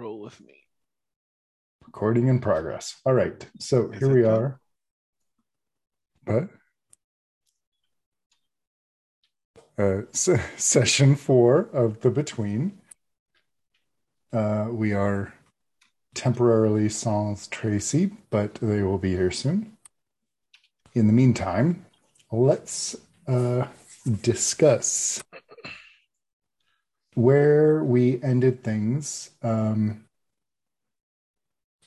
Roll with me. Recording in progress. All right. So Is here we done? are. What? Uh, se- session four of the Between. Uh, we are temporarily sans Tracy, but they will be here soon. In the meantime, let's uh, discuss where we ended things. Um,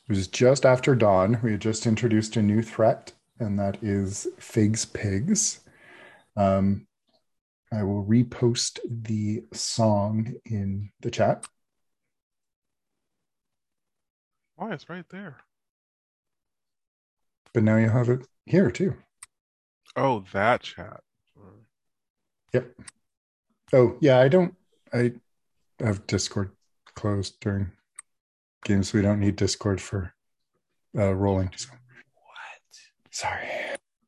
it was just after dawn. We had just introduced a new threat, and that is Figs Pigs. Um, I will repost the song in the chat. Why it's right there. But now you have it here too. Oh, that chat. Yep. Oh, yeah, I don't I have Discord closed during games. We don't need Discord for uh rolling. So What? sorry.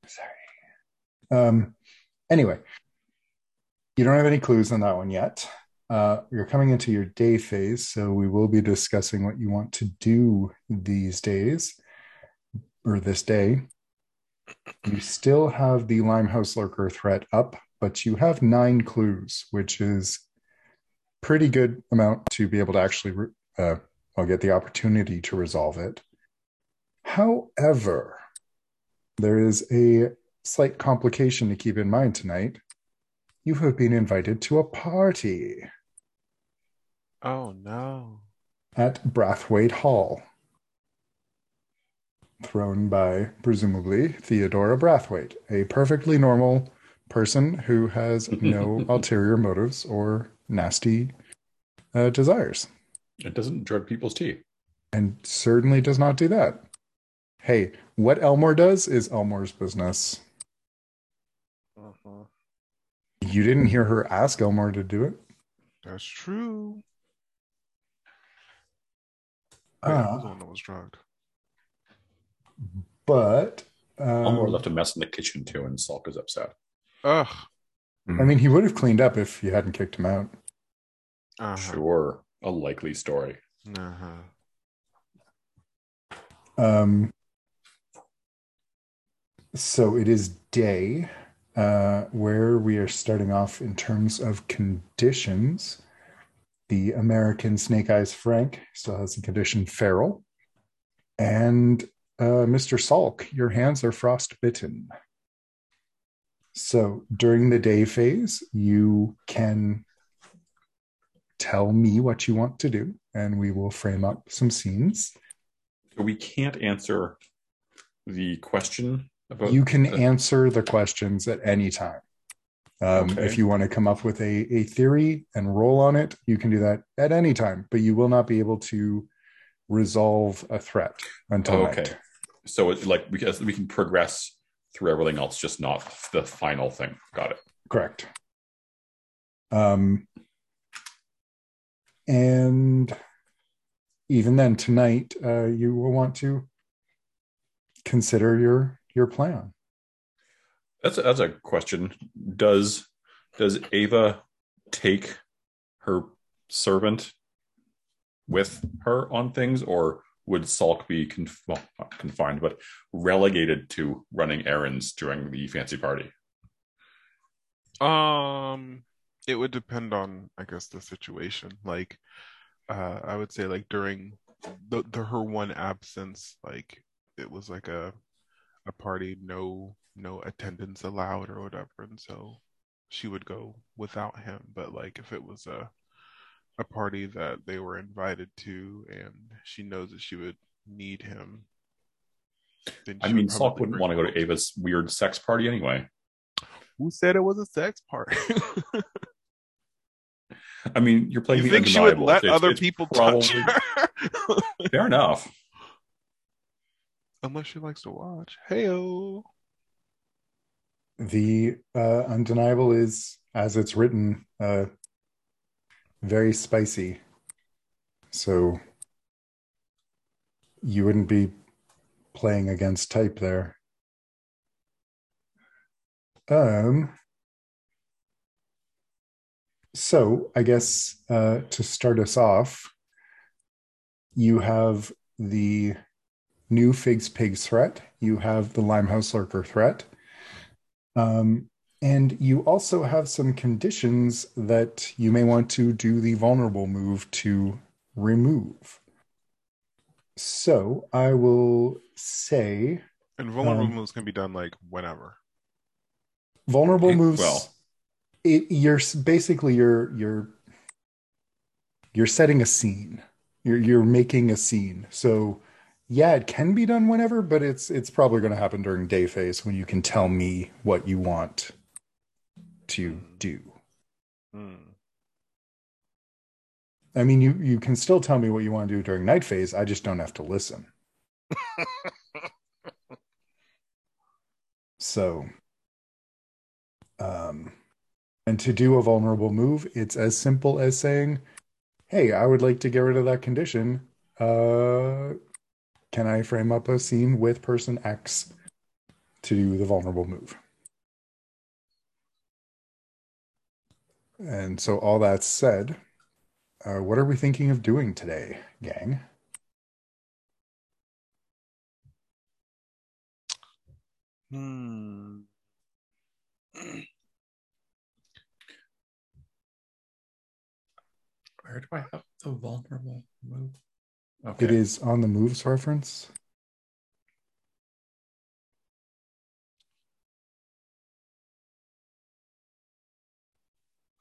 Sorry. Um anyway, you don't have any clues on that one yet. Uh you're coming into your day phase, so we will be discussing what you want to do these days or this day. You still have the Limehouse Lurker threat up, but you have nine clues, which is pretty good amount to be able to actually re- uh, well, get the opportunity to resolve it. However, there is a slight complication to keep in mind tonight. You have been invited to a party Oh no. at Brathwaite Hall, thrown by presumably Theodora Brathwaite, a perfectly normal person who has no ulterior motives or nasty uh, desires. It doesn't drug people's tea. and certainly does not do that. Hey, what Elmore does is Elmore's business. Uh-huh. You didn't hear her ask Elmore to do it. That's true. Yeah, I was the one that was drugged. But Elmore um, left a mess in the kitchen too, and Salk is upset. Ugh. I mean, he would have cleaned up if you hadn't kicked him out. Uh-huh. Sure, a likely story. Uh-huh. Um, so it is day uh, where we are starting off in terms of conditions. The American Snake Eyes Frank still has the condition feral. And uh, Mr. Salk, your hands are frostbitten. So during the day phase, you can tell me what you want to do, and we will frame up some scenes. We can't answer the question about you can the- answer the questions at any time. Um, Okay. If you want to come up with a, a theory and roll on it, you can do that at any time, but you will not be able to resolve a threat until okay. night. So it's like because we can progress through everything else, just not the final thing. Got it. Correct. Um, and even then, tonight, uh, you will want to consider your your plan. That's a, that's a question. Does does Ava take her servant with her on things, or would Salk be conf- well, confined, but relegated to running errands during the fancy party? Um, it would depend on, I guess, the situation. Like, uh, I would say like during the, the her one absence, like it was like a a party, no no attendance allowed or whatever, and so she would go without him. But like if it was a a party that they were invited to and she knows that she would need him, then I mean, would Salk wouldn't want to go to Ava's weird sex party anyway. Who said it was a sex party? I mean, you're playing you the think she would undeniable. let It's- other it's people probably touch her? fair enough. Unless she likes to watch. Heyo. The uh, undeniable is, as it's written, uh, very spicy. So you wouldn't be playing against type there. Um. So I guess uh, to start us off, you have the new Figs Pigs threat. You have the Limehouse Lurker threat. Um, and you also have some conditions that you may want to do the vulnerable move to remove. So I will say And vulnerable Um, moves can be done like whenever. vulnerable Eh, moves. well. it, you're basically you're you're you're setting a scene. You're you're making a scene. So yeah, it can be done whenever, but it's it's probably going to happen during day phase when you can tell me what you want to do. Hmm. I mean, you you can still tell me what you want to do during night phase. I just don't have to listen. So, um, and to do a vulnerable move, it's as simple as saying, "Hey, I would like to get rid of that condition. Uh, can I frame up a scene with person X to do the vulnerable move?" And so, all that said, uh, what are we thinking of doing today, gang? Hmm. Where do I have the vulnerable move? It Okay. is on the moves reference.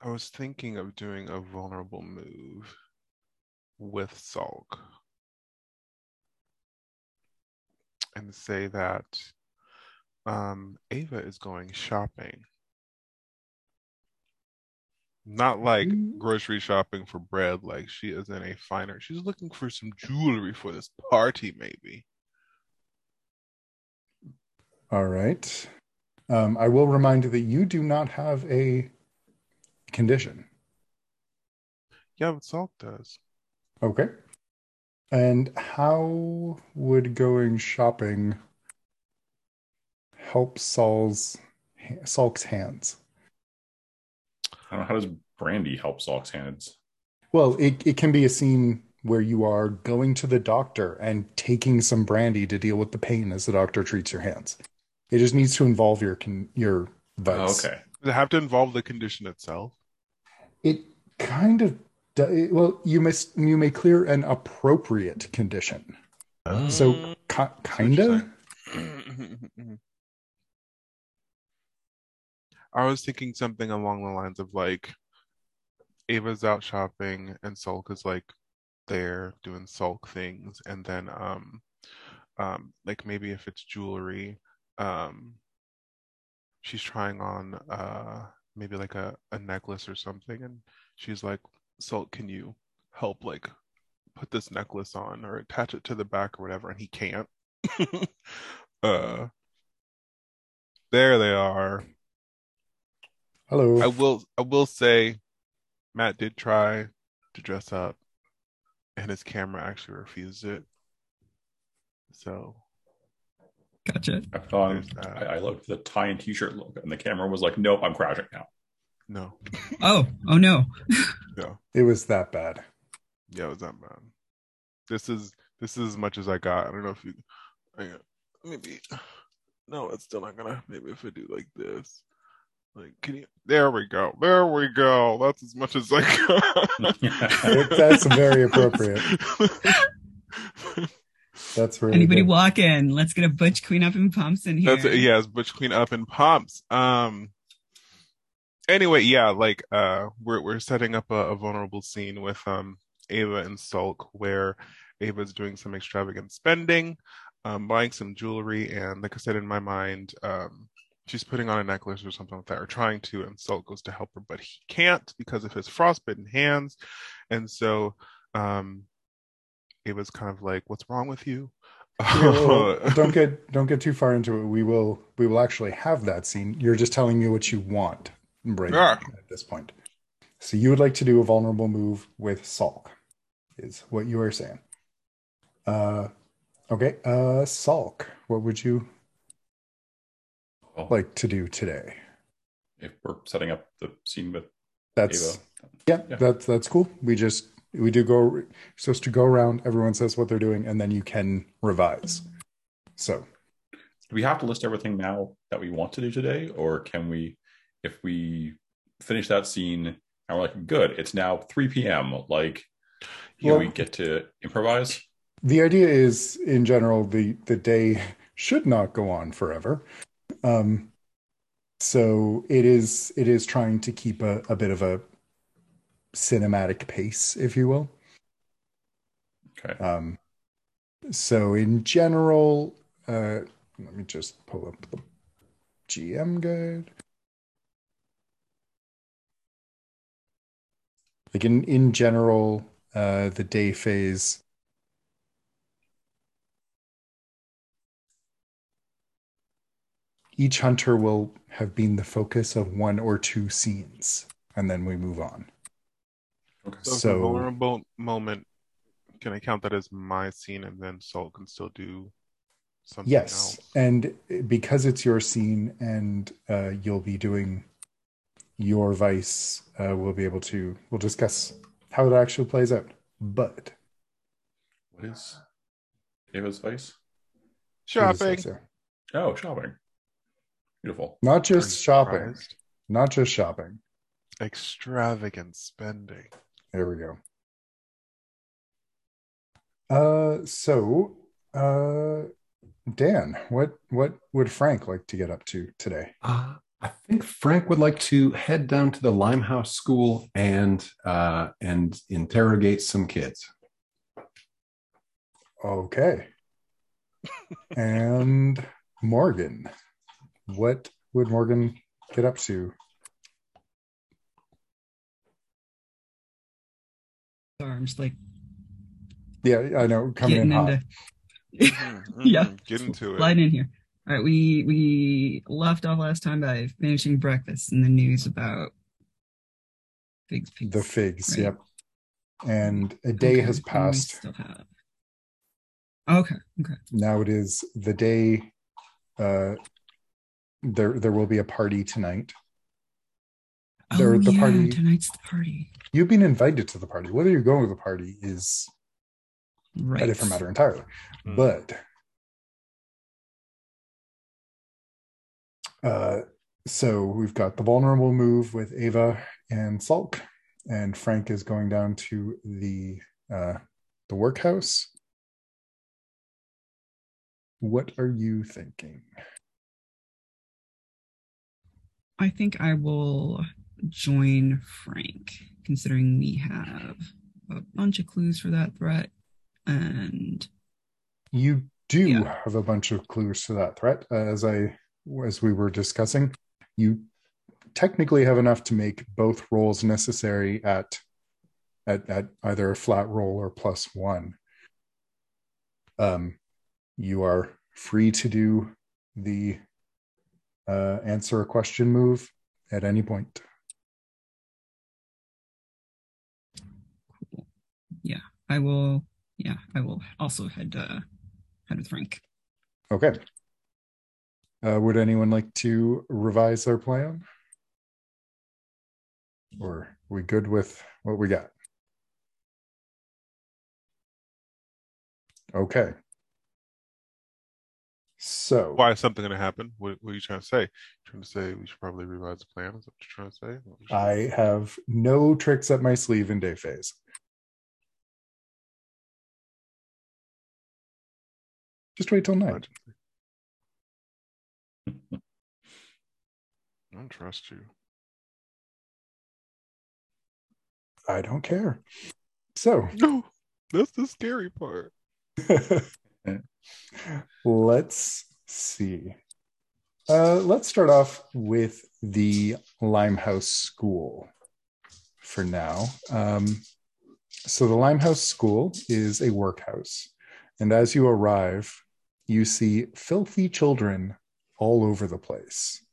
I was thinking of doing a vulnerable move with Sulk and say that um, Ava is going shopping. Not like Mm. grocery shopping for bread, like she is in a finer. She's looking for some jewelry for this party, maybe. All right. Um, I will remind you that you do not have a condition. Yeah, but Sulk does. Okay. And how would going shopping help Saul's Salk's hands? I don't know, how does Brandy help Salk's hands? Well, it, it can be a scene where you are going to the doctor and taking some brandy to deal with the pain as the doctor treats your hands. It just needs to involve your con- your Oh, okay. Does it have to involve the condition itself? It kind of do- well, you must you may clear an appropriate condition. So ki- I see what kind of. I was thinking something along the lines of like Ava's out shopping and Sulk is like there doing Sulk things, and then um um like maybe if it's jewelry, um she's trying on uh maybe like a, a necklace or something, and she's like, salt can you help like put this necklace on or attach it to the back or whatever, and he can't. uh there they are. Hello. I will I will say Matt did try to dress up and his camera actually refused it. So Gotcha. I thought I, I looked at the tie and t-shirt look, and the camera was like, "Nope, I'm crashing now." No. Oh, oh no. It was that bad. Yeah, it was that bad. This is this is as much as I got. I don't know if you maybe no, it's still not gonna maybe if I do like this. Like can you there we go. There we go. That's as much as I got. That's very appropriate. That's really Anybody good. walk in? Let's get a butch queen up in pumps in here. That's it. Yeah, it's Butch Queen up in pumps. Um. Anyway, yeah, like uh, we're we're setting up a, a vulnerable scene with um Ava and Sulk, where Ava's doing some extravagant spending, um, buying some jewelry, and like I said in my mind, um, she's putting on a necklace or something like that, or trying to, and Sulk goes to help her, but he can't because of his frostbitten hands, and so um, Ava's kind of like, "What's wrong with you?" Well, don't get don't get too far into it. We will we will actually have that scene. You're just telling me what you want, right? Yeah. At this point, so you would like to do a vulnerable move with Sulk, is what you are saying. Uh, okay. Uh, Sulk, what would you Well, like to do today? if we're setting up the scene with That's Ava, yeah, Yeah. that's that's cool. We just we do go you're supposed to go around everyone says what they're doing and then you can revise so Do we have to list everything now that we want to do today, or can we, if we finish that scene and we're like, good, it's now 3 p.m., like, can Well- we get to improvise? the idea is in general the the day should not go on forever um so it is it is trying to keep a, a bit of a cinematic pace if you will Okay. um so in general uh let me just pull up the gm guide like in in general uh the day phase each hunter will have been the focus of one or two scenes and then we move on Okay. So, So- vulnerable moment, can I count that as my scene, and then Salt can still do something yes else? and because it's your scene and uh you'll be doing your vice uh we'll be able to we'll discuss how it actually plays out but What is Ava's vice? Shopping. Yeah. Oh, shopping. Beautiful. not Are you just shopping surprised? not just shopping Extravagant spending. There we go. Uh, so, uh, Dan, what what would Frank like to get up to today? Uh, I think Frank would like to head down to the Limehouse School and uh, and interrogate some kids. Okay. and Morgan, what would Morgan get up to? Sorry, I'm just like Yeah, I know, coming in getting hot. into Mhm, Yeah. Get into it. slide in here. All right, we we left off last time by finishing breakfast and the news about figs. pigs. The figs, Right. yep. And a day Okay, has passed. Still have. Okay, okay. now it is the day uh there there will be a party tonight There- oh the yeah, party- tonight's the party. you've been invited to the party whether you're going to the party is Right. a different matter entirely Mm. but uh so we've got the vulnerable move with ava and sulk and frank is going down to the uh the workhouse what are you thinking I think I will join Frank, considering we have a bunch of clues for that threat. And You do Yeah. have a bunch of clues to that threat, as I as we were discussing. You technically have enough to make both rolls necessary at at at either a flat roll or plus one. Um, you are free to do the uh, answer a question move at any point. cool. Yeah, I will. Yeah, I will also head uh, head with Frank. Okay. Uh, would anyone like to revise their plan? Or are we good with what we got? Okay. So Why is something going to happen? What, what are you trying to say? trying to say we should probably revise the plan? Is that what you're trying to say? Should- I have no tricks up my sleeve in day phase. Just wait till night. I don't trust you. I don't care. So No, that's the scary part. let's see. Uh, let's start off with the Limehouse School for now. Um, so, the Limehouse School is a workhouse. And as you arrive, you see filthy children all over the place.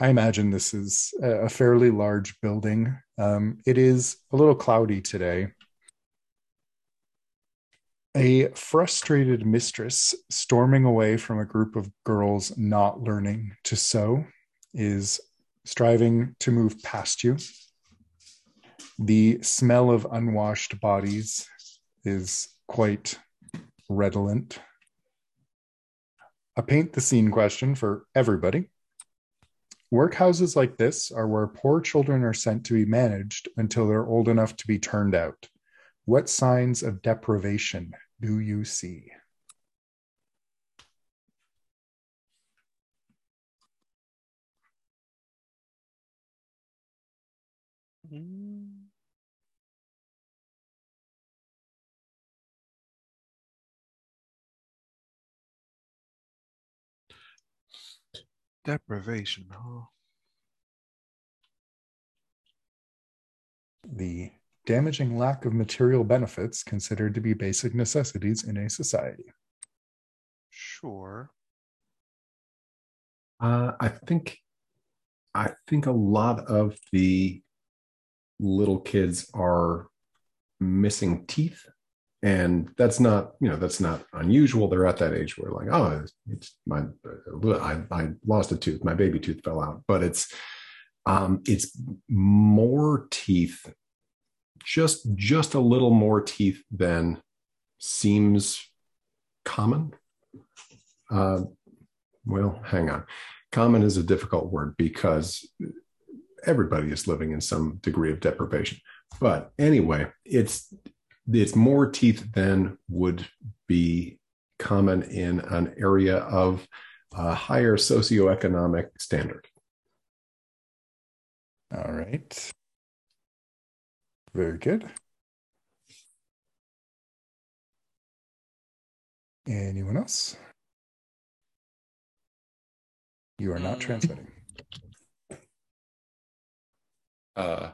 I imagine this is a fairly large building. Um, it is a little cloudy today. A frustrated mistress storming away from a group of girls not learning to sew is striving to move past you. The smell of unwashed bodies is quite redolent. A paint the scene question for everybody. Workhouses like this are where poor children are sent to be managed until they're old enough to be turned out. What signs of deprivation do you see? Hmm. Deprivation, huh? The damaging lack of material benefits considered to be basic necessities in a society. Sure. Uh, I think, I think a lot of the little kids are missing teeth, and that's not, you know, that's not unusual. They're at that age where, like, oh, it's, it's my, I, I lost a tooth, my baby tooth fell out, but it's, um, it's more teeth, just just a little more teeth than seems common. Uh, well, hang on. Common is a difficult word because everybody is living in some degree of deprivation. But anyway, it's it's more teeth than would be common in an area of a higher socioeconomic standard. All right. Very good. Anyone else? You are not Mm. transmitting. Uh,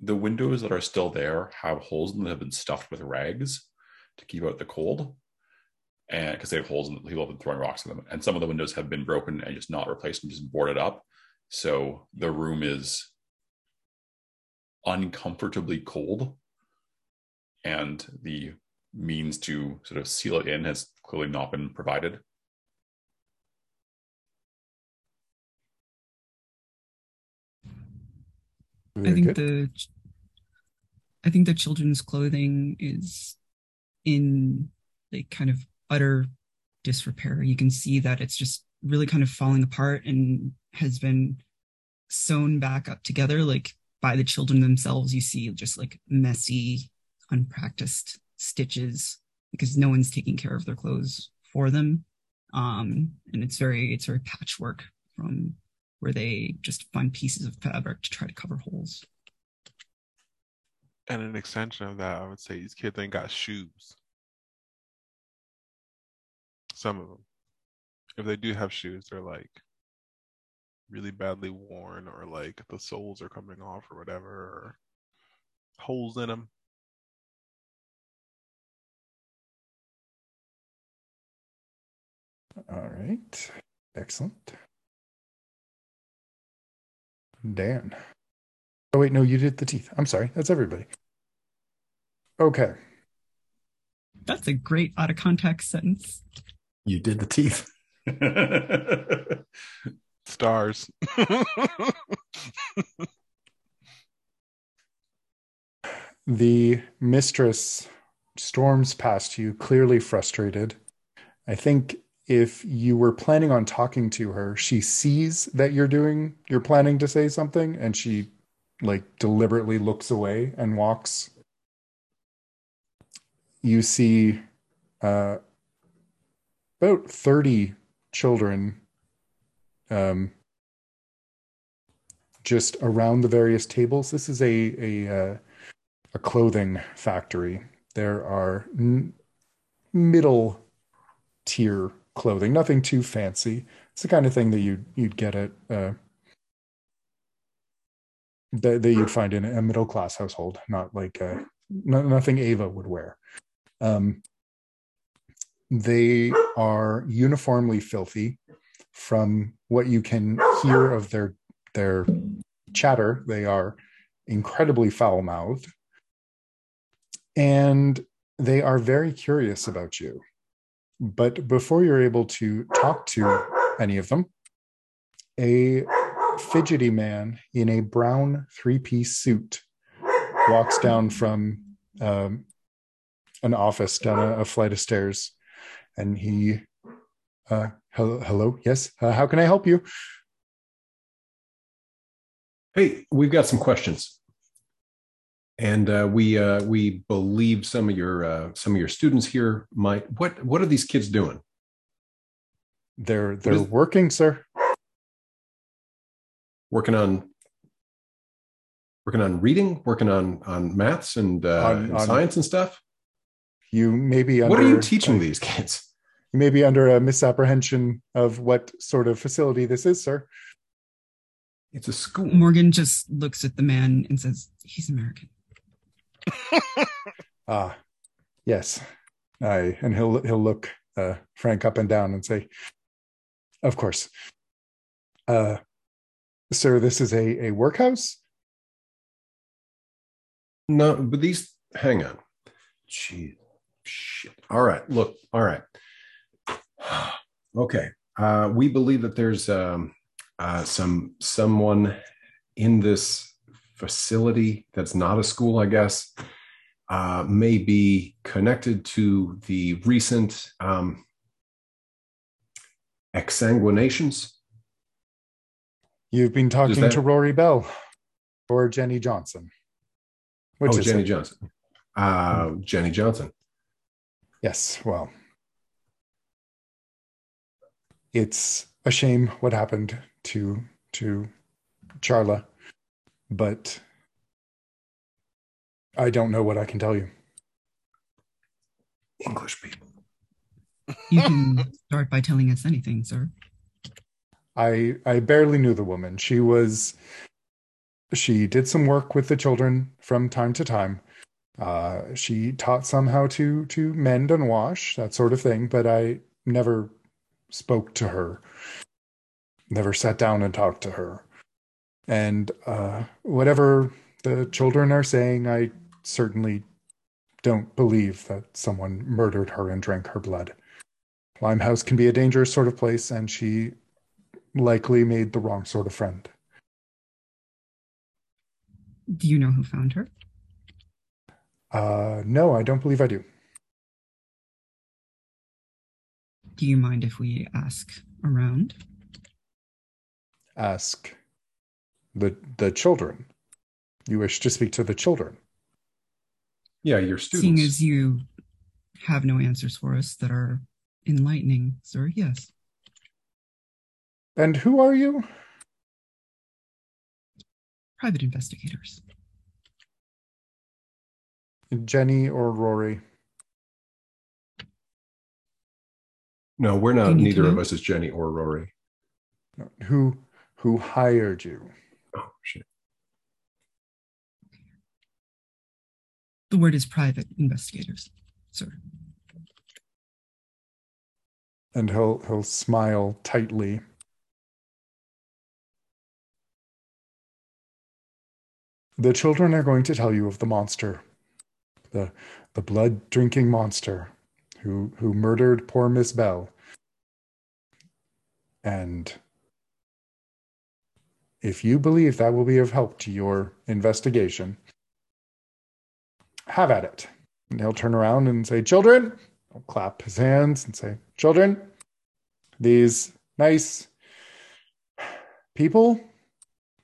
the windows that are still there have holes in them that have been stuffed with rags to keep out the cold. And because they have holes and people have been throwing rocks at them. And some of the windows have been broken and just not replaced and just boarded up. So the room is uncomfortably cold. And the means to sort of seal it in has clearly not been provided. I think good. the I think the children's clothing is in like kind of utter disrepair. You can see that it's just really kind of falling apart and has been sewn back up together like by the children themselves. You see just like messy, unpracticed stitches because no one's taking care of their clothes for them. Um, and it's very it's very patchwork from where they just find pieces of fabric to try to cover holes. And an extension of that, I would say these kids ain't got shoes. Some of them. If they do have shoes, they're like really badly worn or like the soles are coming off or whatever, or holes in them. All right. Excellent. Dan. Oh, wait, no, you did the teeth. I'm sorry. That's everybody. Okay. That's a great out of context sentence. You did the teeth. Stars. The mistress storms past you, clearly frustrated. I think if you were planning on talking to her, she sees that you're doing, you're planning to say something, and she like deliberately looks away and walks. You see uh, about 30 children um, just around the various tables. This is a, a, uh, a clothing factory. There are n- middle tier clothing, nothing too fancy. It's the kind of thing that you you'd get at uh, that, that you'd find in a middle class household, not like uh, no, nothing Ava would wear. Um, they are uniformly filthy. From what you can hear of their their chatter, they are incredibly foul mouthed and they are very curious about you. But before you're able to talk to any of them, a fidgety man in a brown three piece suit walks down from um, an office down a, a, flight of stairs, and he, uh, hello, hello, yes, uh, how can I help you? Hey, we've got some questions, and uh, we uh, we believe some of your uh, some of your students here might. What what are these kids doing? They're they're is, working, sir. Working on working on reading, working on on maths and, uh, on, and on, science and stuff. You may be. What are you teaching uh, these kids? You may be under a misapprehension of what sort of facility this is, sir. It's a school. Morgan just looks at the man and says, "He's American." ah, yes. I and he'll he'll look uh, Frank up and down and say, "Of course, uh, sir. This is a a workhouse." No, but these. Hang on. Gee, shit. All right. Look. All right. Okay. Uh, we believe that there's um, uh, some someone in this facility that's not a school, I guess, uh, may be connected to the recent um, exsanguinations. You've been talking that... to Rory Bell or Jenny Johnson. Which oh, Jenny it? Johnson. Uh, Jenny Johnson. Yes. Well, it's a shame what happened to to Charla, but I don't know what I can tell you. English people. You can start by telling us anything, sir. I I barely knew the woman. She was she did some work with the children from time to time. Uh, she taught some how to to mend and wash that sort of thing, but I never spoke to her, never sat down and talked to her. And uh, whatever the children are saying, I certainly don't believe that someone murdered her and drank her blood. Limehouse can be a dangerous sort of place, and she likely made the wrong sort of friend. Do you know who found her? Uh, no, I don't believe I do. Do you mind if we ask around? Ask the the children. You wish to speak to the children. Yeah, your students. Seeing as you have no answers for us that are enlightening, sir, yes. And who are you? private investigators. Jenny or Rory? No, we're not. Neither of us is Jenny or Rory. Who who hired you? Oh shit. The word is private investigators, sir. And he'll he'll smile tightly The children are going to tell you of the monster, the, the blood drinking monster who, who murdered poor Miss Bell. And if you believe that will be of help to your investigation, have at it. And he'll turn around and say, Children, he'll clap his hands and say, Children, these nice people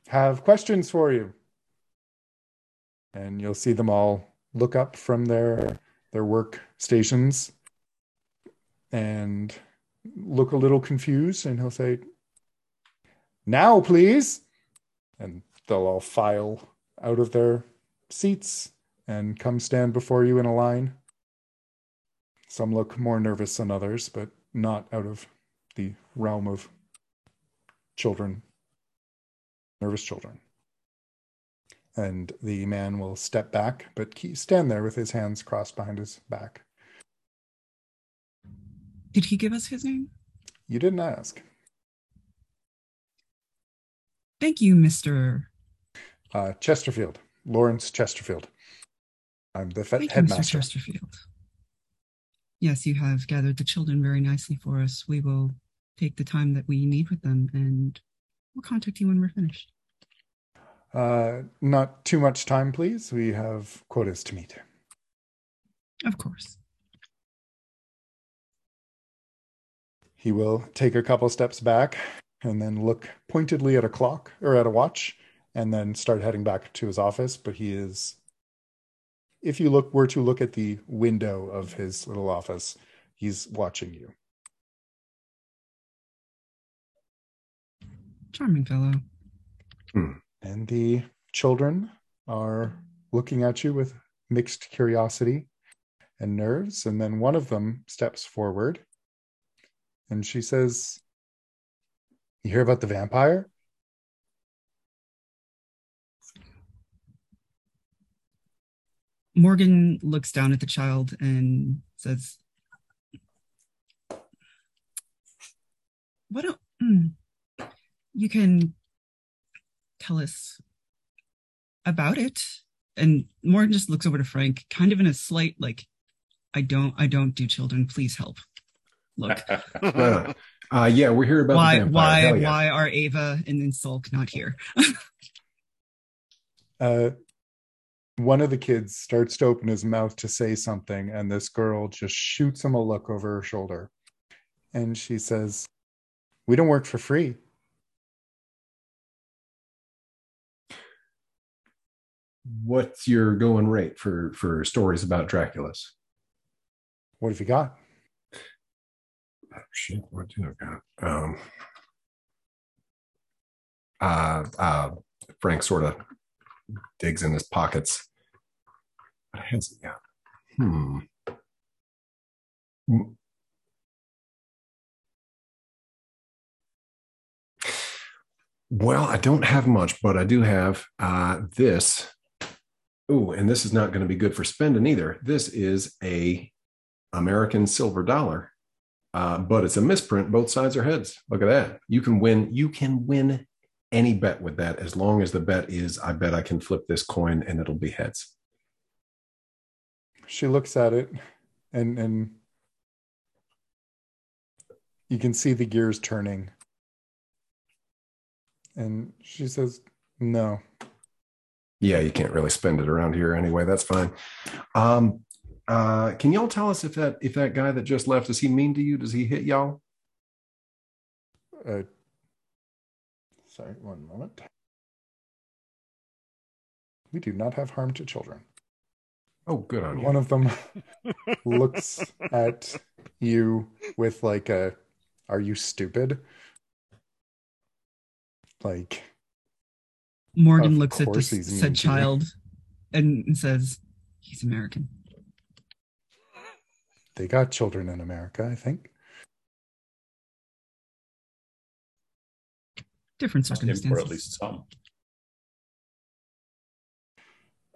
have questions for you and you'll see them all look up from their their work stations and look a little confused and he'll say now please and they'll all file out of their seats and come stand before you in a line some look more nervous than others but not out of the realm of children nervous children and the man will step back, but stand there with his hands crossed behind his back. Did he give us his name? You didn't ask. Thank you, Mr. Uh, Chesterfield, Lawrence Chesterfield. I'm the fe- headmaster. Mr. Chesterfield. Yes, you have gathered the children very nicely for us. We will take the time that we need with them and we'll contact you when we're finished. Uh, not too much time, please. We have quotas to meet. Of course. He will take a couple steps back and then look pointedly at a clock or at a watch and then start heading back to his office. But he is, if you look, were to look at the window of his little office, he's watching you. Charming fellow. Hmm. And the children are looking at you with mixed curiosity and nerves. And then one of them steps forward and she says, You hear about the vampire? Morgan looks down at the child and says, What do, mm, you can tell us about it? And Morgan just looks over to Frank, kind of in a slight like, I don't I don't do children, please help. Look. Right on. Uh, yeah, we're here about why the vampire. why yeah. why are Ava and then Sulk not here? Uh, one of the kids starts to open his mouth to say something, and this girl just shoots him a look over her shoulder. And she says, We don't work for free. What's your going rate for for stories about Dracula's? What have you got? Oh, shit, what do I got? Um, uh, uh, Frank sort of digs in his pockets. What has he got? Hmm. Well, I don't have much, but I do have uh, this. Oh, and this is not going to be good for spending either. This is a American silver dollar uh, but it's a misprint. Both sides are heads. Look at that. You can win. You can win any bet with that as long as the bet is, I bet I can flip this coin and it'll be heads. She looks at it and and you can see the gears turning. And she says, "No." Yeah, you can't really spend it around here anyway. That's fine. Um, uh, can y'all tell us if that if that guy that just left is he mean to you? Does he hit y'all? Uh, sorry, one moment. We do not have harm to children. Oh, good on you. One of them looks at you with like a are you stupid? Like Morgan looks at course this said child and, and says, He's American. They got children in America, I think. Different Him, or at least some.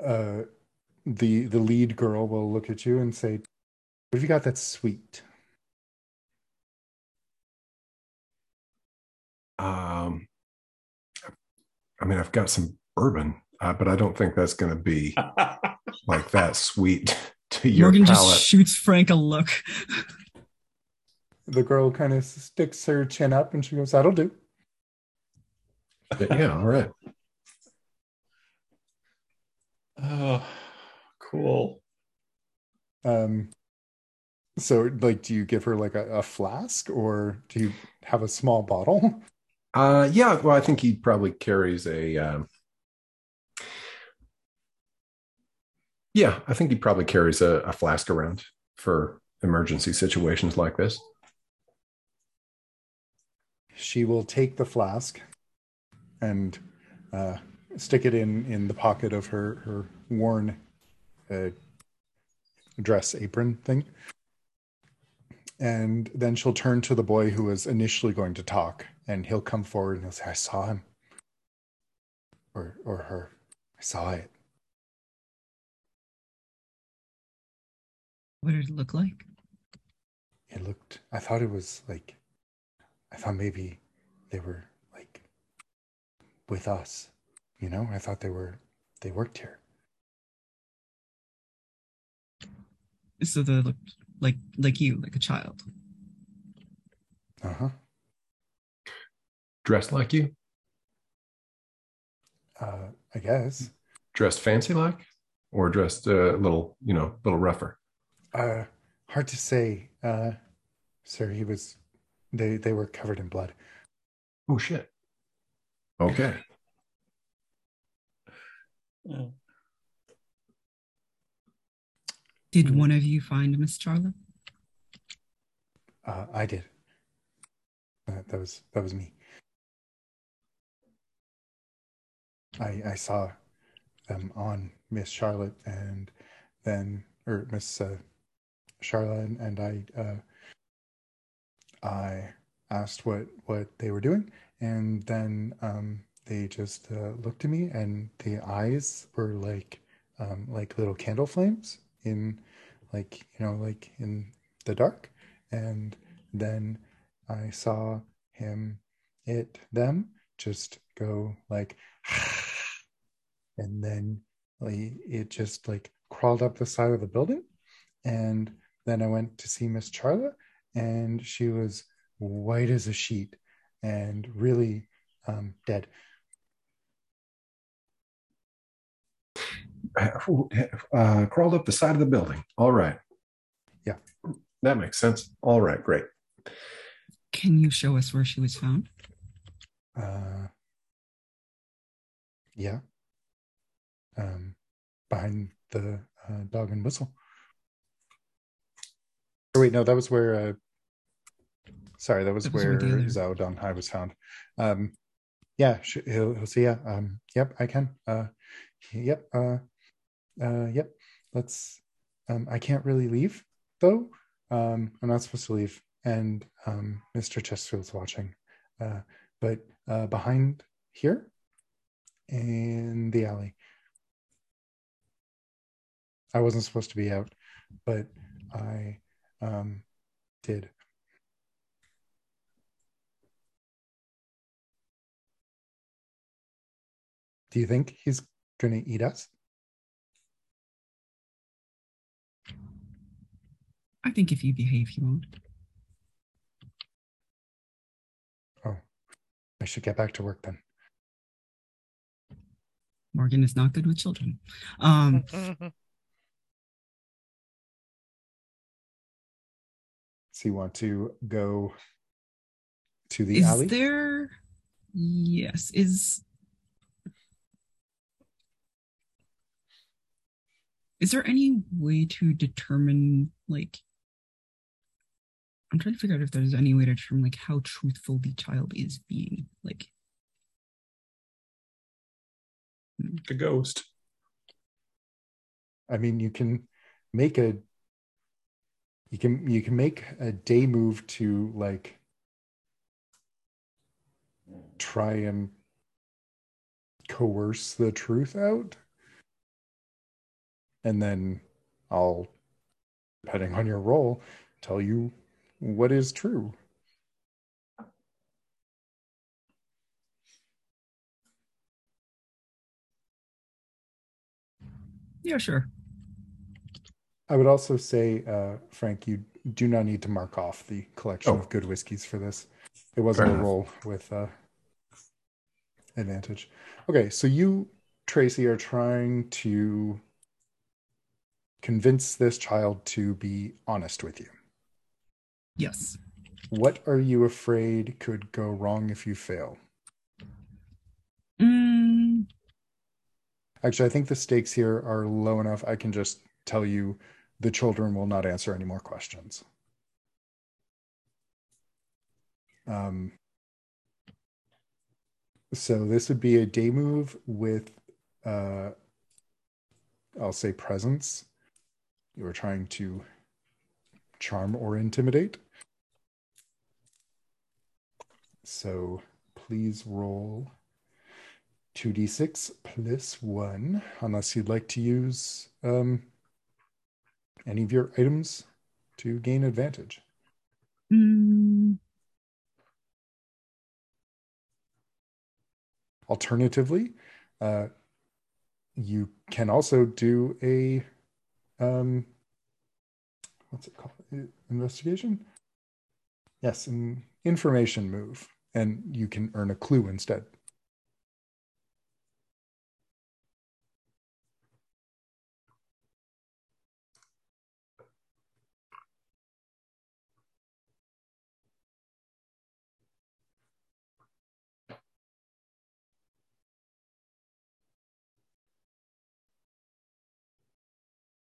Uh the the lead girl will look at you and say, What have you got that's sweet? Um, I mean, I've got some bourbon, uh, but I don't think that's going to be like that sweet to your Morgan palate. just shoots Frank a look. The girl kind of sticks her chin up and she goes, That'll do. yeah, all right. oh, cool. Um so like do you give her like a, a flask or do you have a small bottle? Uh, yeah, well, I think he probably carries a. Um, yeah, I think he probably carries a, a flask around for emergency situations like this. She will take the flask and uh, stick it in in the pocket of her her worn uh, dress apron thing, and then she'll turn to the boy who was initially going to talk, and he'll come forward and he'll say, "I saw him," or or her, "I saw it." What did it look like? It looked. I thought it was like. I thought maybe they were like with us, you know. I thought they were. They worked here. So they looked like like you, like a child. Uh huh. Dressed like you? Uh, I guess. Dressed fancy like, or dressed a little, you know, a little rougher. Uh, hard to say, uh, sir. He was. They they were covered in blood. Oh shit. Okay. Did one of you find Miss Charlotte? Uh, I did. Uh, that was that was me. I I saw them on Miss Charlotte and then or Miss uh, Charlotte and I uh, I asked what what they were doing. And then um, they just uh, looked at me and the eyes were like um, like little candle flames in like you know like in the dark. And then I saw him it them just go like and then like, it just like crawled up the side of the building. And then I went to see Miss Charla and she was white as a sheet and really um, dead. Uh, crawled up the side of the building. All right. Yeah. That makes sense. All right, great. Can you show us where she was found? Uh, yeah. Um, behind the uh, dog and whistle. Oh, wait, no, that was where. Uh, sorry, that was, That was where where the other- Zhao Donghai was found. Um, yeah, he'll he'll see. Yeah. Um, yep, I can. Uh, yep. Uh, uh, yep. Let's. Um, I can't really leave though. Um, I'm not supposed to leave, and um, Mr. Chesterfield's watching. Uh, but uh, behind here, in the alley. I wasn't supposed to be out, but I um, did. Do you think he's going to eat us? I think if you behave, he won't. Oh, I should get back to work then. Morgan is not good with children. Um, So you want to go to the is alley? there? Yes. Is is there any way to determine like? I'm trying to figure out if there's any way to determine like how truthful the child is being. Like, The ghost. I mean, you can make a you can you can make a day move to like try and coerce the truth out. And then I'll depending on your role tell you what is true. yeah, sure. I would also say, uh, Frank, you do not need to mark off the collection Oh. of good whiskeys for this. It wasn't Fair a enough. roll with uh, advantage. Okay, so you, Tracy, are trying to convince this child to be honest with you. Yes. What are you afraid could go wrong if you fail? Mm, Actually, I think the stakes here are low enough. I can just tell you the children will not answer any more questions. Um, so this would be a day move with, uh, I'll say presence. You are trying to charm or intimidate. So please roll 2d6 plus 1, unless you'd like to use um, any of your items to gain advantage. mm, Alternatively, uh, you can also do a um, what's it called? Investigation? Yes, an information move, and you can earn a clue instead.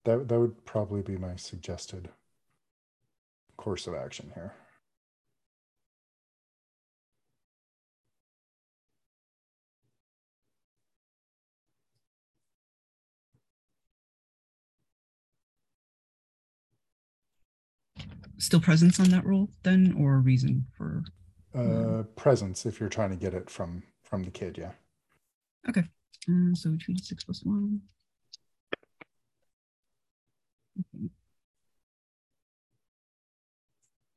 That that would probably be my suggested course of action here. Still presence on that roll then, or a reason for? Uh, presence if you're trying to get it from from the kid, yeah. Okay. Uh, so two to six plus one. Okay.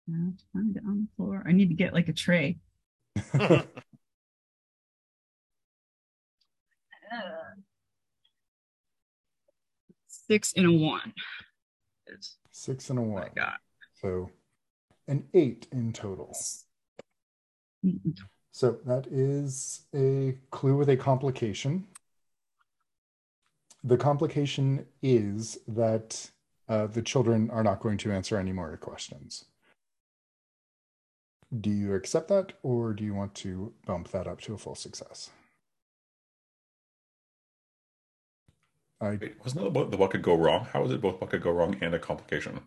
Now find it on the floor. I need to get like a tray. Uh, six and a one. Six and a one. I got. So an eight in total. So that is a clue with a complication. The complication is that uh, the children are not going to answer any more questions. Do you accept that, or do you want to bump that up to a full success? I Wait, wasn't it about the what could go wrong? How is it both what could go wrong and a complication?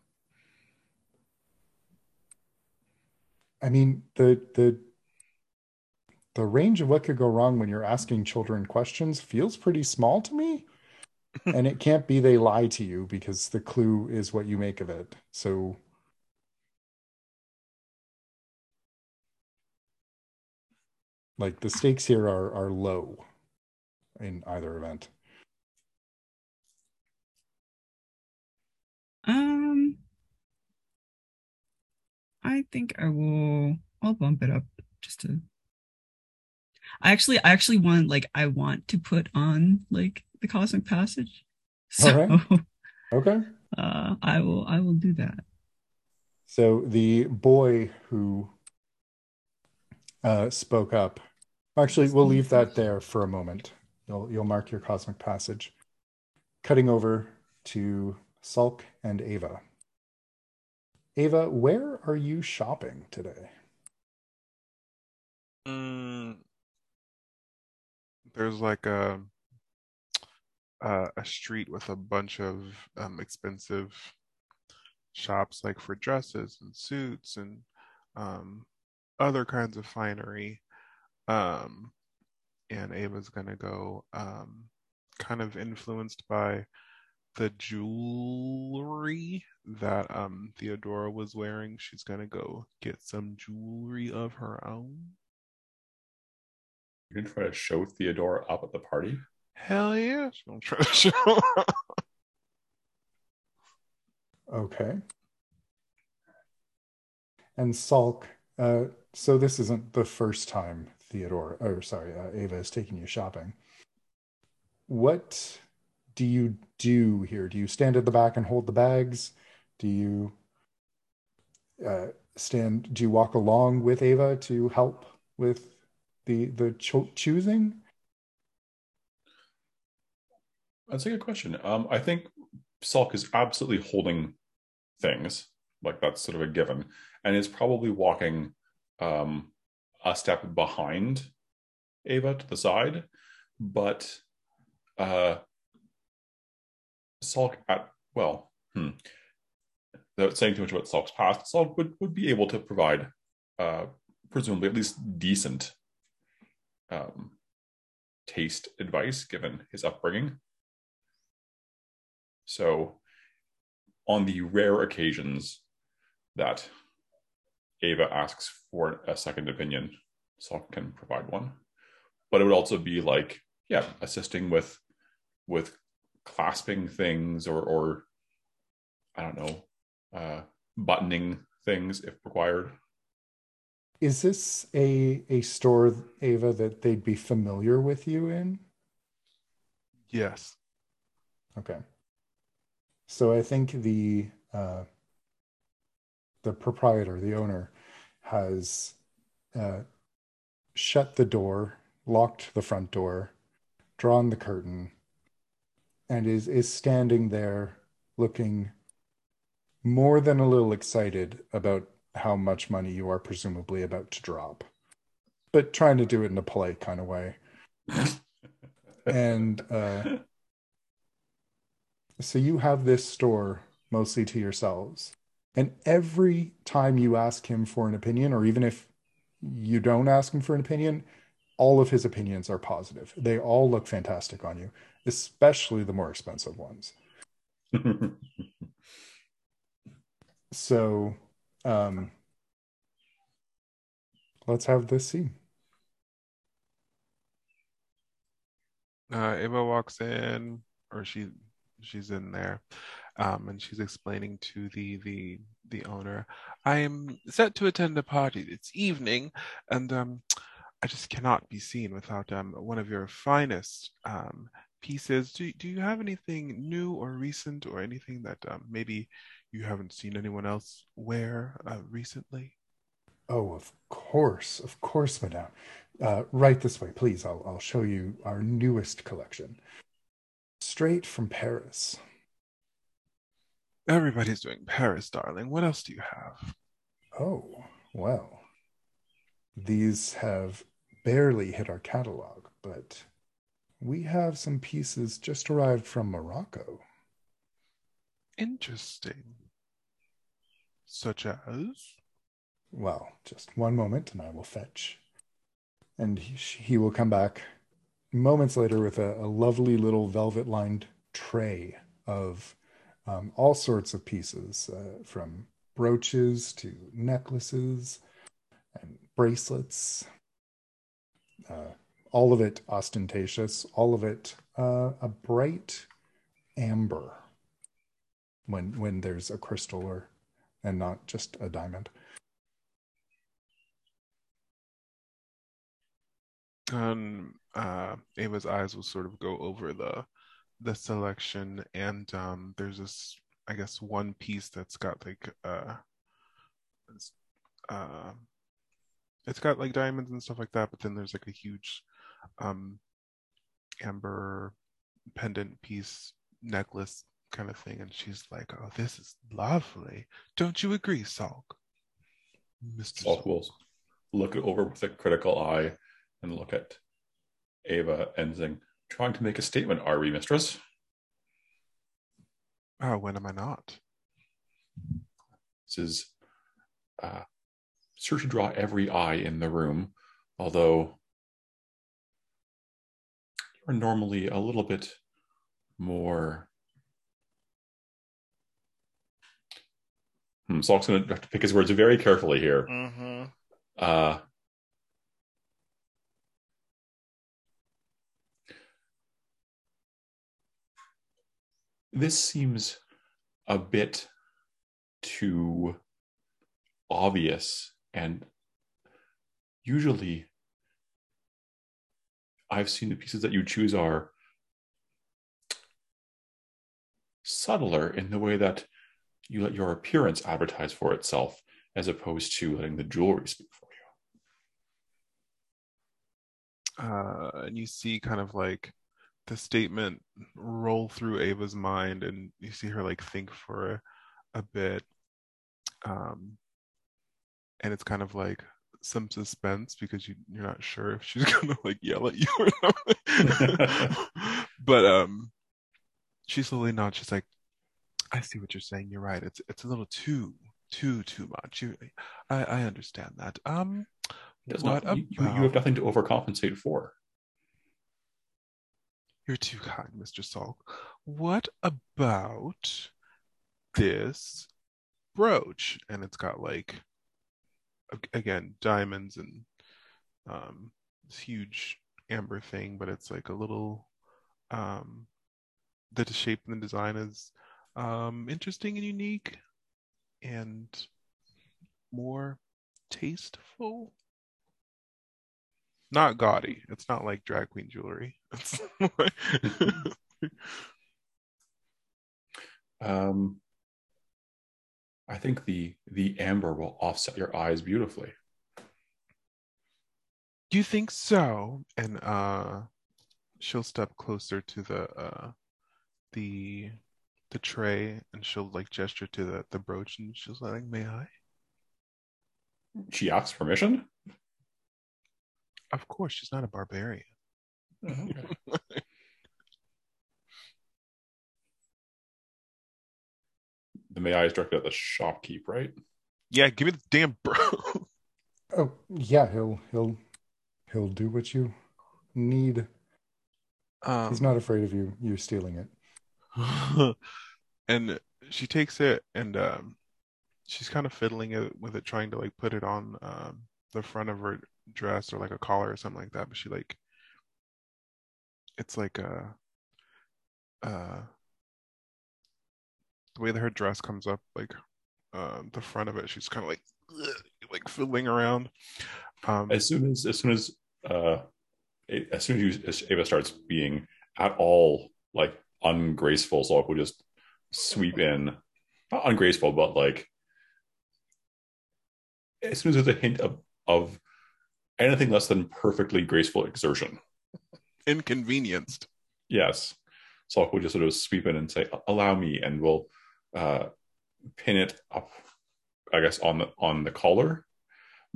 I mean the the the range of what could go wrong when you're asking children questions feels pretty small to me. And it can't be they lie to you because the clue is what you make of it. So like the stakes here are are low in either event. Um, I think I will. I'll bump it up just to. I actually, I actually want like I want to put on like the cosmic passage, so Alright. Okay. uh, I will. I will do that. So the boy who uh, spoke up. Actually, we'll leave that there for a moment. You'll you'll mark your cosmic passage. Cutting over to Sulk and Ava. Ava, where are you shopping today? Mm, there's like a uh, a street with a bunch of um, expensive shops, like for dresses and suits and um, other kinds of finery. Um, and Ava's gonna go, um, kind of influenced by the jewelry that um Theodora was wearing. She's gonna go get some jewelry of her own. You're gonna try to show Theodora up at the party? Hell yeah. Gonna try to show. Okay. And Sulk, uh, so this isn't the first time Theodore, or sorry, uh, Ava is taking you shopping. What do you do here? Do you stand at the back and hold the bags? Do you uh, stand? Do you walk along with Ava to help with the the cho- choosing? That's a good question. Um, I think Salk is absolutely holding things, like that's sort of a given, and is probably walking um, a step behind Ava to the side, but uh, Salk at well, hmm, without saying too much about Salk's past, Salk would, would be able to provide uh, presumably at least decent um, taste advice given his upbringing. So, on the rare occasions that Ava asks for a second opinion, Salk can provide one. But it would also be like, yeah, assisting with with clasping things or or I don't know, uh, buttoning things if required. Is this a a store, Ava, that they'd be familiar with you in? yes. Okay. So I think the uh, the proprietor, the owner, has uh, shut the door, locked the front door, drawn the curtain, and is is standing there looking more than a little excited about how much money you are presumably about to drop, but trying to do it in a polite kind of way. And uh, So you have this store mostly to yourselves. And every time you ask him for an opinion, or even if you don't ask him for an opinion, all of his opinions are positive. They all look fantastic on you, especially the more expensive ones. so um, let's have this scene. Uh, Ava walks in, or she she's in there, um, and she's explaining to the the the owner, "I am set to attend a party It's evening, and um, I just cannot be seen without um one of your finest um pieces. Do do you have anything new or recent, or anything that um, maybe you haven't seen anyone else wear uh, recently?" Oh, of course, of course, madame. Uh, right this way, please. I'll, I'll show you our newest collection. Straight from Paris. Everybody's doing Paris, darling. What else do you have? Oh, well. These have barely hit our catalog, but we have some pieces just arrived from Morocco. Interesting. Such as? Well, just one moment and I will fetch and he, he will come back moments later with a, a lovely little velvet lined tray of um, all sorts of pieces uh, from brooches to necklaces and bracelets uh, all of it ostentatious all of it uh, a bright amber when when there's a crystal or and not just a diamond. And uh, Ava's eyes will sort of go over the the selection, and um, there's this, I guess, one piece that's got like uh, uh, it's got like diamonds and stuff like that, but then there's like a huge um, amber pendant piece necklace kind of thing, and she's like, "Oh, this is lovely. Don't you agree, Salk?" Mr. Salk will look it over with a critical eye and look at Ava and saying, trying to make a statement, are we, mistress? Oh, when am I not? This is uh, sure to draw every eye in the room, although you're normally a little bit more. Hmm, Salk's going to have to pick his words very carefully here. Mm-hmm. Uh, this seems a bit too obvious and usually i've seen the pieces that you choose are subtler in the way that you let your appearance advertise for itself as opposed to letting the jewelry speak for you. Uh, and you see kind of like the statement roll through Ava's mind, and you see her like think for a, a bit, um, and it's kind of like some suspense because you you're not sure if she's gonna like yell at you or not. but um, she slowly nods. She's like, "I see what you're saying. You're right. It's it's a little too too too much. You, I I understand that. Um, what not, about... you, you have nothing to overcompensate for. You're too kind, Mr. Salk. What about this brooch? And it's got like again diamonds and um this huge amber thing, but it's like a little um the shape and the design is um interesting and unique and more tasteful not gaudy. It's not like drag queen jewelry. um, I think the the amber will offset your eyes beautifully. Do you think so? And uh, she'll step closer to the uh, the the tray, and she'll like gesture to the the brooch, and she's like, "May I?" She asks permission. Of course, she's not a barbarian. Okay. the may I is directed at the shopkeep, right? Yeah, give me the damn bro. Oh yeah, he'll he'll he'll do what you need. Um, He's not afraid of you you stealing it. and she takes it and um, she's kind of fiddling it with it, trying to like put it on um, the front of her dress or like a collar or something like that. But she like, it's like a, uh, the way that her dress comes up, like uh, the front of it, she's kind of like, like fiddling around. Um, As soon as as soon as uh, as soon as, you, as Ava starts being at all like ungraceful, Zolk will just sweep in, not ungraceful, but like as soon as there's a hint of of anything less than perfectly graceful exertion. Inconvenienced. Yes. Salk will just sort of sweep in and say, "Allow me," and we'll uh, pin it up, I guess, on the on the collar.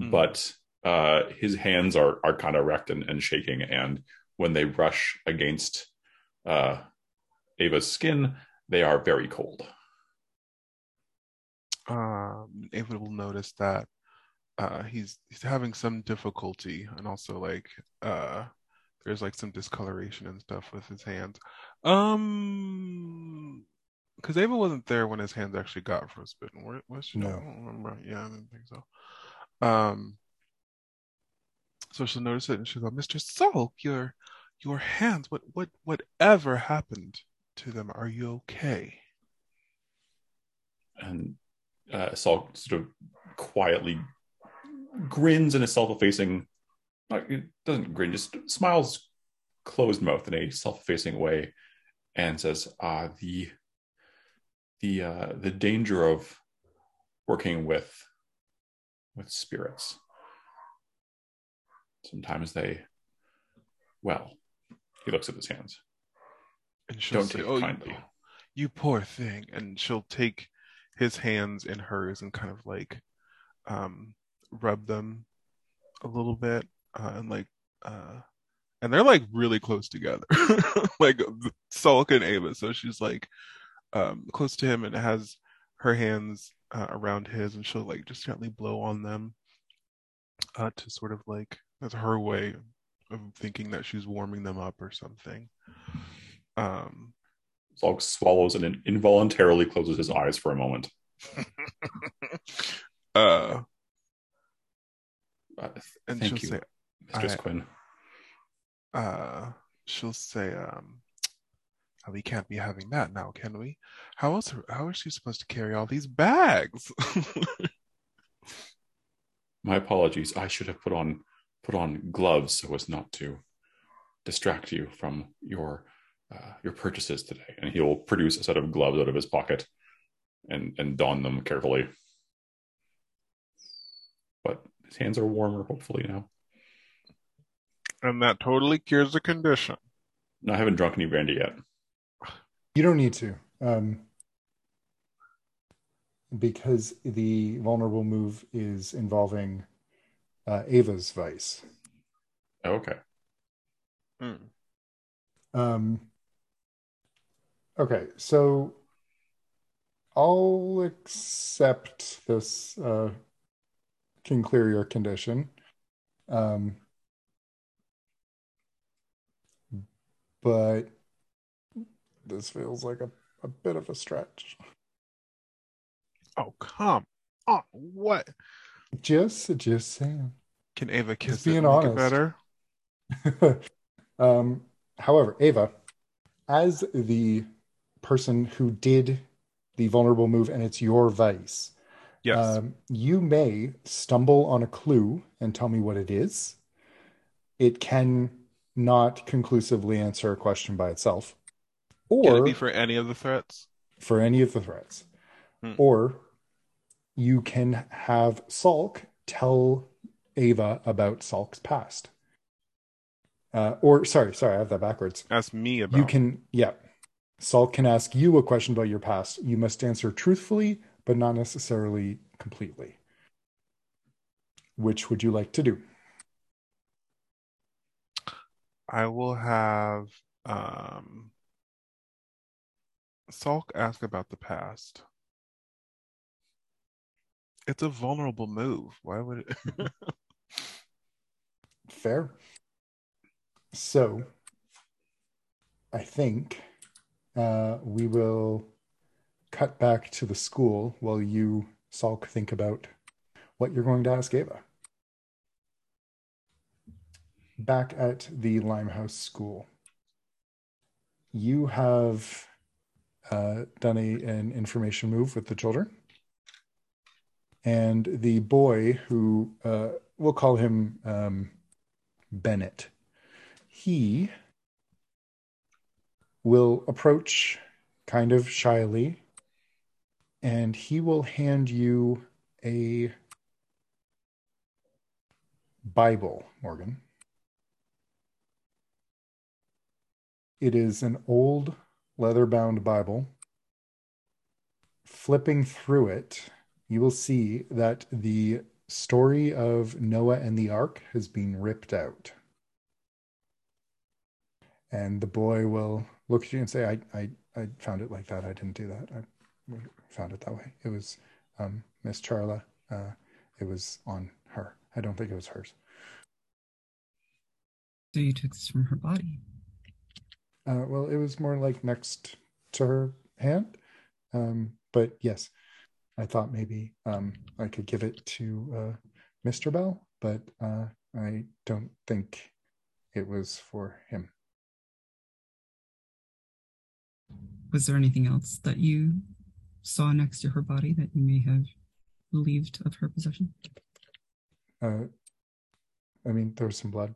Mhm. But uh, his hands are are kind of wrecked and, and shaking, and when they brush against uh, Ava's skin, they are very cold. um, Ava will notice that uh, he's he's having some difficulty, and also like uh, there's like some discoloration and stuff with his hands. Um, because Ava wasn't there when his hands actually got frostbitten. Were- Was she? No. I don't remember. Yeah, I didn't think so. Um, so she'll notice it, and she'll go, "Mr. Sulk, your your hands. What what whatever happened to them? Are you okay?" and uh, Saul sort of quietly grins in a self-effacing, not, it doesn't grin, just smiles closed mouth in a self-effacing way, and says, "Ah, the the uh, the danger of working with with spirits. Sometimes they, well, he looks at his hands. And she'll Don't say, take "Oh, it you, kindly." you poor thing," and she'll take his hands in hers and kind of like um rub them a little bit uh, and like uh and they're like really close together. Like Sulk and Ava. So she's like um close to him and has her hands uh, around his and she'll like just gently blow on them uh to sort of like that's her way of thinking that she's warming them up or something. Um Saul swallows and in- involuntarily closes his eyes for a moment. uh Uh, and she'll you, say Mistress I- Quinn. uh she'll say um "Oh, we can't be having that now can we how else how is she supposed to carry all these bags My apologies. I should have put on put on gloves so as not to distract you from your uh, your purchases today. And he will produce a set of gloves out of his pocket and and don them carefully. But his hands are warmer, hopefully now. And that totally cures the condition No, I haven't drunk any brandy yet. You don't need to. Um, because the vulnerable move is involving uh, Ava's vice. Oh, okay. Mm. Um, okay, so I'll accept this uh, can clear your condition. Um, but this feels like a, a bit of a stretch. oh come on what Just just saying. can Ava kiss being it make it honest. better um, however, Ava, as the person who did the vulnerable move and it's your vice, yes um, you may stumble on a clue and tell me what it is. It can not conclusively answer a question by itself, can it or be for any of the threats for any of the threats. Hmm. Or you can have Salk tell Ava about Salk's past. Uh, or sorry, sorry, I have that backwards. ask me about You can, yeah. Salk can ask you a question about your past. You must answer truthfully, but not necessarily completely. Which would you like to do? I will have um Salk ask about the past. It's a vulnerable move. Why would it? Fair. So, I think uh, we will cut back to the school while you, Salk, think about what you're going to ask Ava. Back at the Limehouse School, you have uh, done a, an information move with the children. And the boy, who uh, we'll call him um, Bennett, he will approach kind of shyly and he will hand you a Bible, Morgan. It is an old leather bound Bible. Flipping through it, you will see that the story of Noah and the ark has been ripped out. And the boy will look at you and say, I, I, I found it like that. I didn't do that. I found it that way. It was um, Miss Charla. Uh, it was on her. I don't think it was hers. So you took this from her body. Uh, well, it was more like next to her hand. Um, but yes, I thought maybe um, I could give it to uh, Mr. Bell, but uh, I don't think it was for him. Was there anything else that you saw next to her body that you may have relieved of her possession? Uh, I mean, there was some blood.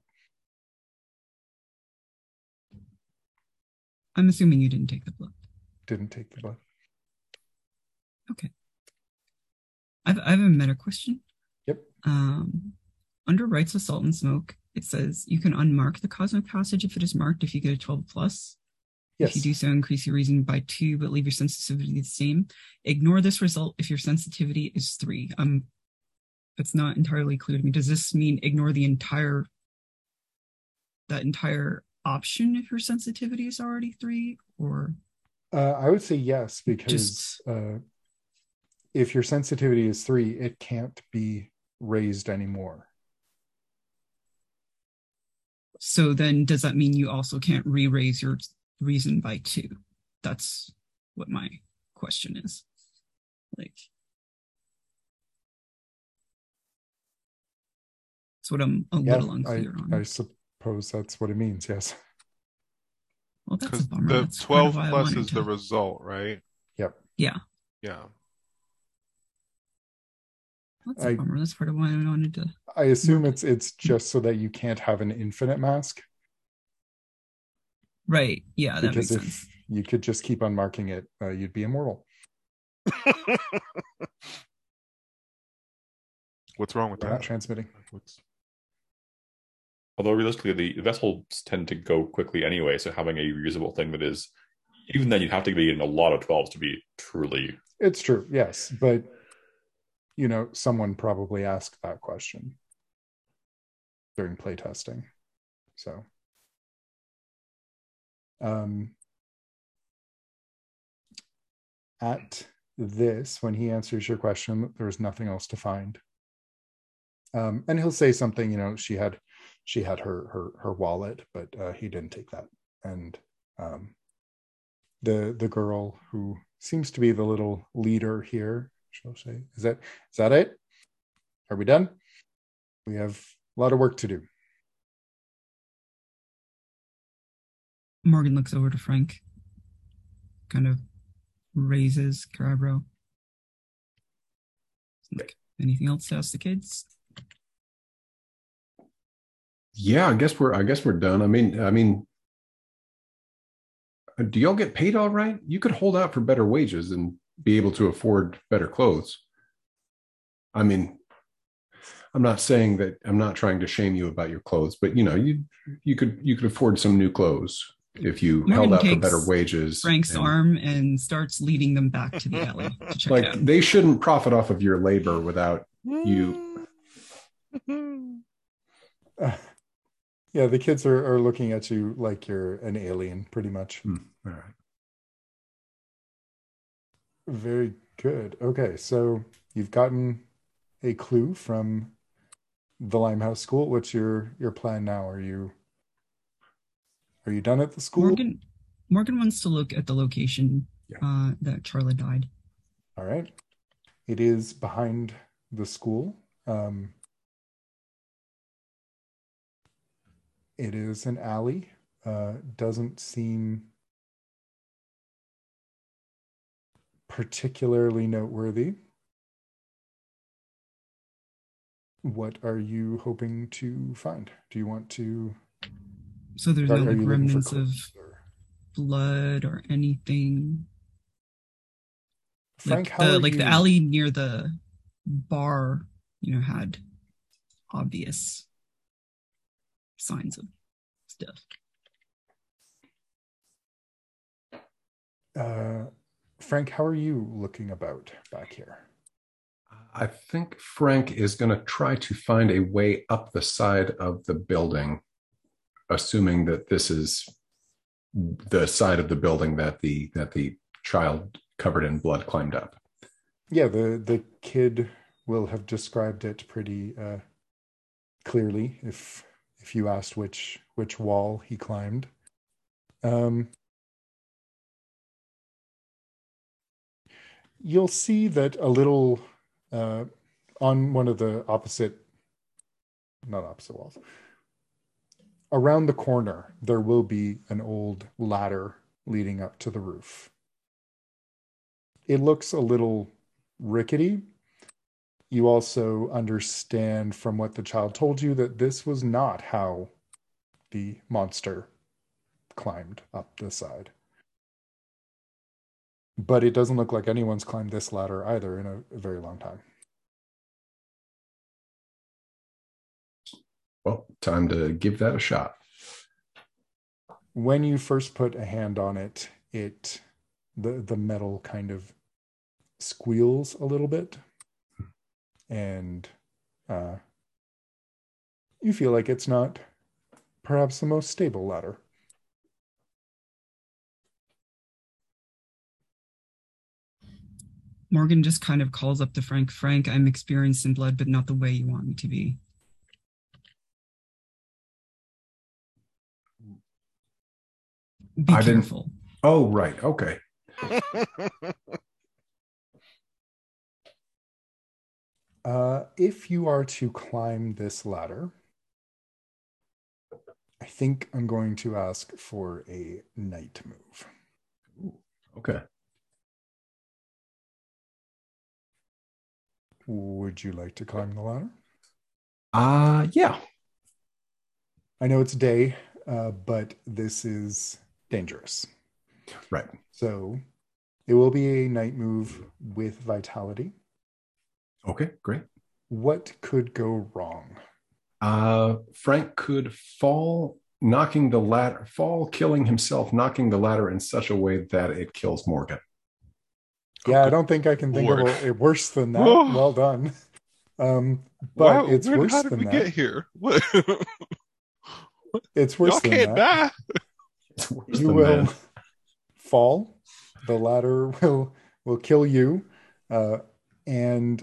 I'm assuming you didn't take the blood. Didn't take the blood. Okay. I've, I have a meta question. Yep. Um, under rights of salt and smoke, it says you can unmark the cosmic passage if it is marked if you get a 12 plus. Yes. If you do so, increase your reason by two, but leave your sensitivity the same. Ignore this result if your sensitivity is three. Um, that's not entirely clear to me. Does this mean ignore the entire that entire option if your sensitivity is already three, or Uh, I would say yes, because Just- uh, if your sensitivity is three, it can't be raised anymore. so then does that mean you also can't re-raise your reason by two? That's what my question is. Like, that's what I'm a Yeah, little I, unclear on. I suppose that's what it means. Yes. well, that's a Because bummer. the That's 12 why I plus wanted is the result, right? Yep. Yeah, Yeah. that's a I- bummer. That's part of why I wanted to. I assume it's it's just so that you can't have an infinite mask. Right. Yeah, that because makes if sense. you could just keep on marking it, uh, you'd be immortal. What's wrong with We're not that? transmitting. What's... Although realistically, the vessels tend to go quickly anyway, so having a reusable thing that is, even then, you'd have to be in a lot of 12s to be truly. It's true, yes, but you know, someone probably asked that question during playtesting. So, um, at this, when he answers your question, there's nothing else to find. Um, and he'll say something, you know, she had she had her her her wallet, but uh, he didn't take that. And um, the the girl who seems to be the little leader here, shall I say, is that is that it? Are we done? We have a lot of work to do. Morgan looks over to Frank, kind of raises eyebrow. Like, anything else to ask the kids? Yeah, I guess we're I guess we're done. I mean, I mean, uh, do y'all get paid all right? You could hold out for better wages and be able to afford better clothes. I mean, I'm not saying that I'm not trying to shame you about your clothes, but you know, you you could you could afford some new clothes if you Morgan held out for better wages. Frank's and- arm and starts leading them back to the alley to check Like it out. they shouldn't profit off of your labor without You- Uh, yeah, the kids are, are looking at you like you're an alien, pretty much. Hmm, all right. Very good. Okay, so you've gotten a clue from the Limehouse School. What's your your plan now? Are you are you done at the school? Morgan Morgan wants to look at the location Yeah. uh, that Charla died. All right. It is behind the school. Um, it is an alley. Uh, doesn't seem particularly noteworthy. What are you hoping to find? Do you want to? So there's no like you remnants of or- blood or anything. Frank, like how the like the alley near the bar, you know, had obvious signs of stuff. Uh, Frank, how are you looking about back here? I think Frank is going to try to find a way up the side of the building, assuming that this is the side of the building that the that the child covered in blood climbed up. Yeah, the the kid will have described it pretty uh, clearly if if you asked which which wall he climbed. Um, you'll see that a little uh, on one of the opposite, not opposite walls, around the corner there will be an old ladder leading up to the roof. It looks a little rickety. You also understand from what the child told you that this was not how the monster climbed up the side. But it doesn't look like anyone's climbed this ladder either in a, a very long time. Well, time to give that a shot. When you first put a hand on it, it the the metal kind of squeals a little bit and uh, you feel like it's not perhaps the most stable ladder. Morgan just kind of calls up to Frank. Frank, I'm experienced in blood, but not the way you want me to be. Be I didn't- careful. Oh, right. Okay. Uh, if you are to climb this ladder, I think I'm going to ask for a night move. Okay. Would you like to climb the ladder? Uh yeah. I know it's day, uh, but this is dangerous. Right. So it will be a night move with vitality. Okay, great. What could go wrong? Uh Frank could fall knocking the ladder fall killing himself knocking the ladder in such a way that it kills Morgan. Yeah, I don't think I can think Lord. of a, a worse than that. well done. Um, but Wow, it's where- worse how did than we that. get here? What? It's worse Y'all than can't that. It's worse you than will that. fall. The ladder will will kill you, uh, and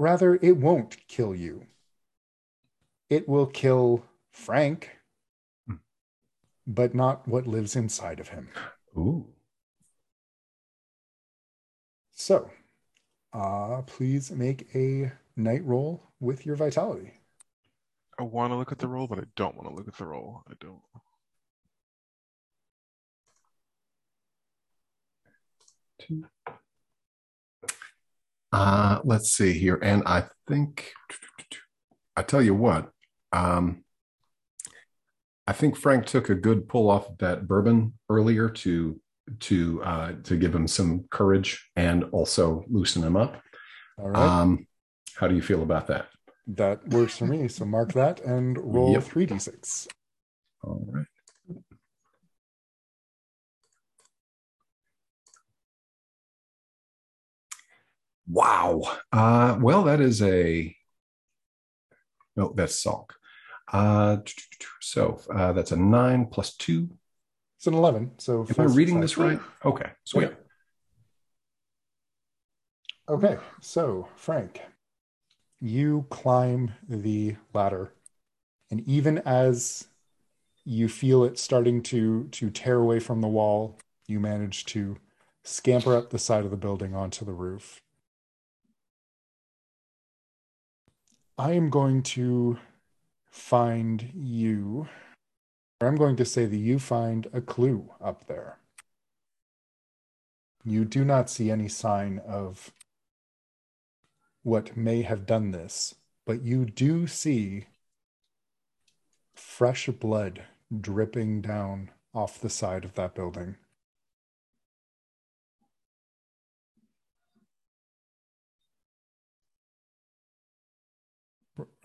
rather, it won't kill you. It will kill Frank, Hmm. but not what lives inside of him. Ooh. So, uh, please make a night roll with your vitality. I want to look at the roll, but I don't want to look at the roll. I don't. Two. Uh, let's see here. And I think, I tell you what, um, I think Frank took a good pull off of that bourbon earlier to to uh, to give him some courage and also loosen him up. All right, Um, how do you feel about that? that works for me. So mark that and roll three d six. All right. Wow. Uh, well, that is a no, that's Salk. Uh, so uh, that's a nine plus two. It's an eleven. So Am I full reading this right? Okay, sweet. Okay. So Frank, you climb the ladder, and even as you feel it starting to to tear away from the wall, you manage to scamper up the side of the building onto the roof. I am going to find you, or I'm going to say that you find a clue up there. You do not see any sign of what may have done this, but you do see fresh blood dripping down off the side of that building.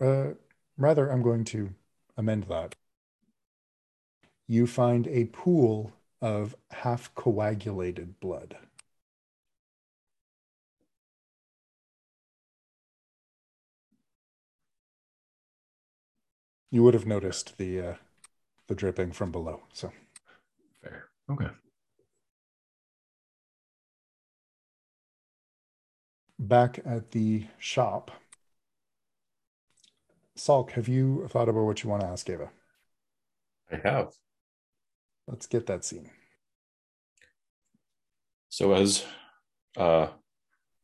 Uh, rather, I'm going to amend that. You find a pool of half coagulated blood. You would have noticed the uh, the dripping from below. So Fair. Okay. back at the shop, Salk, have you thought about what you want to ask Ava? I have. Let's get that scene. So as uh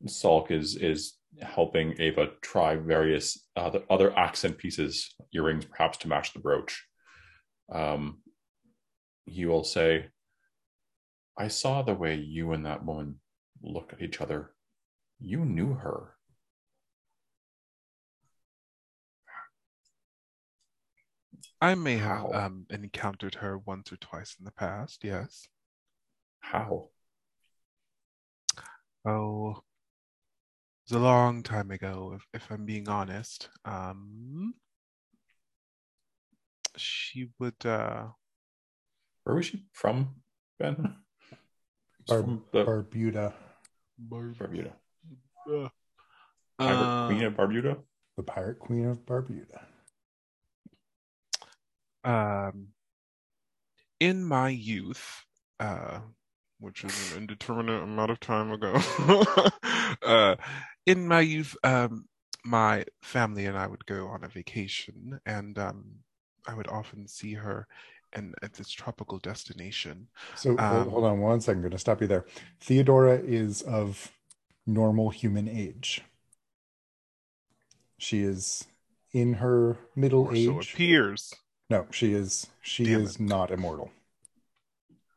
Salk is is helping Ava try various other other accent pieces, earrings perhaps to match the brooch. Um he will say, I saw the way you and that woman looked at each other. You knew her. I may have How? um, encountered her once or twice in the past, yes. How? Oh, it was a long time ago, if, if I'm being honest. Um, she would, uh, Where was she from, Ben? Bar- from the Barbuda, Barbuda. uh, Pirate Queen of Barbuda? the pirate queen of Barbuda. Um, in my youth, uh, which is an indeterminate amount of time ago, uh, in my youth, um, my family and I would go on a vacation, and um, I would often see her in at this tropical destination. So hold, Um, hold on one second. I'm going to stop you there. Theodora is of normal human age. She is in her middle Or so age. appears. No, she is. She Damn is not immortal.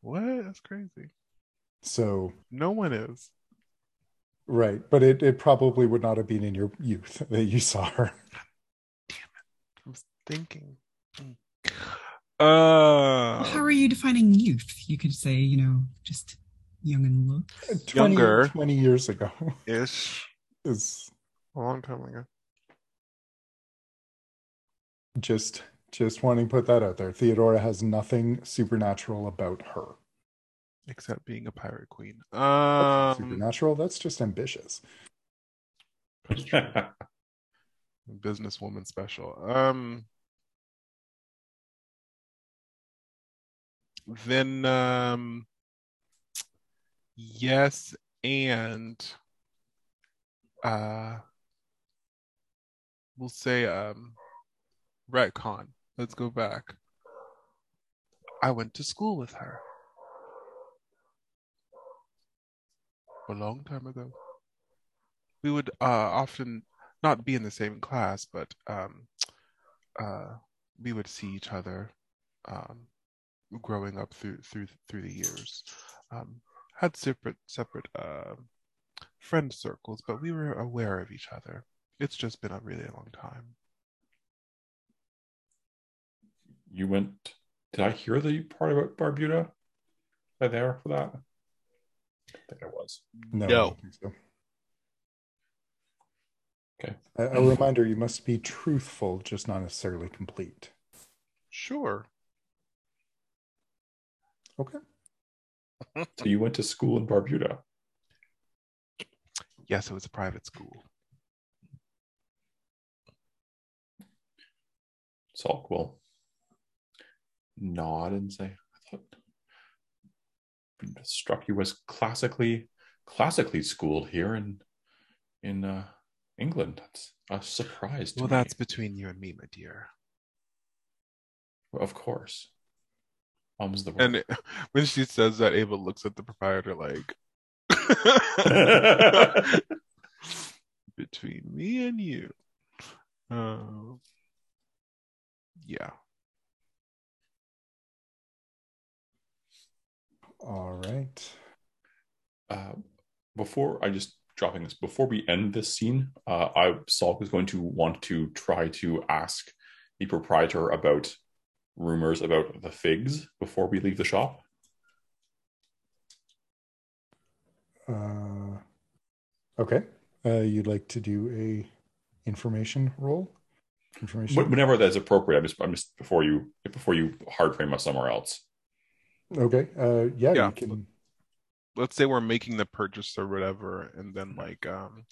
What? That's crazy. So No one is. right, but it it probably would not have been in your youth that you saw her. Damn it. I was thinking. Hmm. Well, Uh, how are you defining youth? You could say, you know, just young and look. 20, Younger. 20 years ago ish. is A long time ago. just just wanting to put that out there. Theodora has nothing supernatural about her. Except being a pirate queen. That's Um, supernatural. That's just ambitious. businesswoman special. Um, then um, yes, and uh, we'll say um, retcon. Let's go back. I went to school with her a long time ago. We would uh, often not be in the same class, but um, uh, we would see each other um, growing up through through through the years. Um, had separate separate uh, friend circles, but we were aware of each other. It's just been a really long time. You went. Did I hear the part about Barbuda? Was I there for that? I think I was. No. No. don't so. Okay. A, a reminder you must be truthful, just not necessarily complete. Sure. Okay. So you went to school in Barbuda. Yes, it was a private school. Salk will nod and say, I thought struck you as classically classically schooled here in in uh England. That's a surprise to Well, me. that's between you and me, my dear. of course. Mom's the word. And it- when she says that, Ava looks at the proprietor like, between me and you. Uh, yeah. All right. uh, before I just dropping this before we end this scene, uh, I Salk is going to want to try to ask the proprietor about rumors about the figs before we leave the shop. Uh, okay. Uh, you'd like to do a information roll? Information. Whenever that's appropriate, I'm just I'm just before you before you hard frame us somewhere else. Okay. Uh, yeah, Yeah. you can. Let's say we're making the purchase or whatever, and then like um,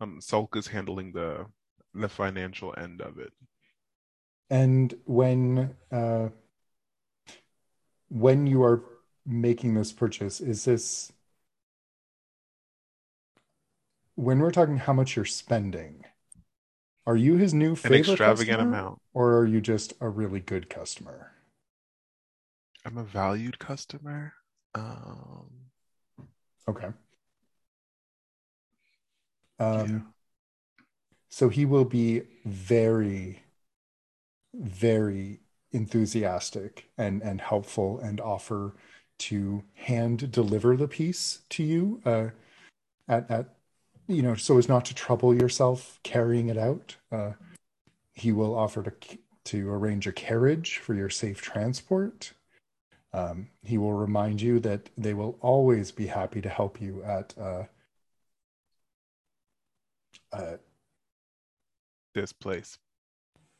um, Sulk is handling the the financial end of it. And when uh, when you are making this purchase, is this when we're talking how much you're spending? Are you his new An extravagant customer, amount. or are you just a really good customer? I'm a valued customer. Um, Okay. Yeah. Um, so he will be very, very enthusiastic and and helpful and offer to hand deliver the piece to you uh, at at you know so as not to trouble yourself carrying it out. Uh, he will offer to to arrange a carriage for your safe transport. Um, he will remind you that they will always be happy to help you at uh, uh, this place.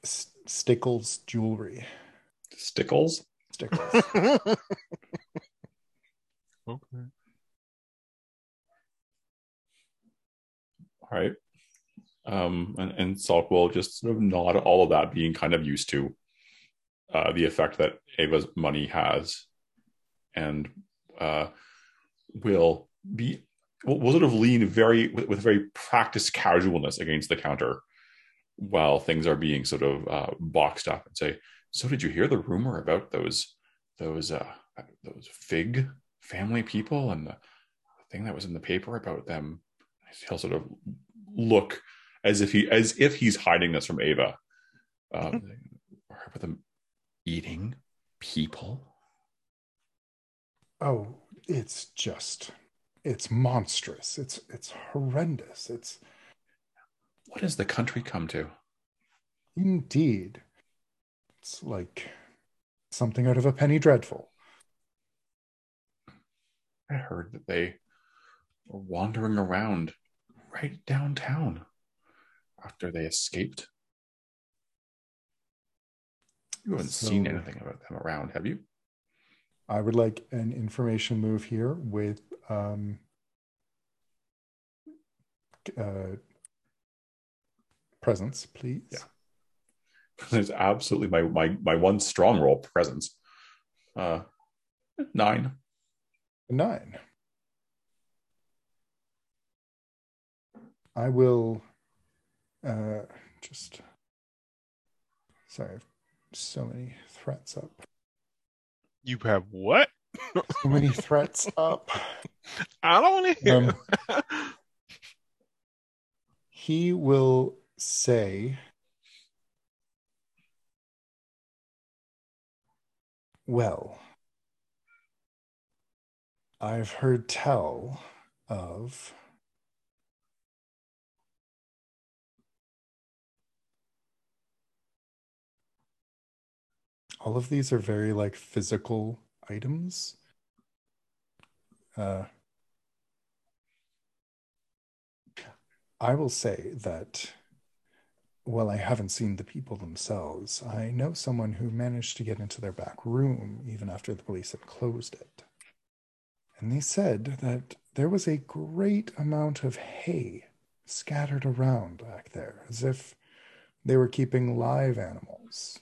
S- Stickles Jewelry. Stickles. Stickles. okay. All right. Um, and, and Salk will just sort of nod all of that, being kind of used to uh, the effect that Ava's money has, and uh, will be will, will sort of lean very with, with very practiced casualness against the counter while things are being sort of uh, boxed up and say, "So did you hear the rumor about those those uh, those Fig family people and the thing that was in the paper about them?" He'll sort of look as if he as if he's hiding this from Ava. Um, with them eating people. oh, it's just it's monstrous. It's it's horrendous. It's What has the country come to? indeed. It's like something out of a penny dreadful. I heard that they were wandering around right downtown after they escaped. You haven't seen anything about them around, have you? I would like an information move here with um uh presence, please. Yeah. It's absolutely my my my one strong roll presence. Uh, nine. Nine. I will uh just sorry, I have so many threats up. You have what? So many threats up. I don't want to hear. Um, he will say well i've heard tell of all of these are very like physical items uh I will say that while I haven't seen the people themselves, I know someone who managed to get into their back room even after the police had closed it. And they said that there was a great amount of hay scattered around back there, as if they were keeping live animals.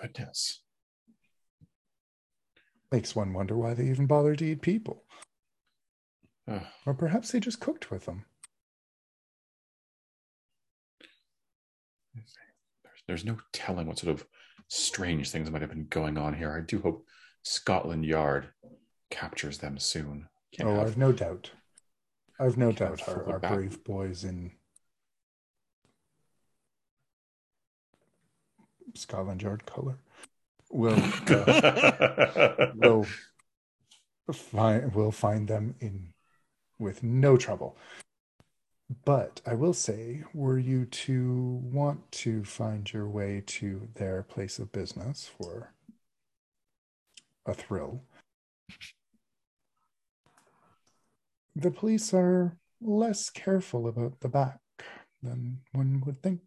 Goodness. Makes one wonder why they even bothered to eat people. Ugh. Or perhaps they just cooked with them. there's, there's no telling what sort of strange things might have been going on here. I do hope Scotland Yard captures them soon. Can't oh, have- I've no doubt. I've no doubt our, our brave boys in Scotland Yard color will uh, will find will find them in with no trouble. But I will say, were you to want to find your way to their place of business for a thrill, the police are less careful about the back than one would think.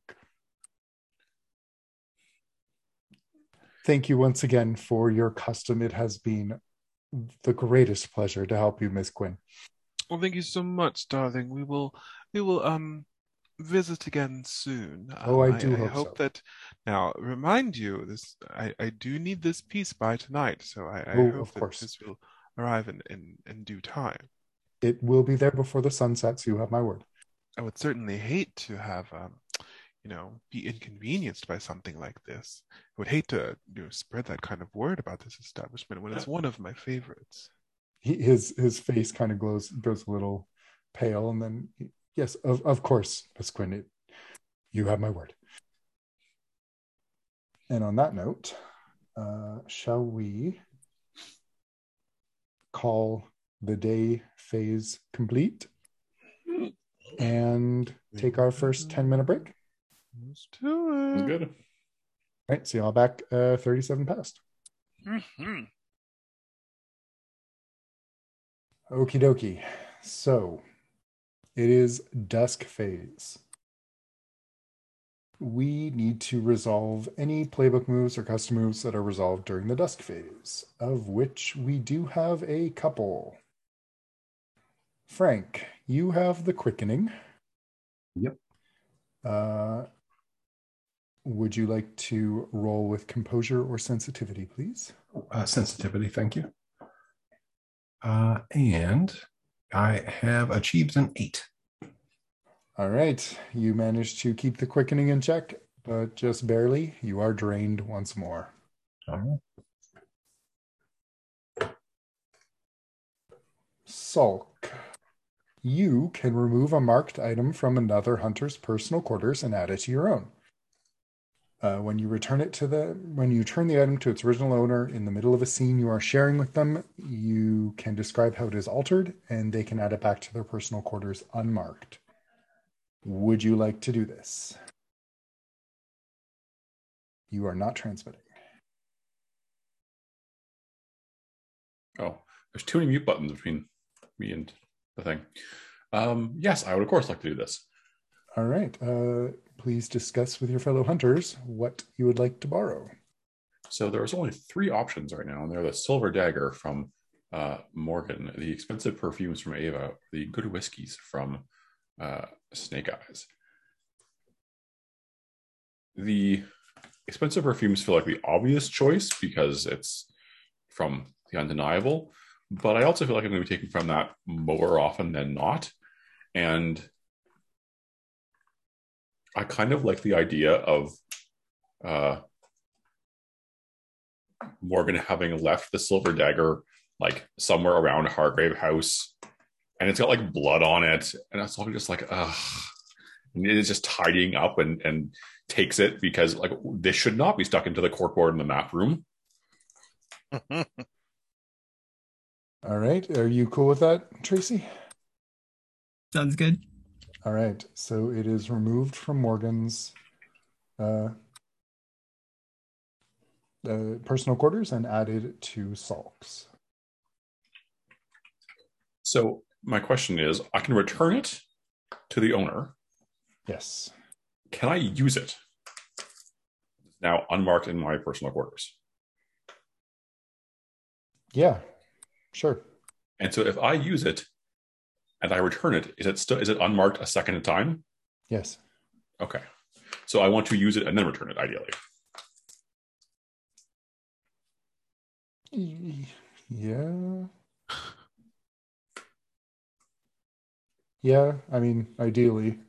Thank you once again for your custom. It has been the greatest pleasure to help you, Miss Quinn. Well, thank you so much, darling. We will we will um visit again soon. Oh, Um, I do I, hope hope so. that now remind you this I, I do need this piece by tonight, so I, I Oh, hope of that course. this will arrive in, in, in due time. It will be there before the sun sets. You have my word. I would certainly hate to have um you know be inconvenienced by something like this. I would hate to you know spread that kind of word about this establishment when it's one of my favorites. He, his his face kind of glows goes a little pale, and then yes, of of course, Miss Quinn. It, you have my word. And on that note, uh, shall we call the day phase complete and take our first 10 minute break? Let's do It's it. good. All right, see y'all back uh, 37 past. Mhm. Okie dokie. So it is dusk phase. We need to resolve any playbook moves or custom moves that are resolved during the dusk phase, of which we do have a couple. Frank, you have the quickening. Yep. Uh, would you like to roll with composure or sensitivity, please? Uh, sensitivity, thank you. Uh, and I have achieved an eight. All right. You managed to keep the quickening in check, but just barely. You are drained once more. All right. Sulk. You can remove a marked item from another hunter's personal quarters and add it to your own. Uh, when you return it to the when you turn the item to its original owner in the middle of a scene you are sharing with them, you can describe how it is altered, and they can add it back to their personal quarters unmarked. Would you like to do this? You are not transmitting. Oh, there's too many mute buttons between me and the thing. Um, yes, I would of course like to do this. All right. Uh, please discuss with your fellow hunters what you would like to borrow. So there's only three options right now, and they're the Silver Dagger from uh, Morgan, the expensive perfumes from Ava, the good whiskeys from uh, Snake Eyes. The expensive perfumes feel like the obvious choice because it's from the undeniable, but I also feel like I'm going to be taking from that more often than not. And I kind of like the idea of uh, Morgan having left the silver dagger like somewhere around Hargrave House, and it's got like blood on it, and it's all just like, ugh. And it is just tidying up and and takes it because like this should not be stuck into the corkboard in the map room. All right. Are you cool with that, Tracy? Sounds good. All right. So it is removed from Morgan's uh, uh, personal quarters and added to Sulk's. So my question is, I can return it to the owner. Yes. Can I use it? Now unmarked in my personal quarters. Yeah. Sure. And so if I use it and I return it, is it still is it unmarked a second time? Yes. Okay. So I want to use it and then return it ideally. Yeah. Yeah, I mean, ideally.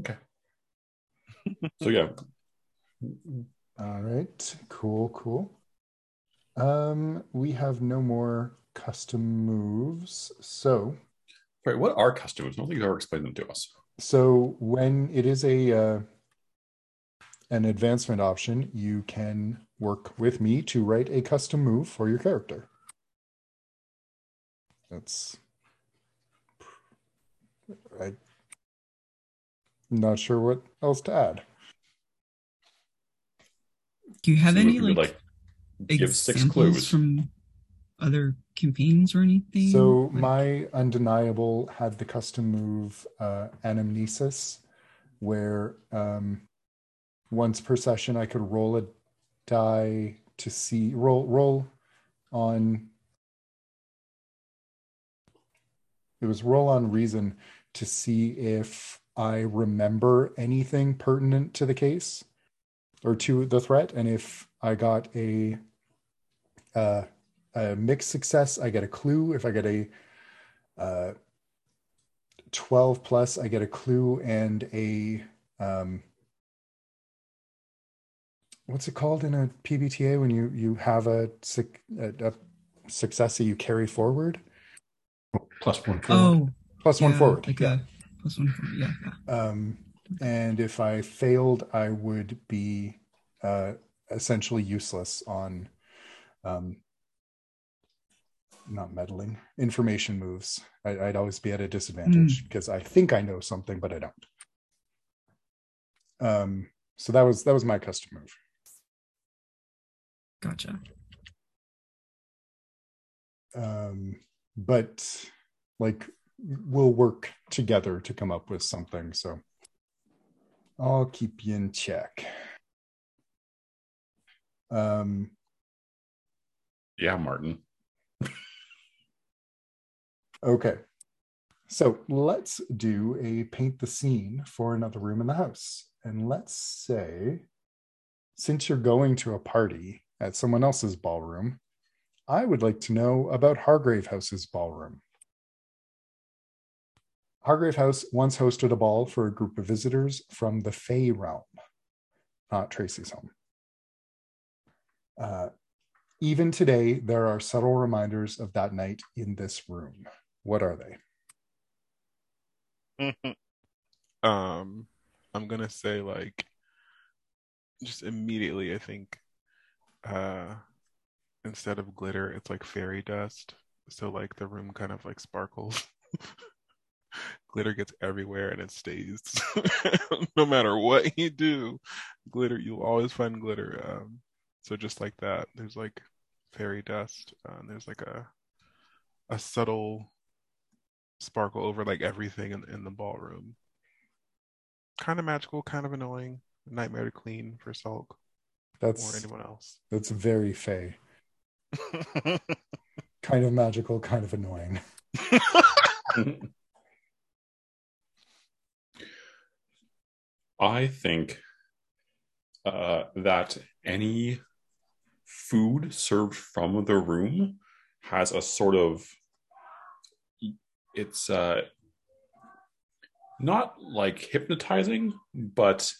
Okay. so yeah, All right. Cool, cool. Um, we have no more custom moves. So, right. What are customs? I don't think you've ever explained them to us. so when it is a uh, an advancement option, you can work with me to write a custom move for your character. That's I'm not sure what else to add. Do you have So any we would, like, give six examples clues. from other campaigns or anything? So Like- my undeniable had the custom move uh, anamnesis, where um, once per session I could roll a die to see roll roll on. It was roll on reason to see if I remember anything pertinent to the case or to the threat, and if I got a uh, a mixed success, I get a clue. If I get a uh, 12 plus, I get a clue and a um, what's it called in a PBTA when you you have a, a, a success that you carry forward? Plus one forward. oh, Plus one yeah, forward. like yeah. a plus one forward. Yeah, yeah. Um, and if I failed, I would be uh, essentially useless on um, not meddling information moves. I, I'd always be at a disadvantage because I think I know something, but I don't. Um, so that was that was my custom move. Gotcha. Um, but like we'll work together to come up with something. So I'll keep you in check. Um, Yeah, Martin. Okay. So let's do a paint the scene for another room in the house. And let's say, since you're going to a party at someone else's ballroom, I would like to know about Hargrave House's ballroom. Hargrave House once hosted a ball for a group of visitors from the Fey realm, not Tracy's home. Uh, even today, there are subtle reminders of that night in this room. What are they? um, I'm gonna say like just immediately. I think uh, instead of glitter, it's like fairy dust. So like the room kind of like sparkles. glitter gets everywhere and it stays. no matter what you do, glitter. You'll always find glitter. Um, so just like that, there's like fairy dust. Uh, and there's like a a subtle sparkle over like everything in, in the ballroom. Kind of magical, kind of annoying. Nightmare to clean for Sulk That's or That's anyone else. that's very Fey. Kind of magical, kind of annoying. I think uh, that any food served from the room has a sort of it's uh, not like hypnotizing, but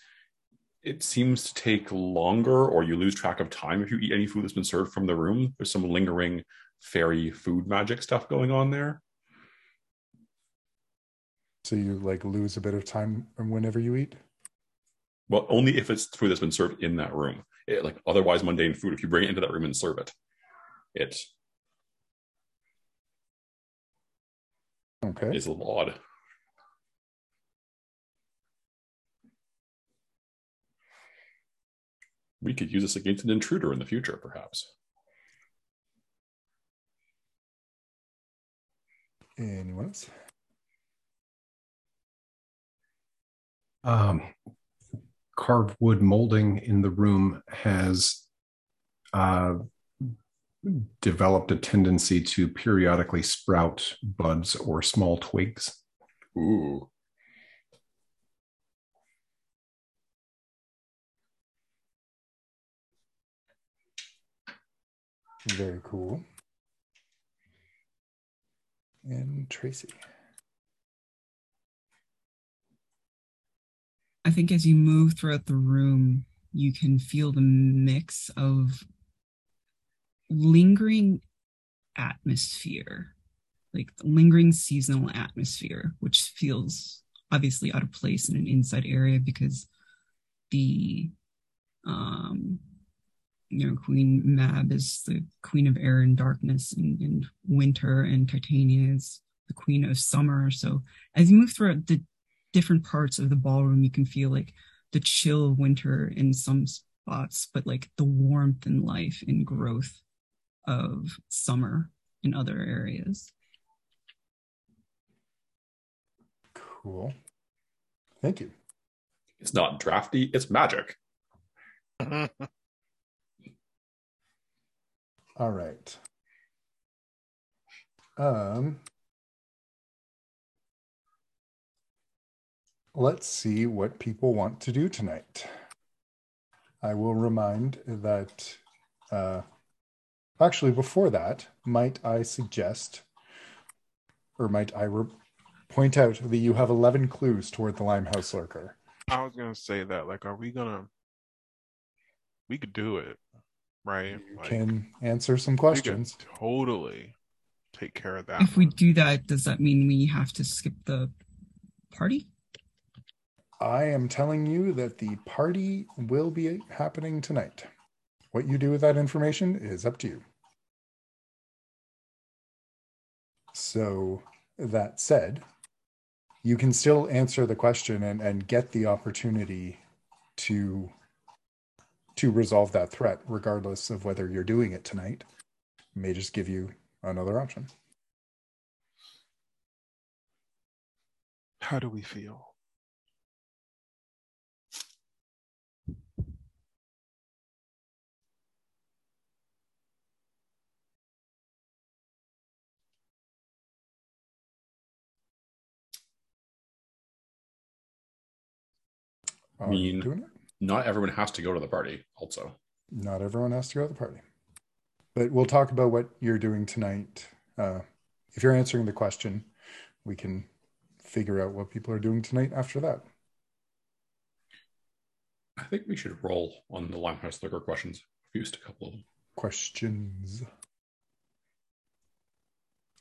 it seems to take longer or you lose track of time if you eat any food that's been served from the room. There's some lingering fairy food magic stuff going on there. So you like lose a bit of time whenever you eat. Well, only if it's food that's been served in that room. It, like otherwise mundane food, if you bring it into that room and serve it, it Okay. is a little odd. We could use this against an intruder in the future, perhaps. Anyone else? Um, carved wood molding in the room has uh, developed a tendency to periodically sprout buds or small twigs. Ooh. Very cool. And Tracy. I think as you move throughout the room, you can feel the mix of lingering atmosphere, like lingering seasonal atmosphere, which feels obviously out of place in an inside area because the um you know queen mab is the queen of air and darkness and, and winter and titania is the queen of summer. So as you move throughout the different parts of the ballroom you can feel like the chill of winter in some spots but like the warmth and life and growth of summer in other areas Cool. Thank you. It's not drafty, it's magic. All right. Um, let's see what people want to do tonight. I will remind that, uh, actually, before that, might I suggest, or might I re- point out that you have 11 clues toward the Limehouse Lurker? I was gonna say that. Like, are we gonna? We could do it, right? You Like, can answer some we could questions. totally take care of that. if we do that does that mean we have to skip the party I am telling you that the party will be happening tonight. What you do with that information is up to you. So, that said, you can still answer the question and, and get the opportunity to to resolve that threat regardless of whether you're doing it tonight may just give you another option How do we feel? Are Mean. doing it Not everyone has to go to the party, also. not everyone has to go to the party but we'll talk about what you're doing tonight uh, if you're answering the question we can figure out what people are doing tonight after that I think we should roll on the Limehouse Lurker questions. I've used a couple of them. questions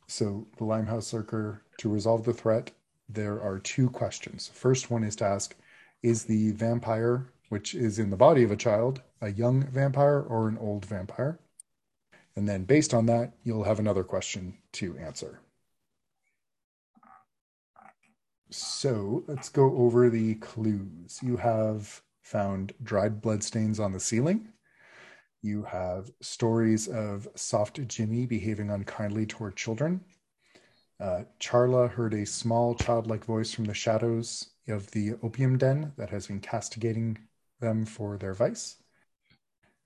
so the limehouse lurker to resolve the threat there are two questions first one is to ask is the vampire which is in the body of a child a young vampire or an old vampire? And then based on that you'll have another question to answer. So let's go over the clues. You have found dried bloodstains on the ceiling. You have stories of soft Jimmy behaving unkindly toward children. Uh, Charla heard a small childlike voice from the shadows of the opium den that has been castigating them for their vice.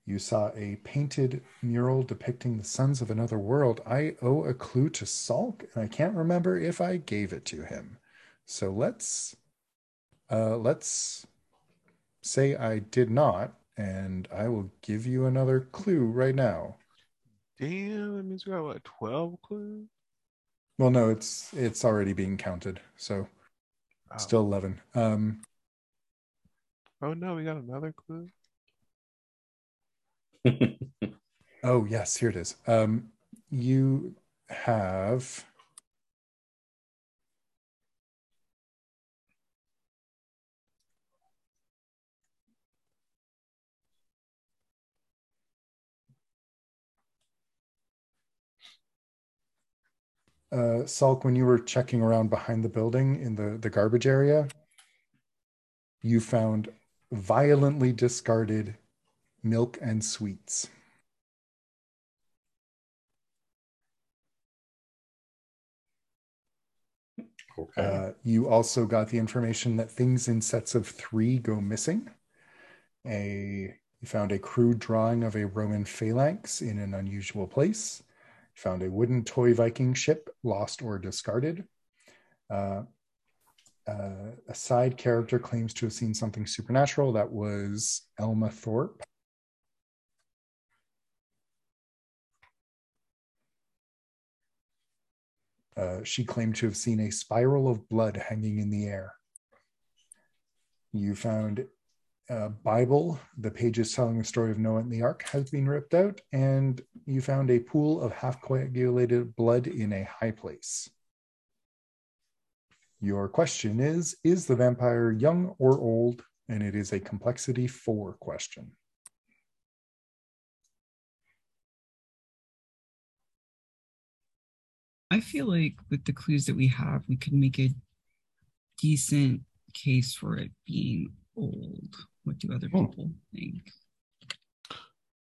You saw a painted mural depicting the sons of another world. I owe a clue to Salk, and I can't remember if I gave it to him. So let's uh, let's say I did not, and I will give you another clue right now. Damn, that means we got what twelve clues. Well, no, it's it's already being counted, so Oh. still eleven. Um, Oh no, we got another clue. oh yes, here it is. Um, you have uh, Salk, when you were checking around behind the building in the, the garbage area, you found violently discarded milk and sweets. Okay. Uh, you also got the information that things in sets of three go missing. A you found a crude drawing of a Roman phalanx in an unusual place. Found a wooden toy Viking ship lost or discarded. Uh, uh, a side character claims to have seen something supernatural. That was Elma Thorpe. Uh, she claimed to have seen a spiral of blood hanging in the air. You found a Bible, the pages telling the story of Noah and the ark has been ripped out, and you found a pool of half coagulated blood in a high place. Your question is Is the vampire young or old? And it is a complexity four question. I feel like with the clues that we have, we could make a decent case for it being old. What do other Hmm. people think?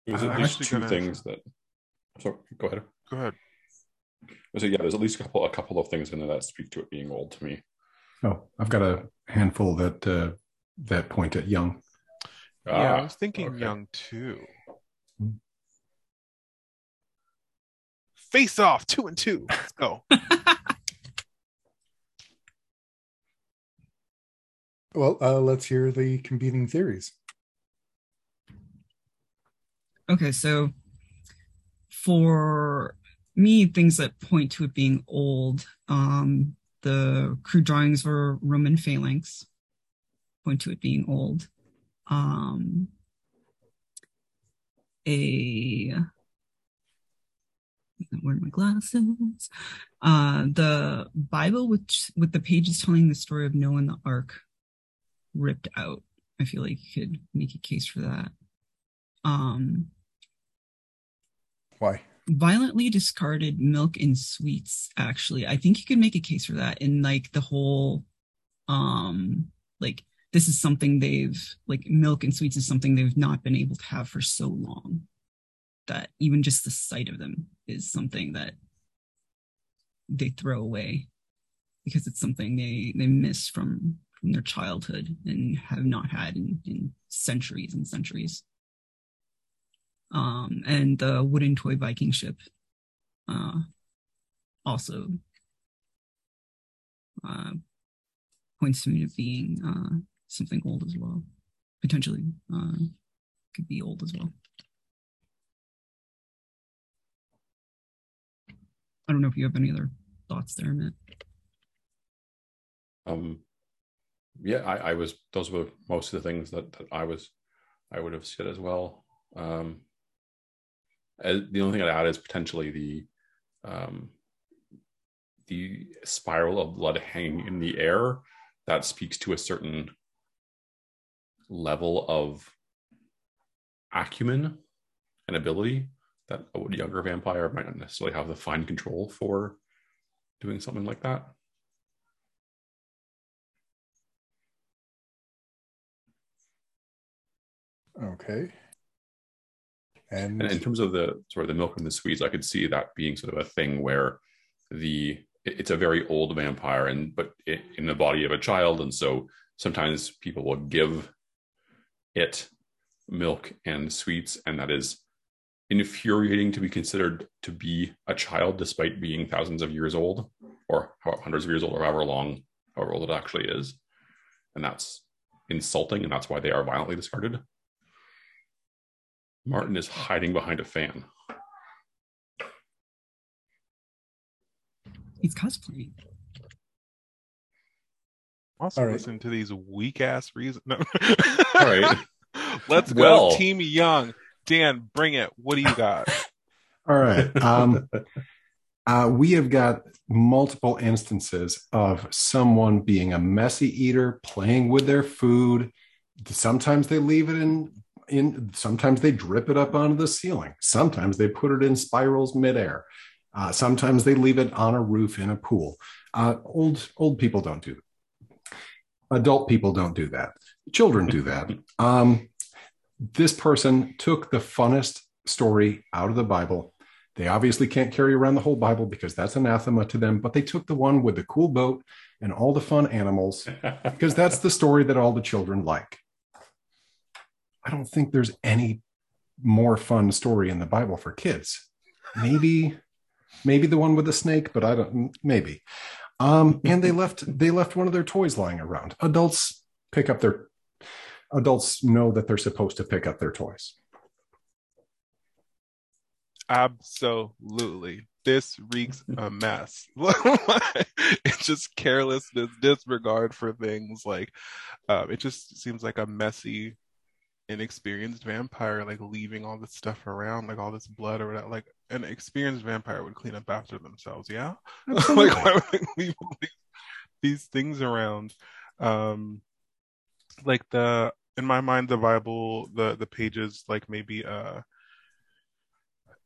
There's at least two gonna- things that. So go ahead. Go ahead. So yeah, there's at least a couple a couple of things in there that speak to it being old to me. Oh, I've got a handful that uh, that point at young. yeah, I Ah, was thinking okay. young too. Hmm. Face off, two and two. Let's go. Well, uh, let's hear the competing theories. Okay, so for me, things that point to it being old, um, the crude drawings were Roman phalanx, point to it being old. Um, a are my glasses? Uh, the Bible, which with the pages telling the story of Noah and the Ark, ripped out. I feel like you could make a case for that. Um, Why? violently discarded milk and sweets actually i think you could make a case for that in like the whole um like this is something they've like milk and sweets is something they've not been able to have for so long that even just the sight of them is something that they throw away because it's something they they miss from from their childhood and have not had in, in centuries and centuries um, and the wooden toy Viking ship uh, also uh, points to me to being uh, something old as well. Potentially uh, could be old as well. I don't know if you have any other thoughts there, Matt. Um, yeah, I, I was. Those were most of the things that, that I was. I would have said as well. Um, the only thing I'd add is potentially the um, the spiral of blood hanging in the air. That speaks to a certain level of acumen and ability that a younger vampire might not necessarily have the fine control for doing something like that. Okay. And, And in terms of the sort of the milk and the sweets, I could see that being sort of a thing where the it's a very old vampire and but it, in the body of a child, and so sometimes people will give it milk and sweets, and that is infuriating to be considered to be a child despite being thousands of years old or hundreds of years old or however long however old it actually is. And that's insulting and that's why they are violently discarded Martin is hiding behind a fan. He's cosplaying. Also, All right. listen to these weak ass reasons. No. All right. Let's go, Well. Team Young. Dan, bring it. What do you got? All right. Um, uh, we have got multiple instances of someone being a messy eater, playing with their food. Sometimes they leave it in in sometimes they drip it up onto the ceiling. Sometimes they put it in spirals midair. Uh, sometimes they leave it on a roof in a pool. Uh, old old people don't do adult people don't do that. Children do that. Um, this person took the funnest story out of the bible. They obviously can't carry around the whole bible because that's anathema to them but they took the one with the cool boat and all the fun animals because that's the story that all the children like. I don't think there's any more fun story in the Bible for kids. Maybe, maybe the one with the snake, but I don't. Maybe. Um, and they left they left one of their toys lying around. Adults pick up their adults know that they're supposed to pick up their toys. Absolutely. this reeks a mess. it's just carelessness, disregard for things. Like, um, it just seems like a messy, inexperienced vampire, like leaving all this stuff around, like all this blood or whatever. Like, an experienced vampire would clean up after themselves. Yeah, like why would they leave these, these things around? Um, like the in my mind, the Bible, the the pages, like maybe uh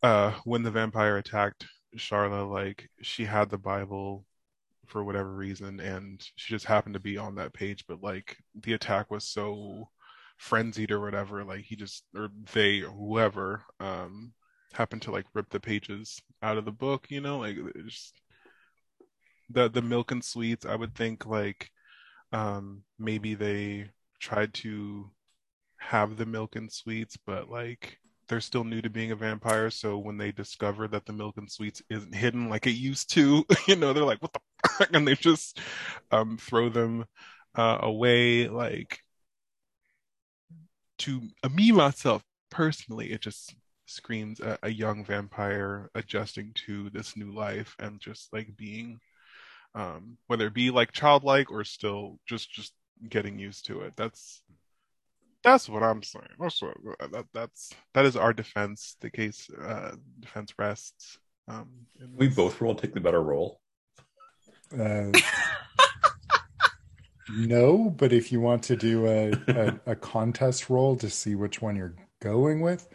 uh when the vampire attacked Sharla, like she had the Bible for whatever reason, and she just happened to be on that page. But like the attack was so frenzied or whatever, like he just or they or whoever um happened to like rip the pages out of the book. You know, like just the the milk and sweets. I would think like um maybe they tried to have the milk and sweets, but like they're still new to being a vampire. So when they discover that the milk and sweets isn't hidden like it used to, you know, they're like, what the fuck? And they just um, throw them uh, away. Like to uh, me, myself personally, it just screams a, a, young vampire adjusting to this new life and just like being, um, whether it be like childlike or still just, just getting used to it. That's that's what I'm saying. That's what, that, that's that is our defense. The case uh, defense rests. Um, we both roll take the better roll. Uh, no, but if you want to do a, a, a contest roll to see which one you're going with,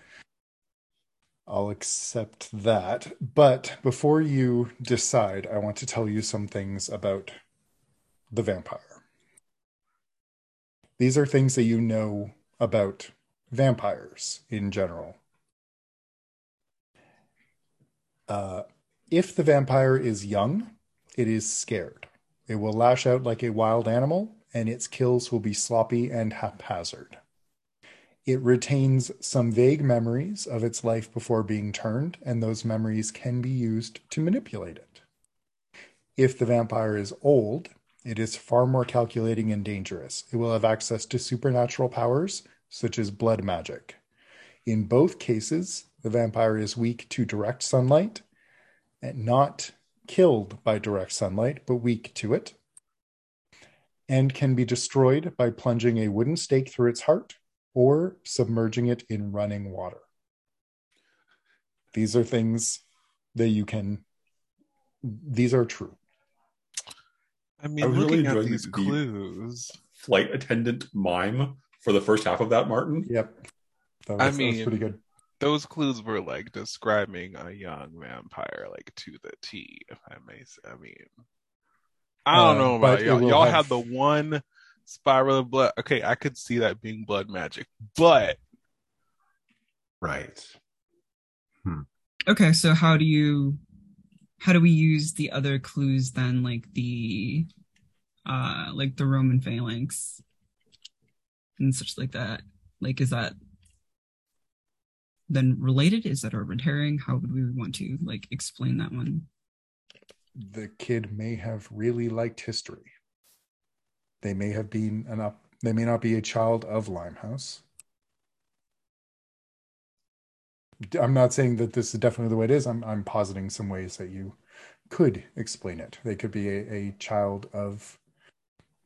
I'll accept that. But before you decide, I want to tell you some things about the vampire. These are things that you know about vampires in general. Uh, if the vampire is young, it is scared. It will lash out like a wild animal, and its kills will be sloppy and haphazard. It retains some vague memories of its life before being turned, and those memories can be used to manipulate it. If the vampire is old, it is far more calculating and dangerous. It will have access to supernatural powers, such as blood magic. In both cases, the vampire is weak to direct sunlight, and not killed by direct sunlight, but weak to it, and can be destroyed by plunging a wooden stake through its heart or submerging it in running water. These are things that you can, these are true. I mean, I looking really at these the clues, flight attendant mime for the first half of that, Martin. Yep, that was, I mean, that was pretty good. Those clues were like describing a young vampire, like to the T. If I may say, I mean, I don't uh, know about y'all. Y'all have... had the one spiral of blood. Okay, I could see that being blood magic, but right. Hmm. Okay, so how do you how do we use the other clues then like the uh like the roman phalanx and such like that like is that then related is that urban herring how would we want to like explain that one the kid may have really liked history they may have been an up they may not be a child of limehouse I'm not saying that this is definitely the way it is. I'm I'm positing some ways that you could explain it. They could be a, a child of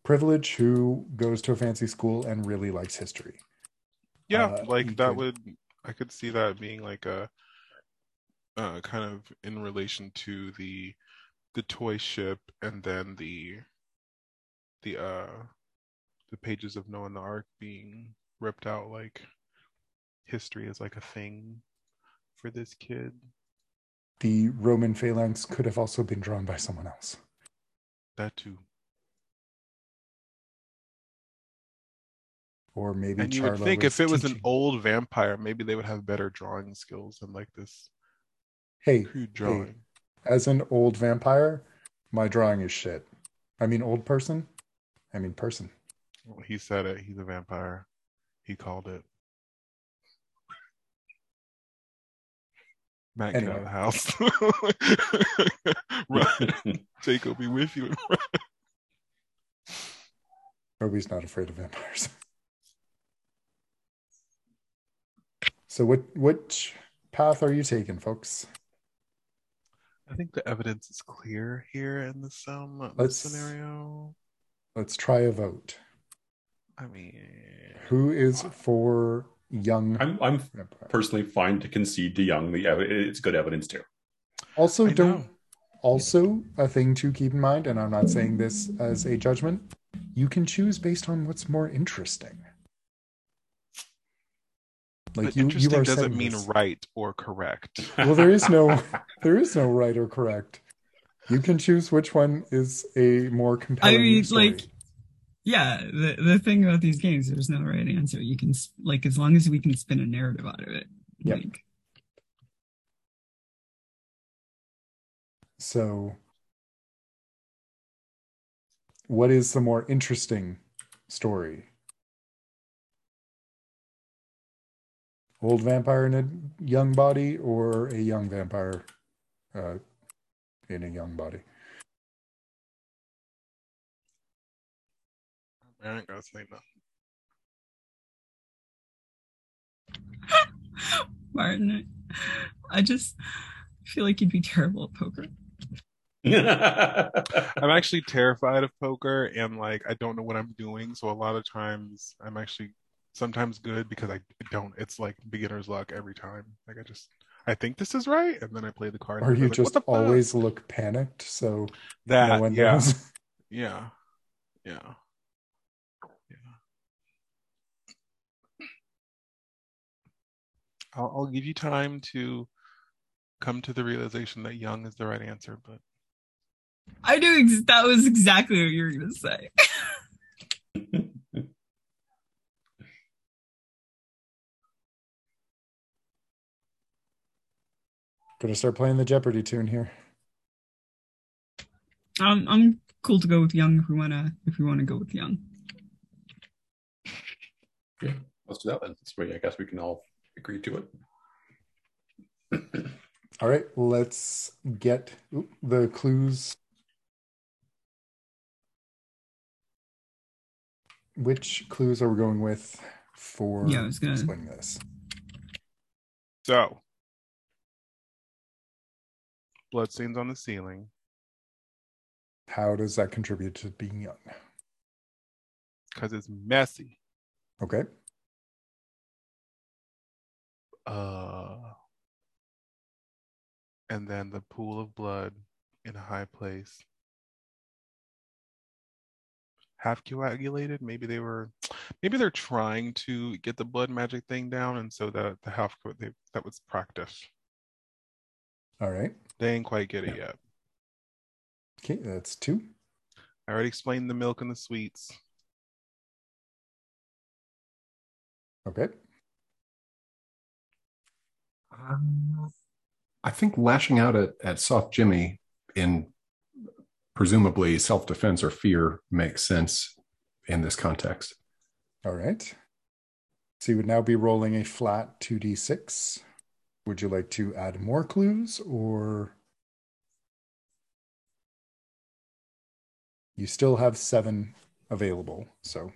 privilege who goes to a fancy school and really likes history. Yeah, uh, like that could... would I could see that being like a uh, kind of in relation to the the toy ship and then the the uh the pages of Noah and the Ark being ripped out like history is like a thing for this kid. The Roman phalanx could have also been drawn by someone else. That too. Or maybe and you Charla would think if it was an old vampire, maybe they would have better drawing skills than like this. Hey, drawing. Hey, as an old vampire, my drawing is shit. I mean, old person. I mean, person. Well, he said it. He's a vampire. He called it. Matt, anyway. get out of the house. run. Jake be with you. Roby's not afraid of vampires. So what which path are you taking, folks? I think the evidence is clear here in this um Let's- scenario. Let's try a vote. I mean, Who is for young I'm I'm vampire? personally fine to concede to Young. The ev- it's good evidence too. Also, I don't. know. Also, a thing to keep in mind, and I'm not saying this as a judgment. You can choose based on what's more interesting. Like but you, you interesting are doesn't setting mean this- right or correct. Well, there is no, there is no right or correct. You can choose which one is a more compelling I mean, story. like, yeah, the the thing about these games, there's no right answer. You can like as long as we can spin a narrative out of it. Yep. Like, So, what is the more interesting story? Old vampire in a young body or a young vampire uh, in a young body? I ain't gonna say nothing. Martin, I just feel like you'd be terrible at poker. I'm actually terrified of poker and like I don't know what I'm doing. So a lot of times I'm actually sometimes good because I don't. It's like beginner's luck every time. Like I just I think this is right, and then I play the card. Or you I'm like, just what fuck? always look panicked, so that no one yeah knows. yeah yeah yeah. I'll, I'll give you time to come to the realization that young is the right answer, but I knew ex- that was exactly what you were gonna say. Gonna start playing the Jeopardy tune here. Um, I'm cool to go with young if we wanna if we wanna go with young. Yeah, let's do that then. That's why I guess we can all agree to it. All right, let's get oop, the clues. Which clues are we going with for Yeah, I was gonna- explaining this? so bloodstains on the ceiling. How does that contribute to being young? because it's messy. Okay. Uh, and then the pool of blood in a high place. Half coagulated. Maybe they were, maybe they're trying to get the blood magic thing down, and so the the half that was practice. All right. They ain't quite get it yet. Okay, that's two. I already explained the milk and the sweets. Okay. Um, I think lashing out at, at Soft Jimmy in presumably self defense or fear makes sense in this context. All right. So you would now be rolling a flat 2d6. Would you like to add more clues or you still have seven available? So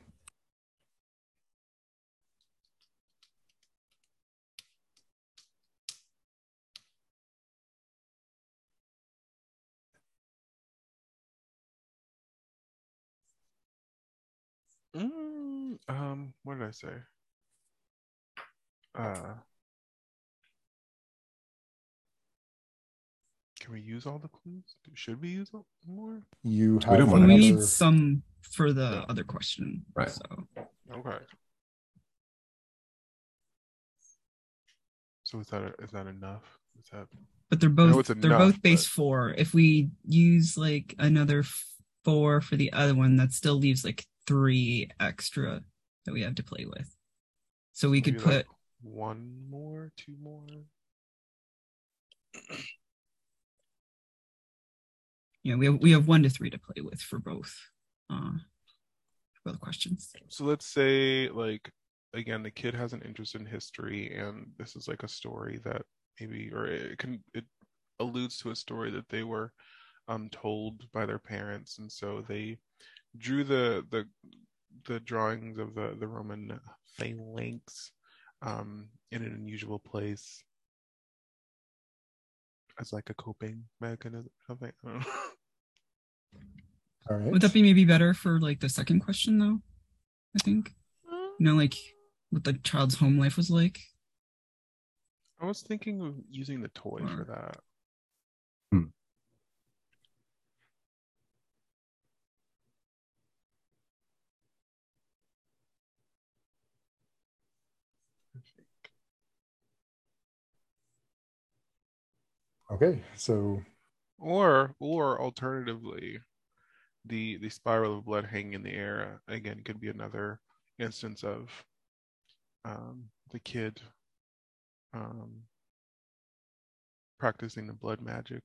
Mm, um, what did I say? Uh, can we use all the clues? Should we use all- more? you We have don't We wanna need some for the other question. Right. So Okay. So is that is that enough? Is that but they're both it's they're both base but- four. If we use like another four for the other one, that still leaves like three extra that we have to play with. So we could put like, one more, two more? You know we have we have one to three to play with for both uh for the questions. So let's say like again the kid has an interest in history and this is like a story that maybe or it can it alludes to a story that they were um told by their parents and so they drew the the the drawings of the the Roman phalanx um in an unusual place as like a coping mechanism or something. I don't know. All right. Would that be maybe better for like the second question though? I think. Mm. You know, like what the child's home life was like. I was thinking of using the toy for that. I think. Okay. So Or or alternatively, the the spiral of blood hanging in the air again could be another instance of um, the kid um, practicing the blood magic,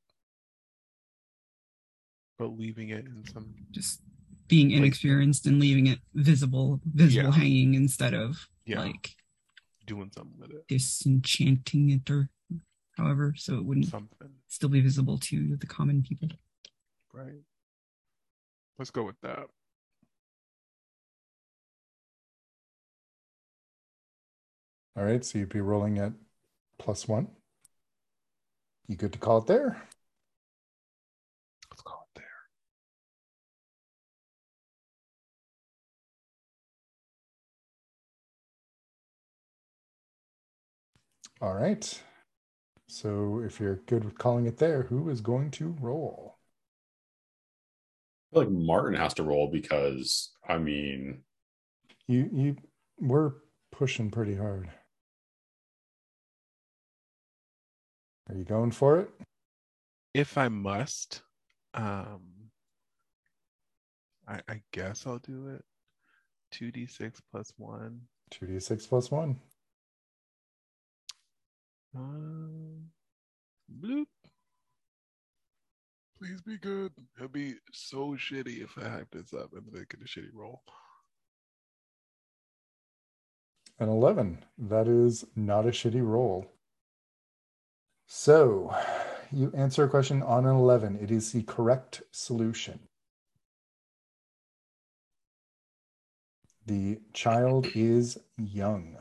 but leaving it in some Just being Like- inexperienced and leaving it visible, visible Yeah. hanging instead of yeah like doing something with it, disenchanting it or however, so it wouldn't something still be visible to the common people. right. Let's go with that. all right. So you'd be rolling at plus one. You good to call it there? Let's call it there. All right. So if you're good with calling it there, who is going to roll? I feel like Martin has to roll because I mean, You you we're pushing pretty hard. Are you going for it? If I must, um, I, I guess I'll do it. Two d six plus one. Two d six plus one. Um, bloop. Please be good. It'd be so shitty if I hype this up and make it a shitty roll. An 11. That is not a shitty roll. So you answer a question on an 11. It is the correct solution. The child is young.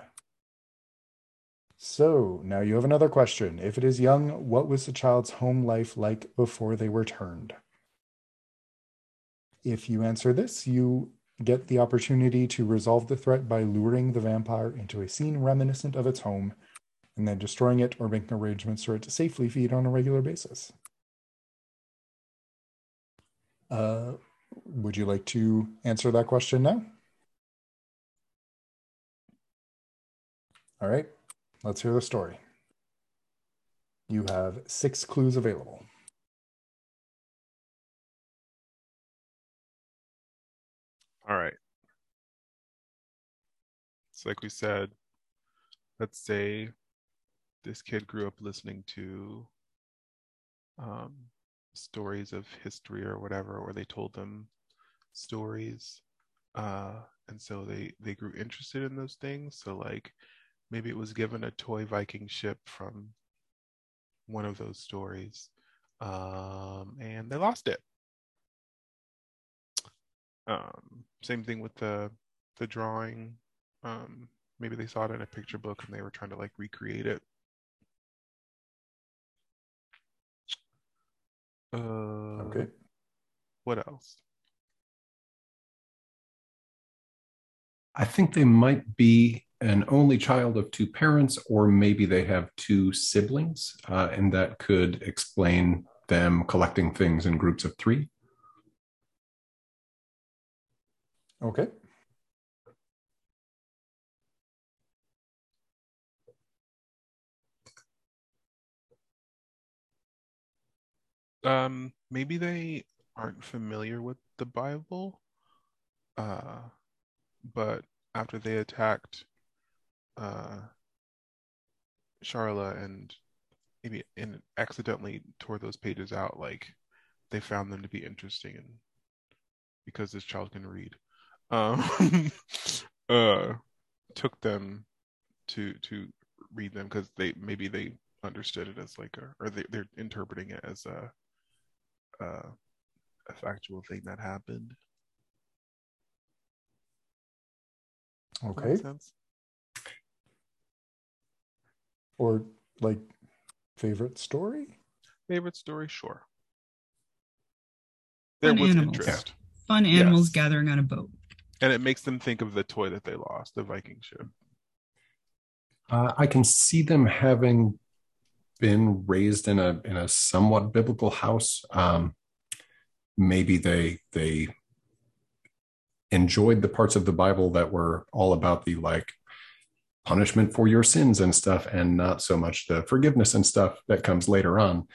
So now you have another question. If it is young, what was the child's home life like before they were turned? If you answer this, you get the opportunity to resolve the threat by luring the vampire into a scene reminiscent of its home and then destroying it or making arrangements for it to safely feed on a regular basis. Uh, would you like to answer that question now? All right, let's hear the story. You have six clues available. All right. So, like we said, let's say this kid grew up listening to um, stories of history or whatever, or they told them stories, uh, and so they they grew interested in those things. So, like maybe it was given a toy Viking ship from one of those stories, um, and they lost it. Um, same thing with the the drawing. Um, maybe they saw it in a picture book and they were trying to like recreate it. Uh, Okay. What else? I think they might be an only child of two parents, or maybe they have two siblings, uh, and that could explain them collecting things in groups of three. Okay. Um, maybe they aren't familiar with the Bible. Uh, but after they attacked uh Charla and maybe and accidentally tore those pages out, like they found them to be interesting and because this child can read. Um uh took them to to read them because they maybe they understood it as like a or they, they're interpreting it as a uh, a factual thing that happened. Does that Okay. sense? Or like favorite story? favorite story, sure. There Fun was animals. interest. Fun animals Yes. gathering on a boat. And it makes them think of the toy that they lost, the Viking ship. Uh, I can see them having been raised in a in a somewhat biblical house. Um, maybe they they enjoyed the parts of the Bible that were all about the like punishment for your sins and stuff, and not so much the forgiveness and stuff that comes later on.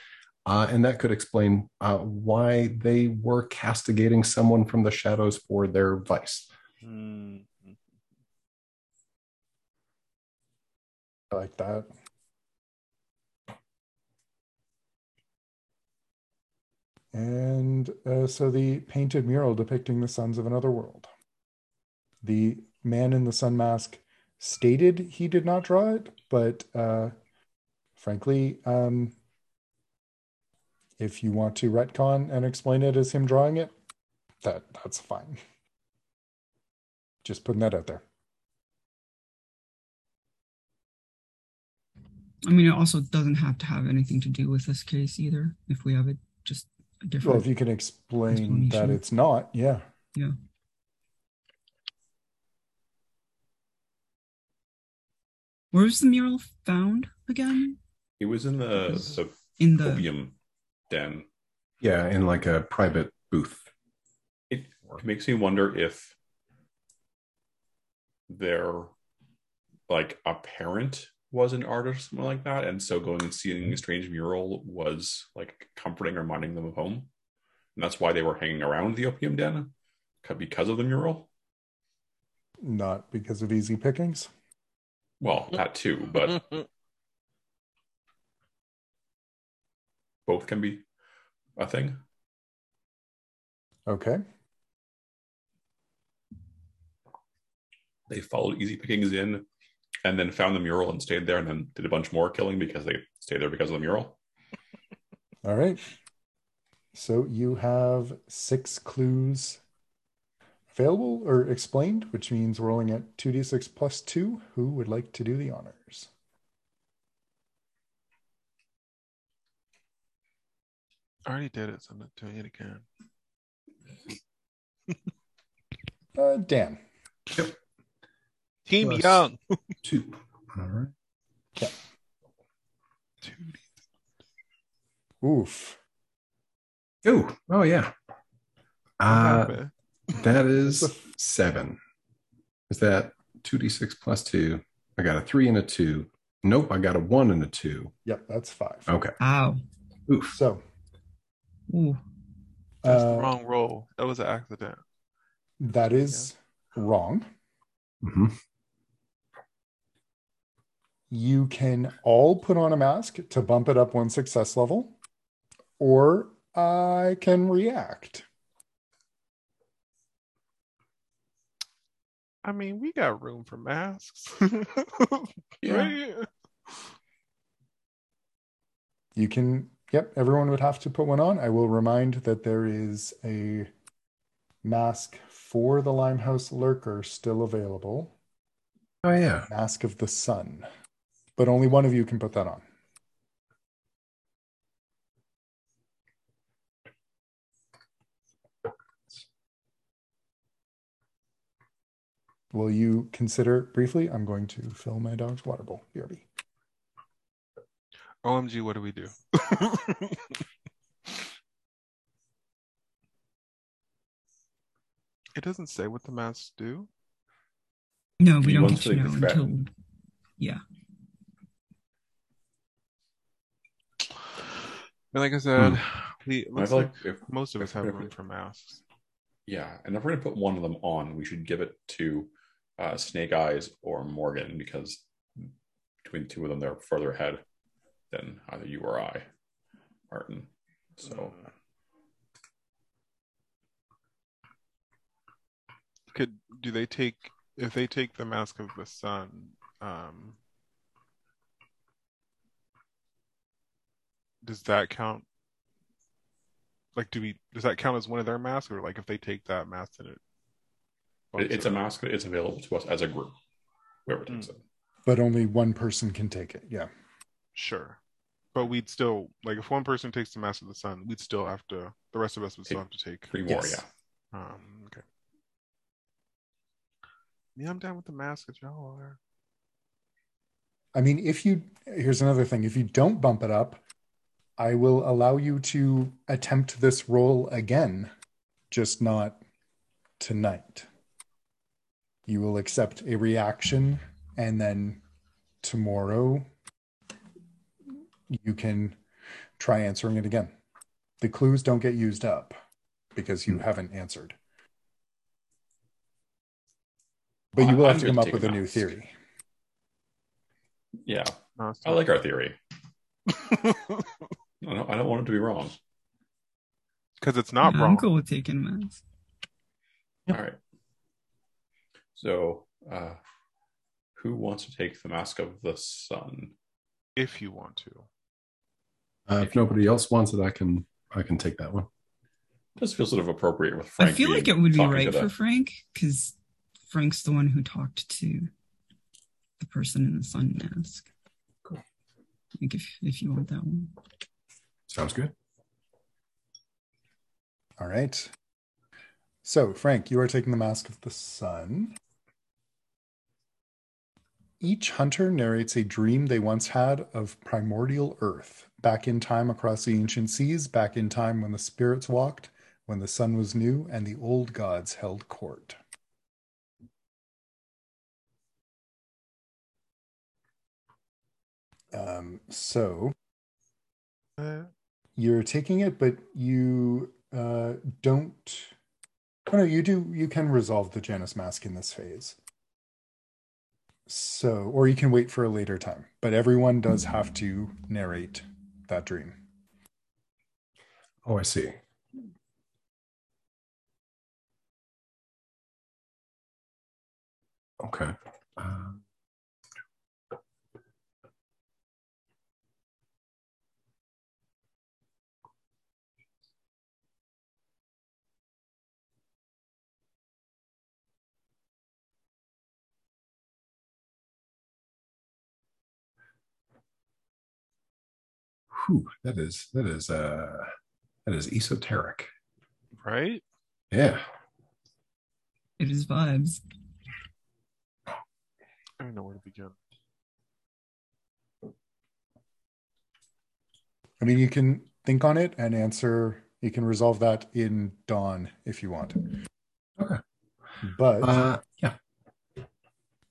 Uh, and that could explain uh, why they were castigating someone from the shadows for their vice. Hmm. I like that. And uh, so the painted mural depicting the sons of another world. The man in the sun mask stated he did not draw it, but uh, frankly, um, if you want to retcon and explain it as him drawing it, that that's fine. Just putting that out there. I mean, it also doesn't have to have anything to do with this case either. If we have it just a Well, different. if you can explain that it's not, yeah. yeah. Where was the mural found again? It was in the, Because- the In the. opium den. Yeah, in like a private booth. It makes me wonder if their like a parent was an artist or something like that, and so going and seeing a strange mural was like comforting or reminding them of home. And that's why they were hanging around the opium den because of the mural. Not because of easy pickings. Well, that too, but both can be a thing. Okay. They followed easy pickings in and then found the mural and stayed there and then did a bunch more killing because they stayed there because of the mural. All right. So you have six clues available or explained, which means rolling at 2d6 plus 2. Who would like to do the honors? I already did it, so I'm not doing it again. Uh, Dan. Team Plus- Young. Two. All right. Oof. Oh, oh yeah. What Uh, happened? That is seven. Is that 2d6 plus two? I got a three and a two. Nope, I got a one and a two. Yep, that's five. Okay. Ow. Oof. So Ooh. That's uh, the wrong roll. That was an accident. that is wrong. hmm You can all put on a mask to bump it up one success level, or I can react. I mean, we got room for masks. Yeah. Right? You can, yep, everyone would have to put one on. I will remind that there is a mask for the Limehouse Lurker still available Oh yeah. Mask of the Sun. But only one of you can put that on. Will you consider briefly? I'm going to fill my dog's water bowl. BRB. OMG, what do we do? it doesn't say what the masks do. No, we He don't get to to know threaten. until. Yeah. And like I said, Hmm. we it I looks feel like, like if, most of us if- have if- room for masks. yeah, and if we're gonna put one of them on, we should give it to uh, Snake Eyes or Morgan because between the two of them, they're further ahead than either you or I, Martin. So Could do they take if they take the mask of the sun? Um, does that count? Like, do we does that count as one of their masks, or like if they take that mask, then it? It- it's a mask. It's available to us as a group. Whoever takes it. But only one person can take it. Yeah. Sure. But we'd still like if one person takes the mask of the sun, we'd still have to. The rest of us would still have to take. Three more, Yes. yeah. Um. Okay. Yeah, I'm down with the mask if y'all are. I mean, if you here's another thing. If you don't bump it up, I will allow you to attempt this roll again, just not tonight. You will accept a reaction, and then tomorrow you can try answering it again. The clues don't get used up because you haven't answered. But you will I'm have to come to up with a a new mask. theory. Yeah. No, I like our theory. I don't, I don't want it to be wrong. because it's not Yeah, wrong. I'm cool with taking mask. All right. So, uh, who wants to take the mask of the sun? If you want to. Uh, if nobody else wants it, I can I can take that one. This feels sort of appropriate with Frank. I feel like it would be right for the- Frank because Frank's the one who talked to the person in the sun mask. Cool. I think if if you want that one. Sounds good. All right. So, Frank, you are taking the Mask of the Sun. Each hunter narrates a dream they once had of primordial Earth, back in time across the ancient seas, back in time when the spirits walked, when the sun was new, and the old gods held court. Um, so, Uh, you're taking it, but you uh, don't. Oh no, you do. You can resolve the Janus mask in this phase. So, or you can wait for a later time. But everyone does have to narrate that dream. Oh, I see. Okay. Uh, whew, that is that is uh that is esoteric. right? Yeah. It is vibes. I don't know where to begin. I mean, you can think on it and answer. You can resolve that in dawn if you want. Okay. But Uh, yeah.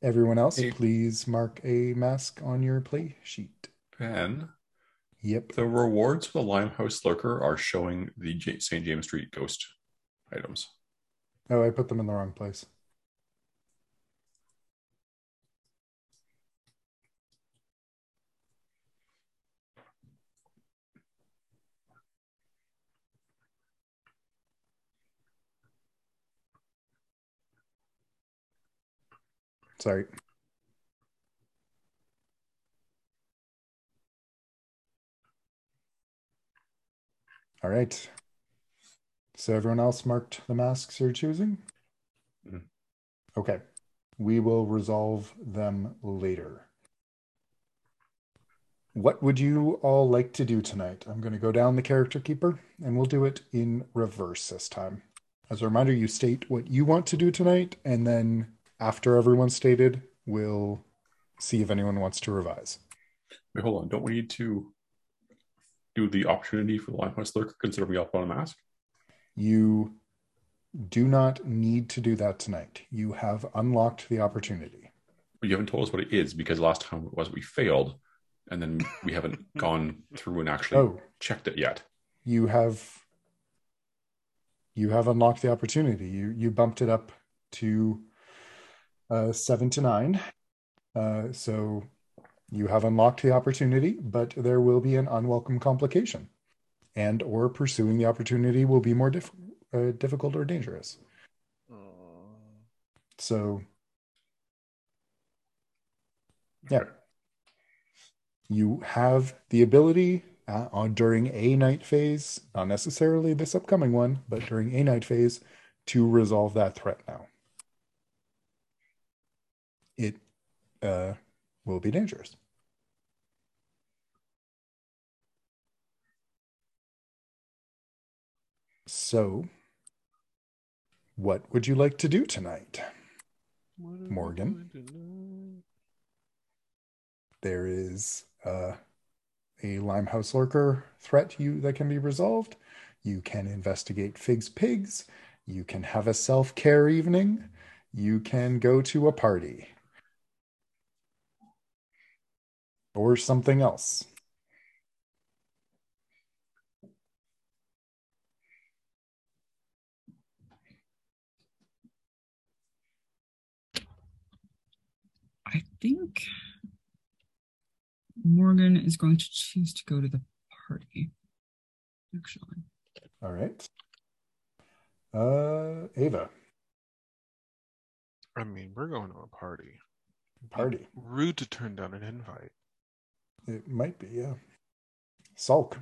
everyone else, Hey. please mark a mask on your play sheet. Ben, Yep. the rewards for the Limehouse Lurker are showing the J- St. James Street ghost items. Oh, I put them in the wrong place. Sorry. All right. So everyone else marked the masks you're choosing? Mhm. Okay. We will resolve them later. What would you all like to do tonight? I'm going to go down the character keeper and we'll do it in reverse this time. As a reminder, you state what you want to do tonight, and then after everyone's stated, we'll see if anyone wants to revise. Wait, hold on. Don't we need to do the opportunity for the Limehouse Lurker considering we all put on a mask? You do not need to do that tonight. You have unlocked the opportunity. But you haven't told us what it is because last time it was we failed, and then we haven't gone through and actually Oh, checked it yet. you have you have unlocked the opportunity. You you bumped it up to uh, seven to nine. Uh, so you have unlocked the opportunity, but there will be an unwelcome complication, and or pursuing the opportunity will be more diff- uh, difficult or dangerous. So yeah, you have the ability uh, on during a night phase, not necessarily this upcoming one, but during a night phase, to resolve that threat now. It uh, will be dangerous. So, what would you like to do tonight, Morgan? There is uh, a Limehouse Lurker threat you that can be resolved. You can investigate Fig's pigs. You can have a self care evening. You can go to a party. Or something else. I think Morgan is going to choose to go to the party. Actually, All right. Uh, Ava, I mean, we're going to a party. party. Rude to turn down an invite. It might be, yeah. Sulk.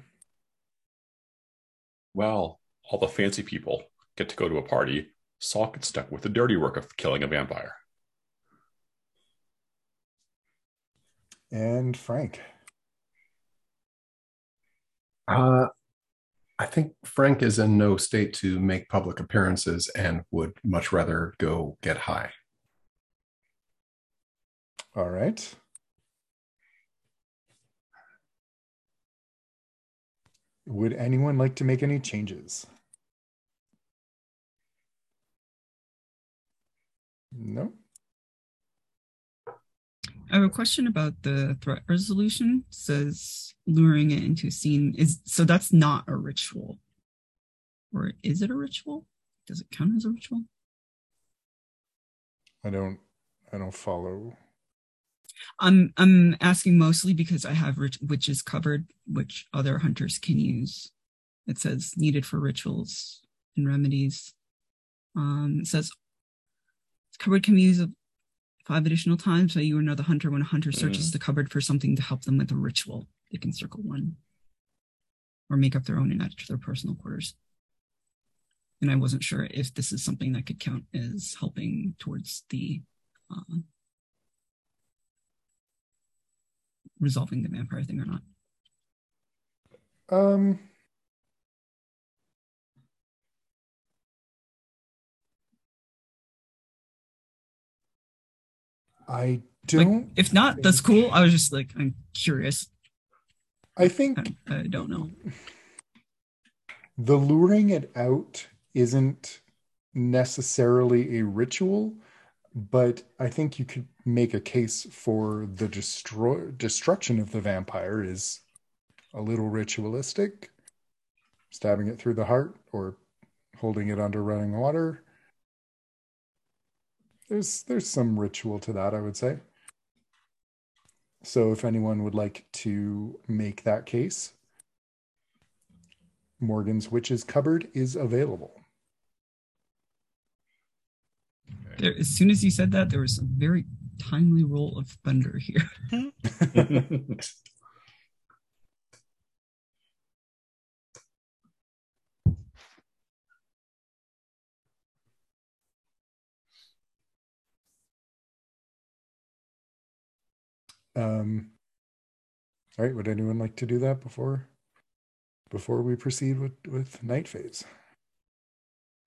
Well, all the fancy people get to go to a party. Saul gets stuck with the dirty work of killing a vampire. And Frank. Uh, I think Frank is in no state to make public appearances and would much rather go get high. All right. Would anyone like to make any changes? No. I have a question about the threat resolution. It says luring it into a scene is so that's not a ritual, or is it a ritual? Does it count as a ritual? I don't I don't follow. I'm I'm asking mostly because I have rit- witches covered, which other hunters can use. It says needed for rituals and remedies. Um, it says cupboard can be used five additional times by you or another hunter when a hunter searches the cupboard for something to help them with a ritual. They can circle one or make up their own and add it to their personal quarters. And I wasn't sure if this is something that could count as helping towards the uh, resolving the vampire thing or not. Um I don't if not, that's cool. I was just like, I'm curious. I think I, I don't know. the luring it out isn't necessarily a ritual, but I think you could make a case for the destroy destruction of the vampire is a little ritualistic. Stabbing it through the heart or holding it under running water. There's there's some ritual to that, I would say. So if anyone would like to make that case, Morgan's Witches Cupboard is available. There, as soon as you said that, there was a very timely roll of thunder here. Um, all right, would anyone like to do that before before we proceed with with night phase?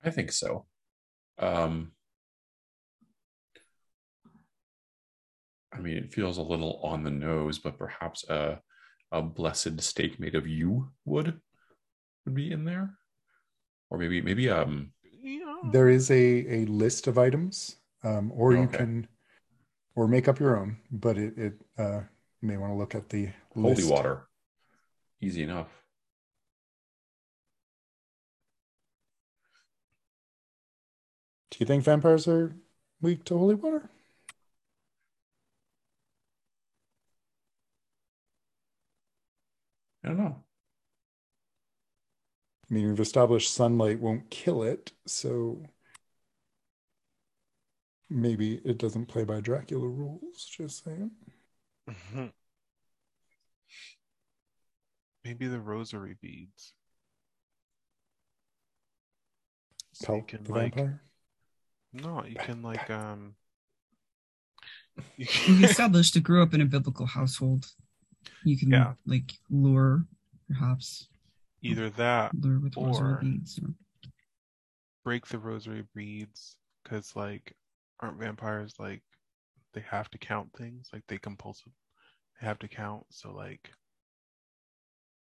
I think so. Um, I mean, it feels a little on the nose, but perhaps a a blessed stake made of yew would would be in there, or maybe maybe um There is a a list of items, um, or you can or make up your own, but it it uh, you may want to look at the holy list. water, easy enough. Do you think vampires are weak to holy water? I don't know. I mean, we've established sunlight won't kill it, so maybe it doesn't play by Dracula rules. Just saying. Mhm. Maybe the rosary beads. So you can the like vampire. no, you can like um you we established it grew up in a biblical household. You can Yeah. like lure, perhaps either that lure with rosary Or- beads. Or, break the rosary beads because like aren't vampires like they have to count things like they compulsive they have to count so like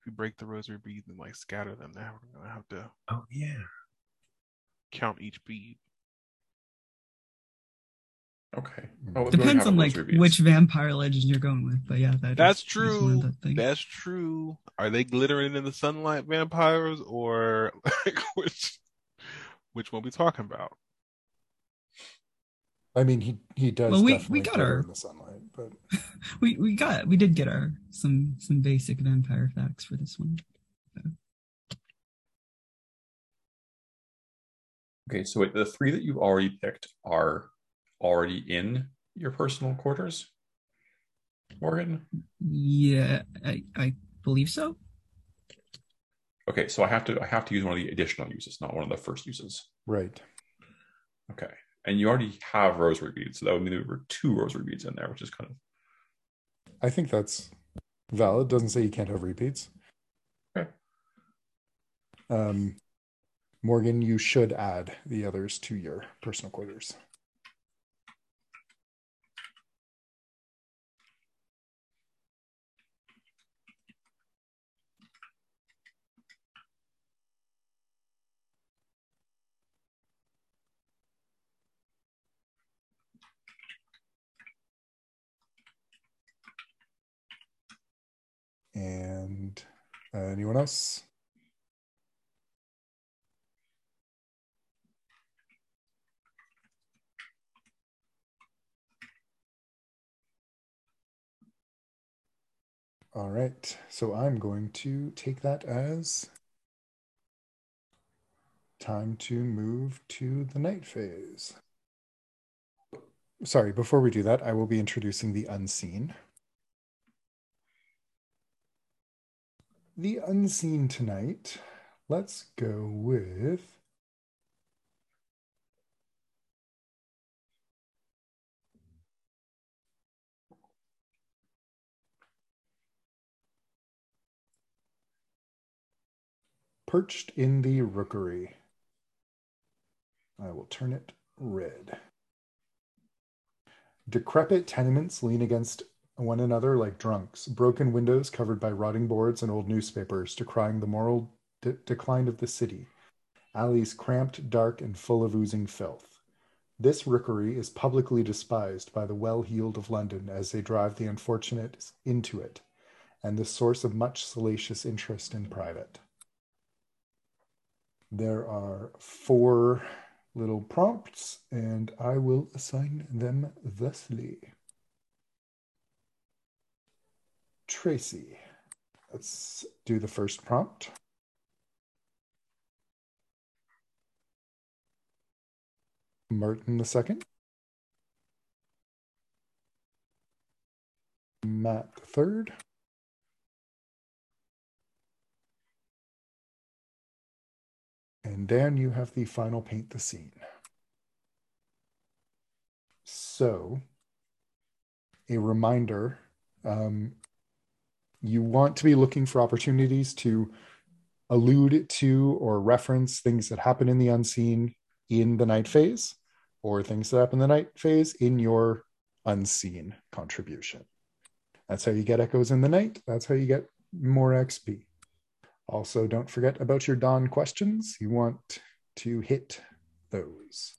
if you break the rosary beads and like scatter them they're gonna have to Oh yeah. count each bead Okay. Depends on like rosary beads. which vampire legend you're going with, but yeah, that that's is- is one of true the things. that's true are they glittering in the sunlight vampires or like which which one we talking about I mean, he he does. Well, we- we got our- in the sunlight, but we we got we did get our some some basic vampire facts for this one. Okay, so wait, the three that you've already picked are already in your personal quarters, Morgan. Yeah, I I believe so. Okay, so I have to I have to use one of the additional uses, not one of the first uses. right. Okay, and you already have rosary beads, so that would mean there were two rosary beads in there, which is kind of I think that's valid. Doesn't say you can't have repeats. Okay. Um, Morgan, you should add the others to your personal quarters. And uh, anyone else? All right. So I'm going to take that as time to move to the night phase. Sorry, before we do that, I will be introducing the unseen. The unseen tonight. Let's go with perched in the rookery. I will turn it red. Decrepit tenements lean against one another like drunks, broken windows covered by rotting boards and old newspapers decrying the moral de- decline of the city. Alleys cramped, dark, and full of oozing filth. This rookery is publicly despised by the well heeled of London as they drive the unfortunate into it, and the source of much salacious interest in private. There are four little prompts, and I will assign them thusly. Tracy, let's do the first prompt. Martin the second. Matt the third. And Dan, you have the final paint the scene. So, a reminder um, you want to be looking for opportunities to allude to or reference things that happen in the unseen in the night phase or things that happen in the night phase in your unseen contribution. That's how you get echoes in the night. That's how you get more XP. Also, don't forget about your dawn questions. You want to hit those.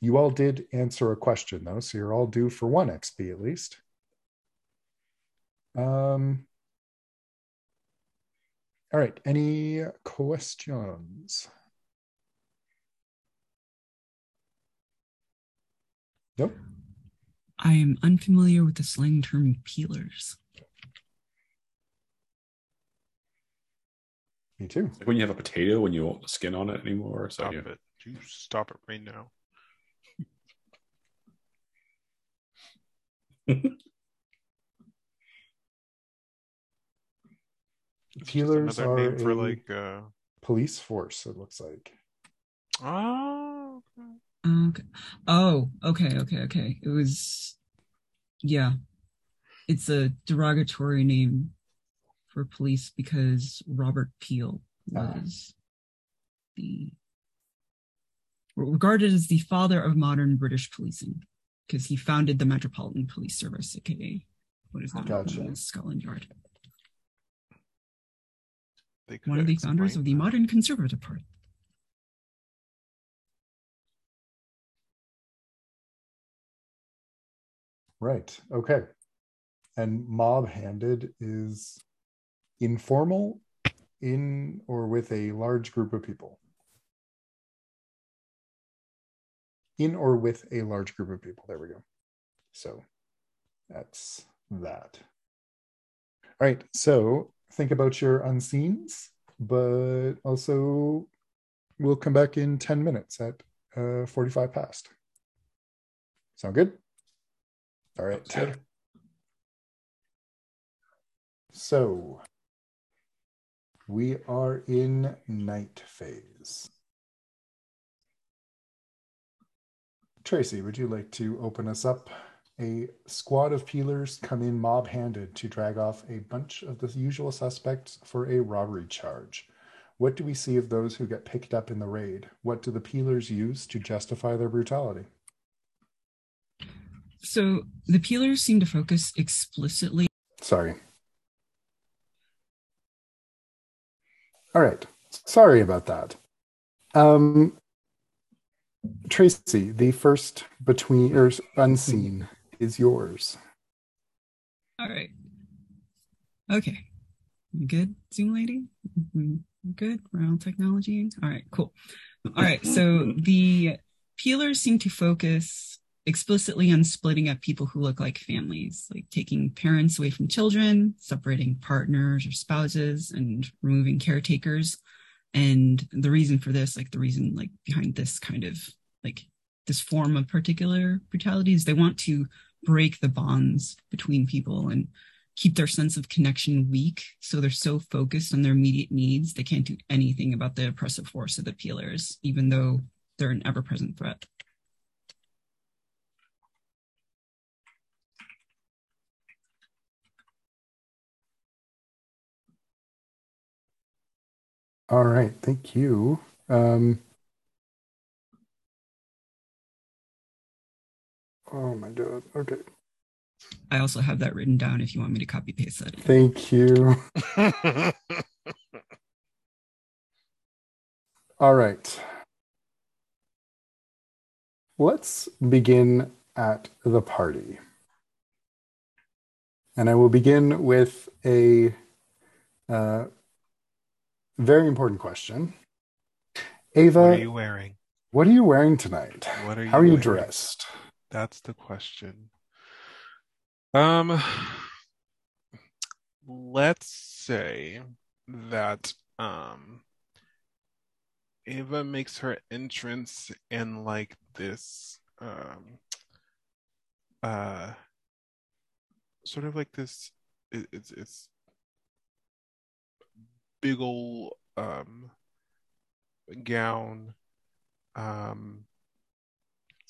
You all did answer a question, though, so you're all due for one XP at least. Um, all right, any questions? Nope. I am unfamiliar with the slang term peelers. Me too. like when you have a potato when you won't skin on it anymore. So Stop yeah. it. You stop it right now. It's just Peelers another are name for a- like uh Police force, it looks like. oh okay. Okay. Oh, okay, okay, okay. It was, yeah. It's a derogatory name for police because Robert Peel Ah. was the regarded as the father of modern British policing because he founded the Metropolitan Police Service, aka what is now Gotcha. Scotland Yard. They could One of the founders of the that. modern Conservative Party. Right. Okay. And mob handed is informal in or with a large group of people. In or with a large group of people. There we go. So that's that. All right. So think about your unseens, but also we'll come back in 10 minutes at uh, 45 past. Sound good? All right. Good. So we are in night phase. Tracy, would you like to open us up? A squad of peelers come in mob handed to drag off a bunch of the usual suspects for a robbery charge. What do we see of those who get picked up in the raid? What do the peelers use to justify their brutality? So the peelers seem to focus explicitly Sorry. All right. Sorry about that. Um, Tracy, the first between or unseen is yours. All right. Okay. You good, Zoom lady? Mhm. Good. Round technology. All right. Cool. All right. So the peelers seem to focus explicitly on splitting up people who look like families, like taking parents away from children, separating partners or spouses, and removing caretakers. And the reason for this, like the reason like behind this kind of like this form of particular brutality is they want to break the bonds between people and keep their sense of connection weak. So they're so focused on their immediate needs, they can't do anything about the oppressive force of the peelers, even though they're an ever present threat. All right. Thank you. Um, oh my God. Okay. I also have that written down if you want me to copy paste that. in. Thank you. All right. Let's begin at the party. And I will begin with a uh, very important question. Ava, what are you wearing? what are you wearing tonight? What are you How are you wearing? dressed? That's the question. Um, let's say that um Ava makes her entrance in like this um uh sort of like this it, it's it's big old um gown um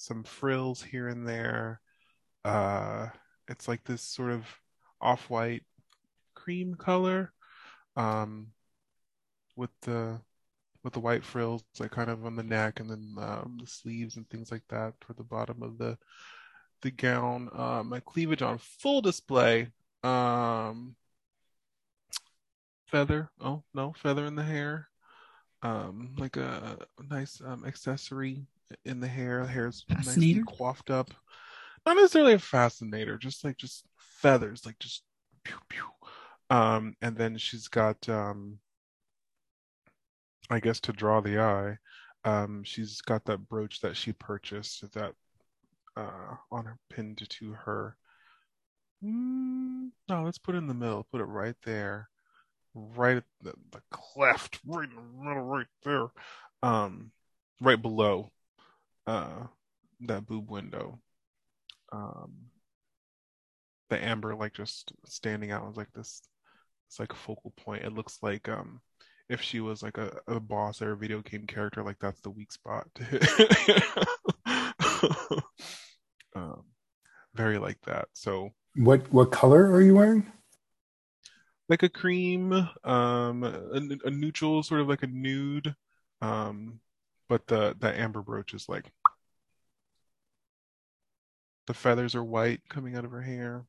some frills here and there. Uh it's like this sort of off-white cream color um with the with the white frills like kind of on the neck and then um, the sleeves and things like that for the bottom of the the gown. Uh, my cleavage on full display um feather oh no feather in the hair. Um like a, nice um accessory in the hair. The hair's nicely coiffed up. Not necessarily a fascinator just like just feathers like just pew pew. Um and then she's got um I guess to draw the eye um she's got that brooch that she purchased that uh on her pinned to her Mm, no let's put it in the middle. Put it right there. Right at the, the cleft right in the middle right there. Um right below uh that boob window um the amber like just standing out was like this it's like a focal point. It looks like um if she was like a, a boss or a video game character like that's the weak spot. To hit um very like that. So What what color are you wearing? like a cream, um, a, a neutral, sort of like a nude, um, but the the amber brooch is like the feathers are white coming out of her hair.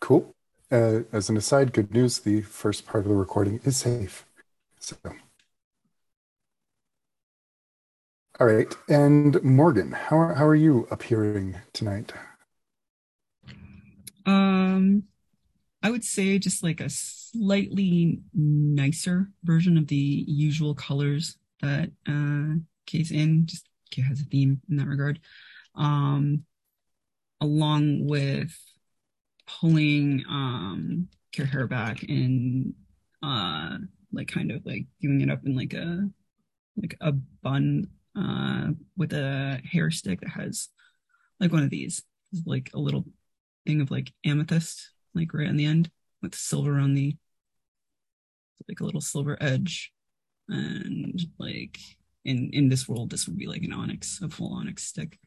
Cool. Uh, as an aside, good news: the first part of the recording is safe. So, all right. And Morgan, how are, how are you appearing tonight? Um, I would say just like a slightly nicer version of the usual colors that uh Kay's in. Just has a theme in that regard. Um, along with pulling um her hair back and uh like kind of like doing it up in like a like a bun uh with a hair stick that has like one of these like a little thing of like amethyst like right on the end with silver on the like a little silver edge and like in in this world this would be like an onyx a full onyx stick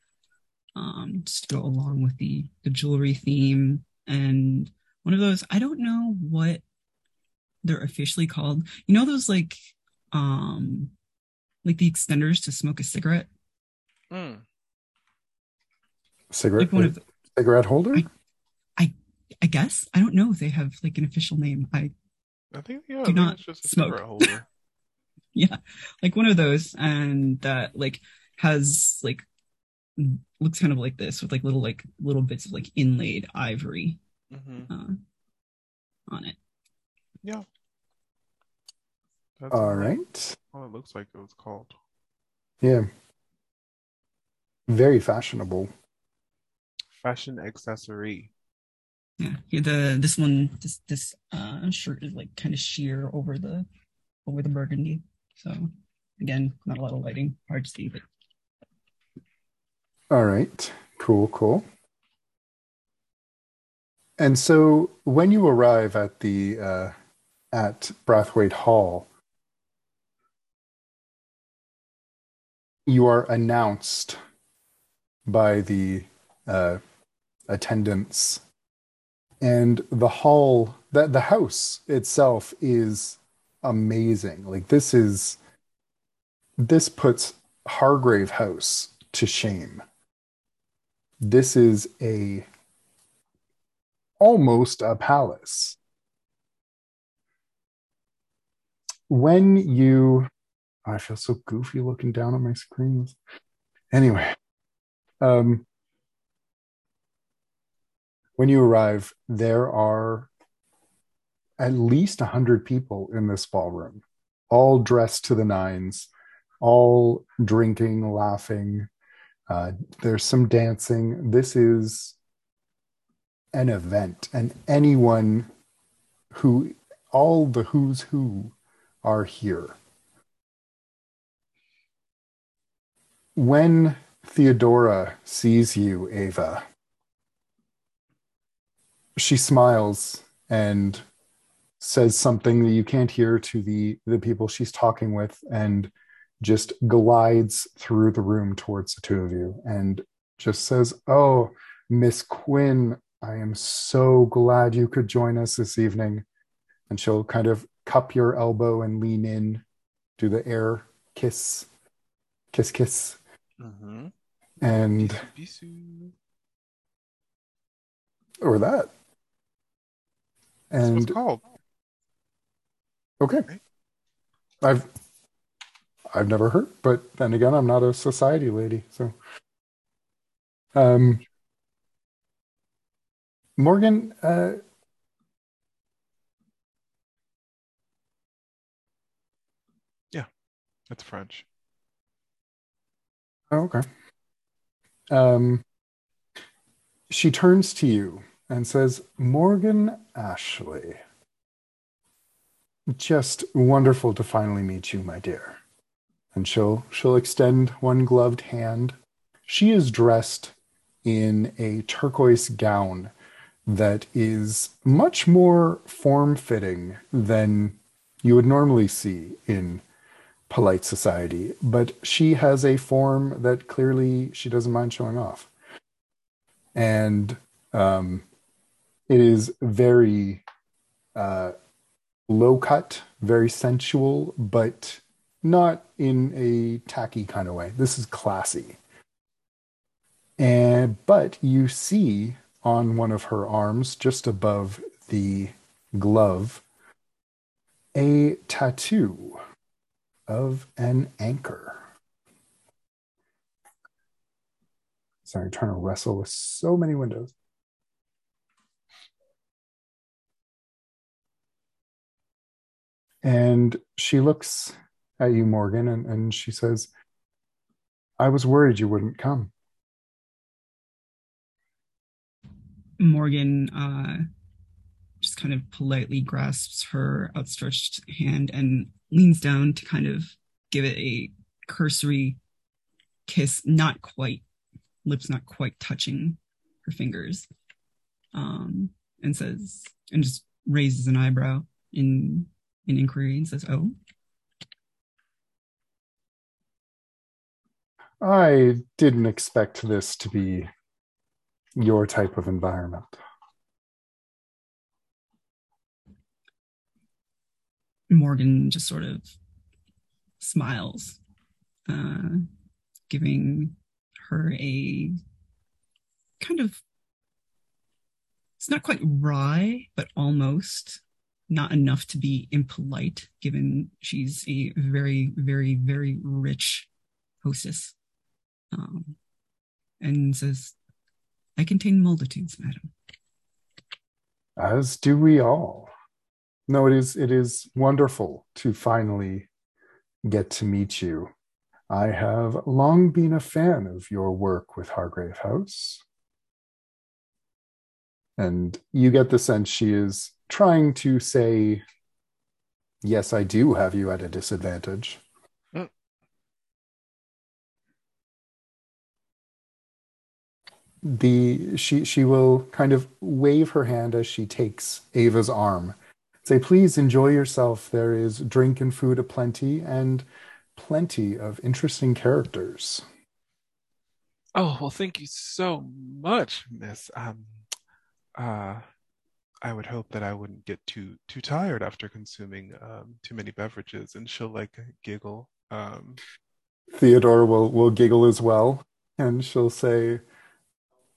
um just to go along with the the jewelry theme and one of those i don't know what they're officially called you know those like um like the extenders to smoke a cigarette Mm. Cigarette like one of the, cigarette holder? I- i guess i don't know if they have like an official name i I think yeah, Do think not it's just a smoke. cigarette holder. yeah like one of those and that like has like looks kind of like this with like little like little bits of like inlaid ivory hmm uh, on it That's All all right. all it looks like it was called. Yeah. Very fashionable. Fashion accessory. yeah yeah the this one this this uh shirt is like kind of sheer over the over the burgundy so again not a lot of lighting hard to see but All right. Cool, cool. And so when you arrive at the uh, at Brathwaite Hall, you are announced by the uh, attendants, and the hall that the house itself is amazing. Like this is this puts Hargrave House to shame. This is a almost a palace. When you I feel so goofy looking down at my screens. Anyway, um when you arrive, there are at least a hundred people in this ballroom, all dressed to the nines, all drinking, laughing. Uh, there's some dancing. This is an event, and anyone who, all the who's who, are here. When Theodora sees you, Ava, she smiles and says something that you can't hear to the the people she's talking with and just glides through the room towards the two of you and just says oh miss quinn i am so glad you could join us this evening and she'll kind of cup your elbow and lean in do the air kiss kiss kiss Mm-hmm. and or that and it's called. Okay. I've I've never heard, but then again, I'm not a society lady, so um Morgan, uh yeah, It's French. oh, okay. Um she turns to you and says, Morgan Ashley. Just wonderful to finally meet you, my dear. And she'll she'll extend one gloved hand. She is dressed in a turquoise gown that is much more form-fitting than you would normally see in polite society, but she has a form that clearly she doesn't mind showing off. And um, it is very uh, low cut, very sensual, but not in a tacky kind of way. This is classy. And but you see on one of her arms, just above the glove, a tattoo of an anchor. Sorry, I'm trying to wrestle with so many windows. And she looks at you, Morgan, and, and she says, I was worried you wouldn't come. Morgan uh, just kind of politely grasps her outstretched hand and leans down to kind of give it a cursory kiss, not quite, lips not quite touching her fingers, um, and says, and just raises an eyebrow in in inquiry and says, "Oh." I didn't expect this to be your type of environment. Morgan just sort of smiles, uh, giving her a kind of, it's not quite wry, but almost not enough to be impolite, given she's a very, very, very rich hostess. Um, and says, I contain multitudes, madam. As do we all. No, it is it is wonderful to finally get to meet you. I have long been a fan of your work with Hargrave House. And you get the sense she is trying to say, Yes, I do have you at a disadvantage. the she she will kind of wave her hand as she takes Ava's arm. Say, please enjoy yourself. There is drink and food aplenty and plenty of interesting characters. Oh well, thank you so much, Miss. Um, uh, I would hope that I wouldn't get too too tired after consuming um, too many beverages, and she'll like giggle. Um, Theodora will will giggle as well, and she'll say,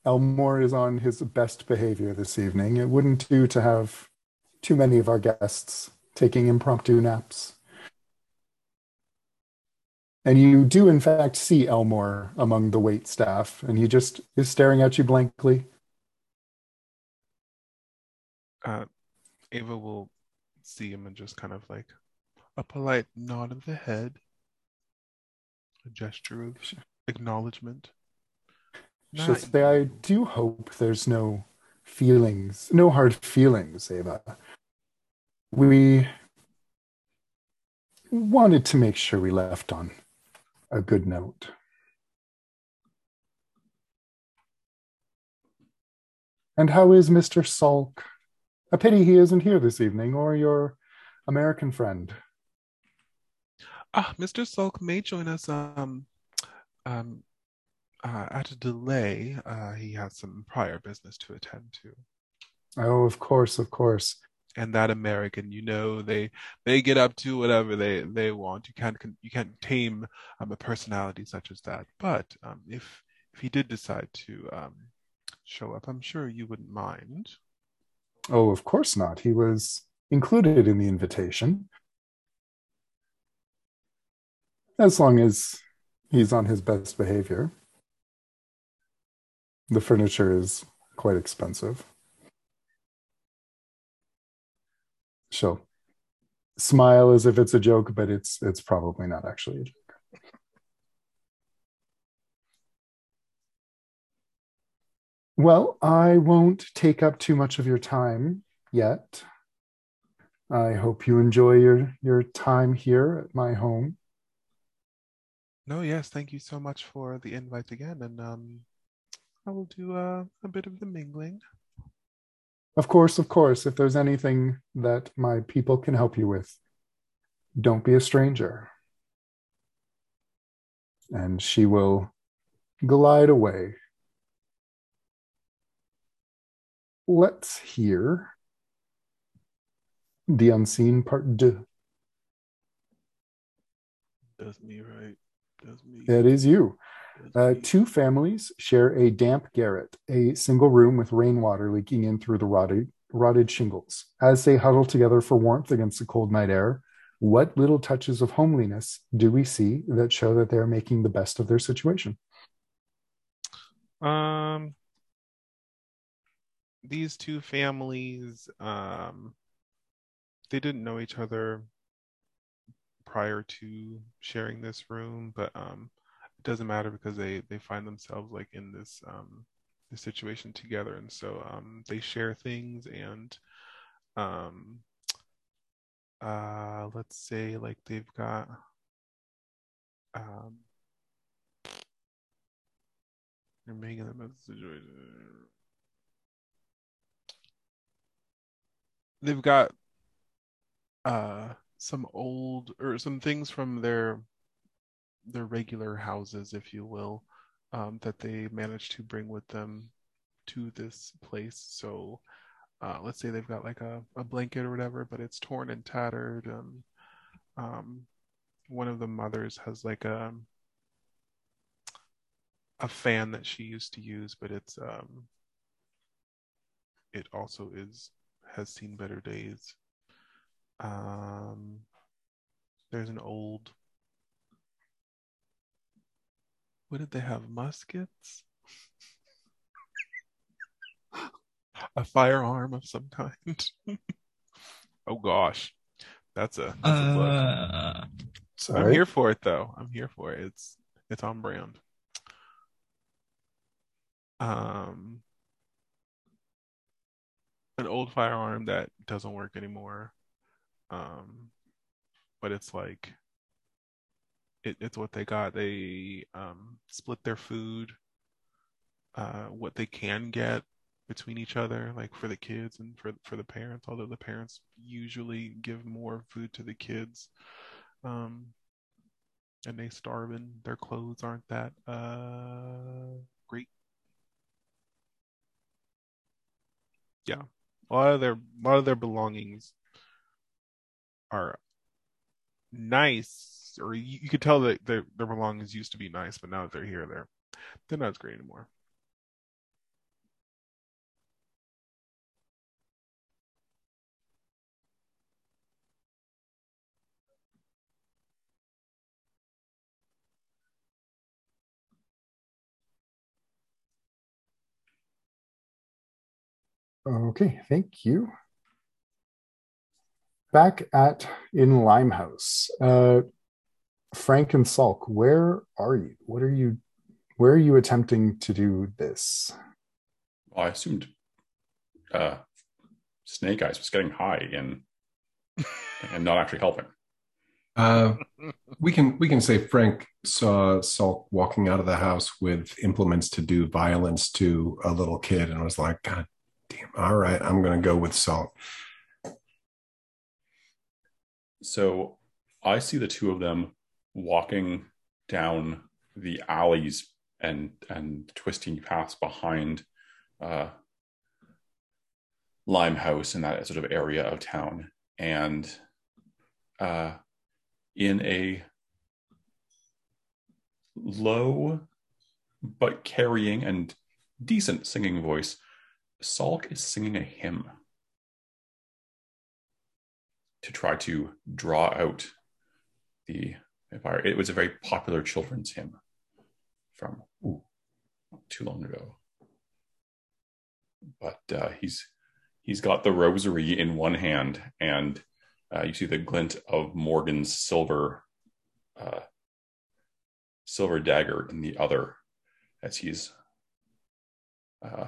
Elmore is on his best behavior this evening. It wouldn't do to have too many of our guests taking impromptu naps. And you do, in fact, see Elmore among the wait staff, and he just is staring at you blankly. Uh, Ava will see him and just kind of like a polite nod of the head, a gesture of acknowledgement. She'll say, I do hope there's no feelings, no hard feelings, Ava. We wanted to make sure we left on a good note. And how is Mr. Salk? A pity he isn't here this evening, or your American friend. Ah, Mr. Salk may join us um, um, uh, at a delay, uh, he has some prior business to attend to. Oh, of course, of course. And that American, you know, they they get up to whatever they they want. You can't you can't tame um, a personality such as that. But um, if if he did decide to um, show up, I'm sure you wouldn't mind. Oh, of course not. He was included in the invitation. As long as he's on his best behavior. The furniture is quite expensive. She'll smile as if it's a joke, but it's it's probably not actually a joke. Well, I won't take up too much of your time yet. I hope you enjoy your your time here at my home. No, yes, thank you so much for the invite again, and um, I will do uh, a bit of the mingling. Of course, of course. If there's anything that my people can help you with, don't be a stranger. And she will glide away. Let's hear the unseen part deux. That's me, right? That's me. That is you. Uh, two families share a damp garret, a single room with rainwater leaking in through the rotted, rotted shingles. As they huddle together for warmth against the cold night air, what little touches of homeliness do we see that show that they're making the best of their situation? Um, these two families, um, they didn't know each other prior to sharing this room, but um, it doesn't matter because they they find themselves like in this um this situation together, and so um they share things and um uh let's say like they've got um they're making the best situation. They've got uh some old or some things from their their regular houses, if you will, um, that they managed to bring with them to this place. So uh, let's say they've got like a, a blanket or whatever, but it's torn and tattered. Um, um, one of the mothers has like a a fan that she used to use, but it's um, it also is has seen better days. Um, there's an old. What did they have? Muskets? A firearm of some kind. oh gosh, that's a that's a look. Uh, I'm here for it though. I'm here for it. It's it's on brand. Um, an old firearm that doesn't work anymore. Um, but it's like it, it's what they got. They um split their food, uh, what they can get between each other, like for the kids and for for the parents. Although the parents usually give more food to the kids, um, and they starve and their clothes aren't that uh great. Yeah, a lot of their a lot of their belongings are nice, or you, you could tell that their their belongings used to be nice, but now that they're here, they're they're not as great anymore. Okay, thank you. Back at in Limehouse, uh, Frank and Salk, where are you? What are you? Where are you attempting to do this? Well, I assumed uh, Snake Eyes was getting high and and not actually helping. Uh, we can we can say Frank saw Salk walking out of the house with implements to do violence to a little kid and was like, God damn, all right, I'm gonna go with Salk. So I see the two of them walking down the alleys and and twisting paths behind uh, Limehouse in that sort of area of town, and uh, in a low but carrying and decent singing voice, Salk is singing a hymn to try to draw out the vampire. It was a very popular children's hymn from ooh, too long ago. But uh, he's he's got the rosary in one hand, and uh, you see the glint of Morgan's silver uh, silver dagger in the other, as he's uh,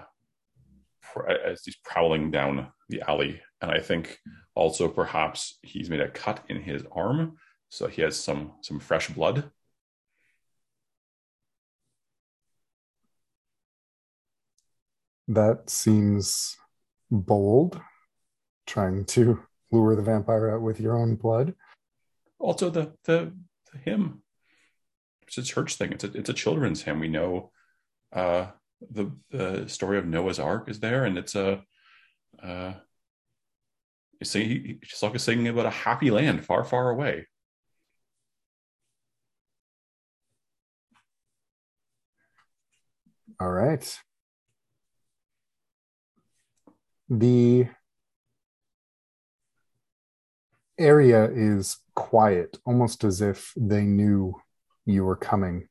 as he's prowling down the alley. And I think also perhaps he's made a cut in his arm, so he has some some fresh blood. That seems bold, trying to lure the vampire out with your own blood. Also, the the, the hymn. It's a church thing. It's a it's a children's hymn. We know uh, the, the story of Noah's Ark is there, and it's a uh, see, a, just like a singing about a happy land far, far away. All right. The area is quiet, almost as if they knew you were coming.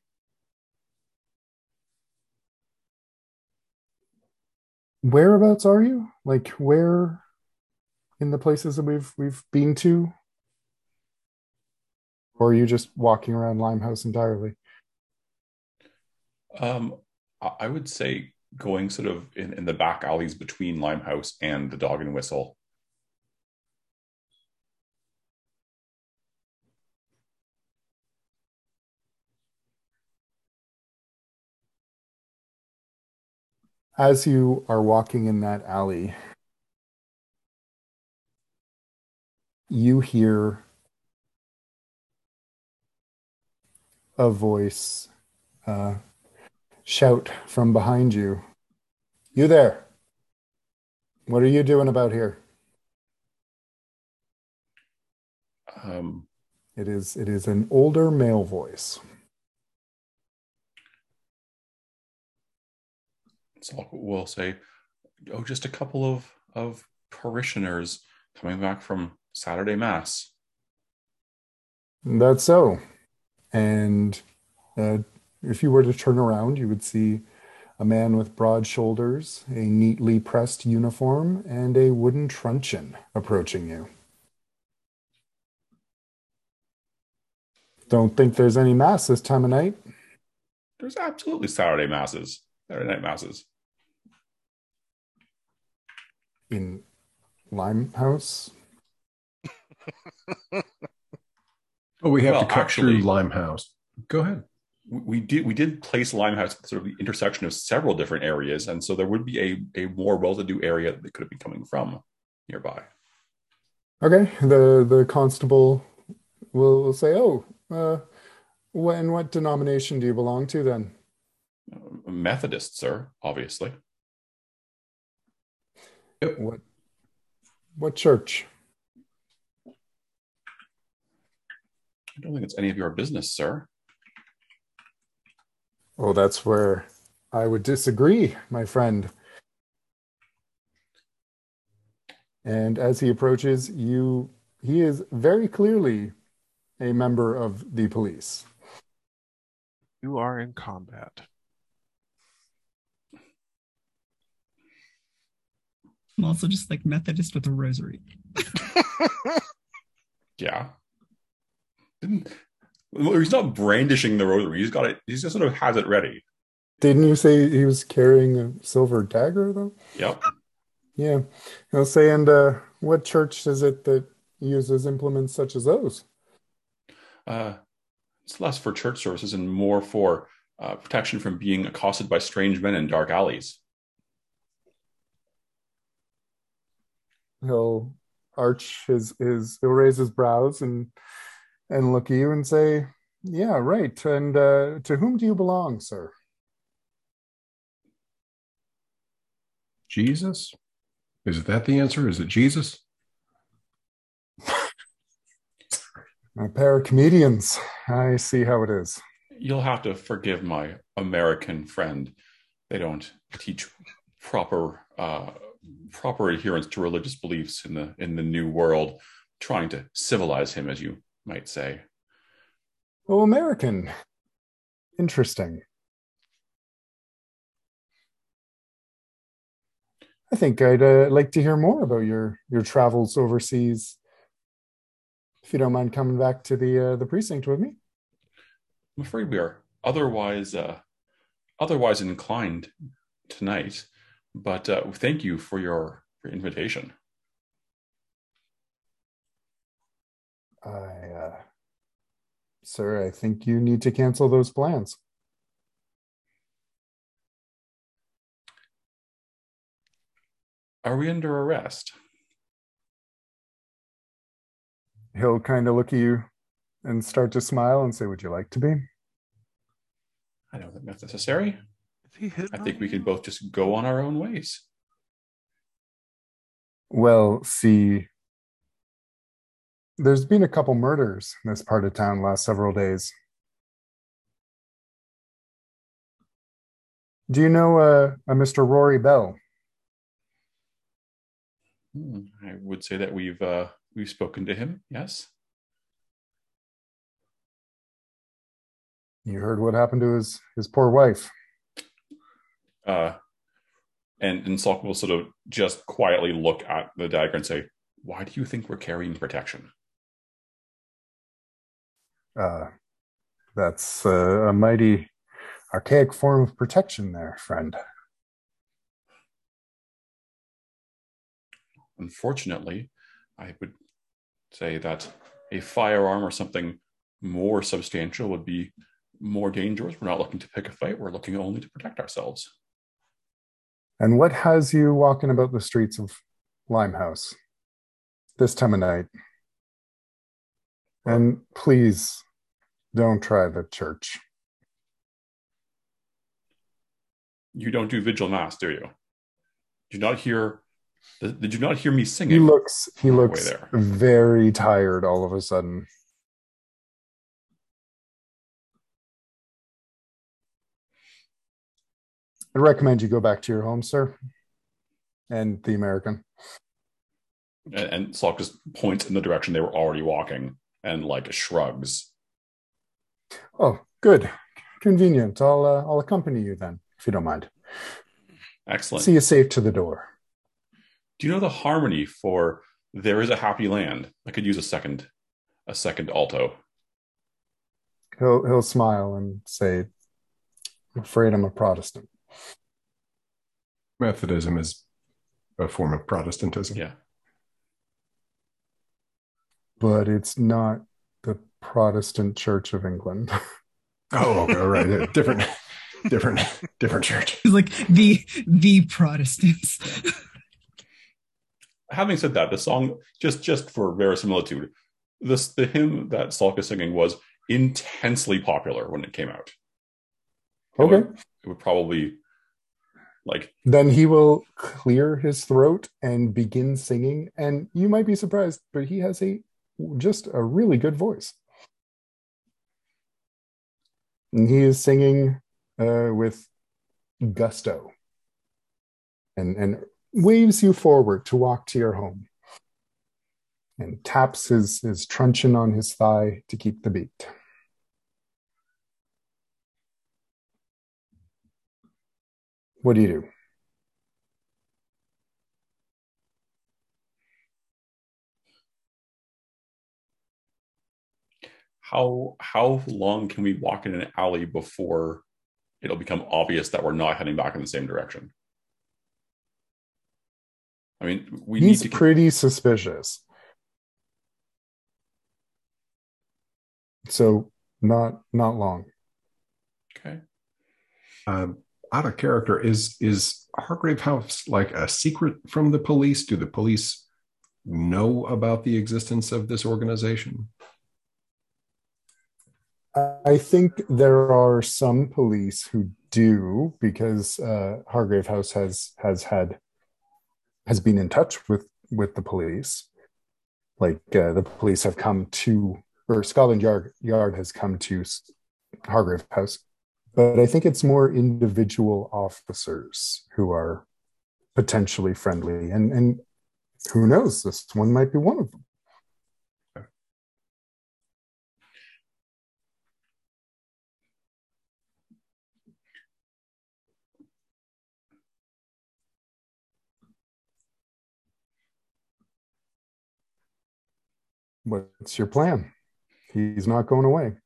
Whereabouts are you? Like where in the places that we've we've been to? Or are you just walking around Limehouse entirely? Um, I would say going sort of in, in the back alleys between Limehouse and the Dog and Whistle. As you are walking in that alley, you hear a voice uh, shout from behind you. You there? What are you doing about here? Um, It is it is an older male voice. So we'll say, oh, just a couple of of parishioners coming back from Saturday Mass. That's so. And uh, if you were to turn around, you would see a man with broad shoulders, a neatly pressed uniform, and a wooden truncheon approaching you. Don't think there's any mass this time of night. There's absolutely Saturday masses, Saturday night masses. In Limehouse. Oh, we have Well, to cut actually- through Limehouse. Go ahead. We we did we did place Limehouse at sort of the intersection of several different areas, and so there would be a a more well-to-do area that they could have been coming from nearby. Okay, the the constable will, will say, "Oh, uh, what what denomination do you belong to then?" Methodist, sir, obviously. What what church? I don't think it's any of your business, sir. Oh, that's where I would disagree, my friend. And as he approaches, you he is very clearly a member of the police. You are in combat. I'm also just like Methodist with a rosary. Yeah. Didn't well, he's not brandishing the rosary. He's got it. He just sort of has it ready. Didn't you say he was carrying a silver dagger though? Yep. Yeah. I'll say, and uh, what church is it that uses implements such as those? Uh, it's less for church services and more for uh, protection from being accosted by strange men in dark alleys. He'll arch his his he'll raise his brows and and look at you and say, "Yeah, right. And uh, to whom do you belong, sir?" Jesus? Is that the answer? Is it Jesus? A pair of comedians. I see how it is. You'll have to forgive my American friend. They don't teach proper uh, proper adherence to religious beliefs in the in the new world. Trying to civilize him, as you might say. Oh, American. Interesting. I think I'd uh, like to hear more about your your travels overseas. If you don't mind coming back to the uh, the precinct with me. I'm afraid we are otherwise uh, otherwise inclined tonight. But uh, thank you for your, your invitation. I, uh, sir, I think you need to cancel those plans. Are we under arrest? He'll kind of look at you and start to smile and say, "Would you like to be?" I don't think that's necessary. Is he hitting I think we you? can both just go on our own ways. Well, see, there's been a couple murders in this part of town last several days. Do you know uh, a Mr. Rory Bell? Hmm, I would say that we've uh, we've spoken to him. Yes. You heard what happened to his his poor wife. Uh, and and Salk will sort of just quietly look at the dagger and say, "Why do you think we're carrying protection?" Uh, that's uh, a mighty archaic form of protection, there, friend. Unfortunately, I would say that a firearm or something more substantial would be more dangerous. We're not looking to pick a fight. We're looking only to protect ourselves. And what has you walking about the streets of Limehouse this time of night? And please don't try the church. You don't do vigil mass, do you? Did you not hear? Did you not hear me singing? He looks he looks there. very tired all of a sudden. I recommend you go back to your home, sir. And the American. and, and Salk just points in the direction they were already walking and like shrugs. Oh, good. Convenient. I'll uh, I'll accompany you then, if you don't mind. Excellent. See you safe to the door. Do you know the harmony for "There is a happy land"? I could use a second, a second alto. He'll he'll smile and say, I'm afraid I'm a Protestant. Methodism is a form of Protestantism. Yeah. But it's not the Protestant Church of England. Oh, okay, right. Yeah, Different, different, different church. It's like the the Protestants. Having said that, the song just just for verisimilitude, this the hymn that Salk is singing was intensely popular when it came out. It Okay. would, it would probably like Then he will clear his throat and begin singing. And you might be surprised, but he has a just a really good voice. And he is singing uh, with gusto and, and waves you forward to walk to your home and taps his, his truncheon on his thigh to keep the beat. What do you do? how how long can we walk in an alley before it'll become obvious that we're not heading back in the same direction? I mean, we He's need to pretty suspicious. So not not long. okay. Um, out of character is is Hargrave House like a secret from the police? Do the police know about the existence of this organization? I think there are some police who do because uh, Hargrave House has has had has been in touch with with the police. Like uh, the police have come to, or Scotland Yard Yard has come to Hargrave House, but I think it's more individual officers who are potentially friendly, and and who knows, this one might be one of them. What's your plan? He's not going away.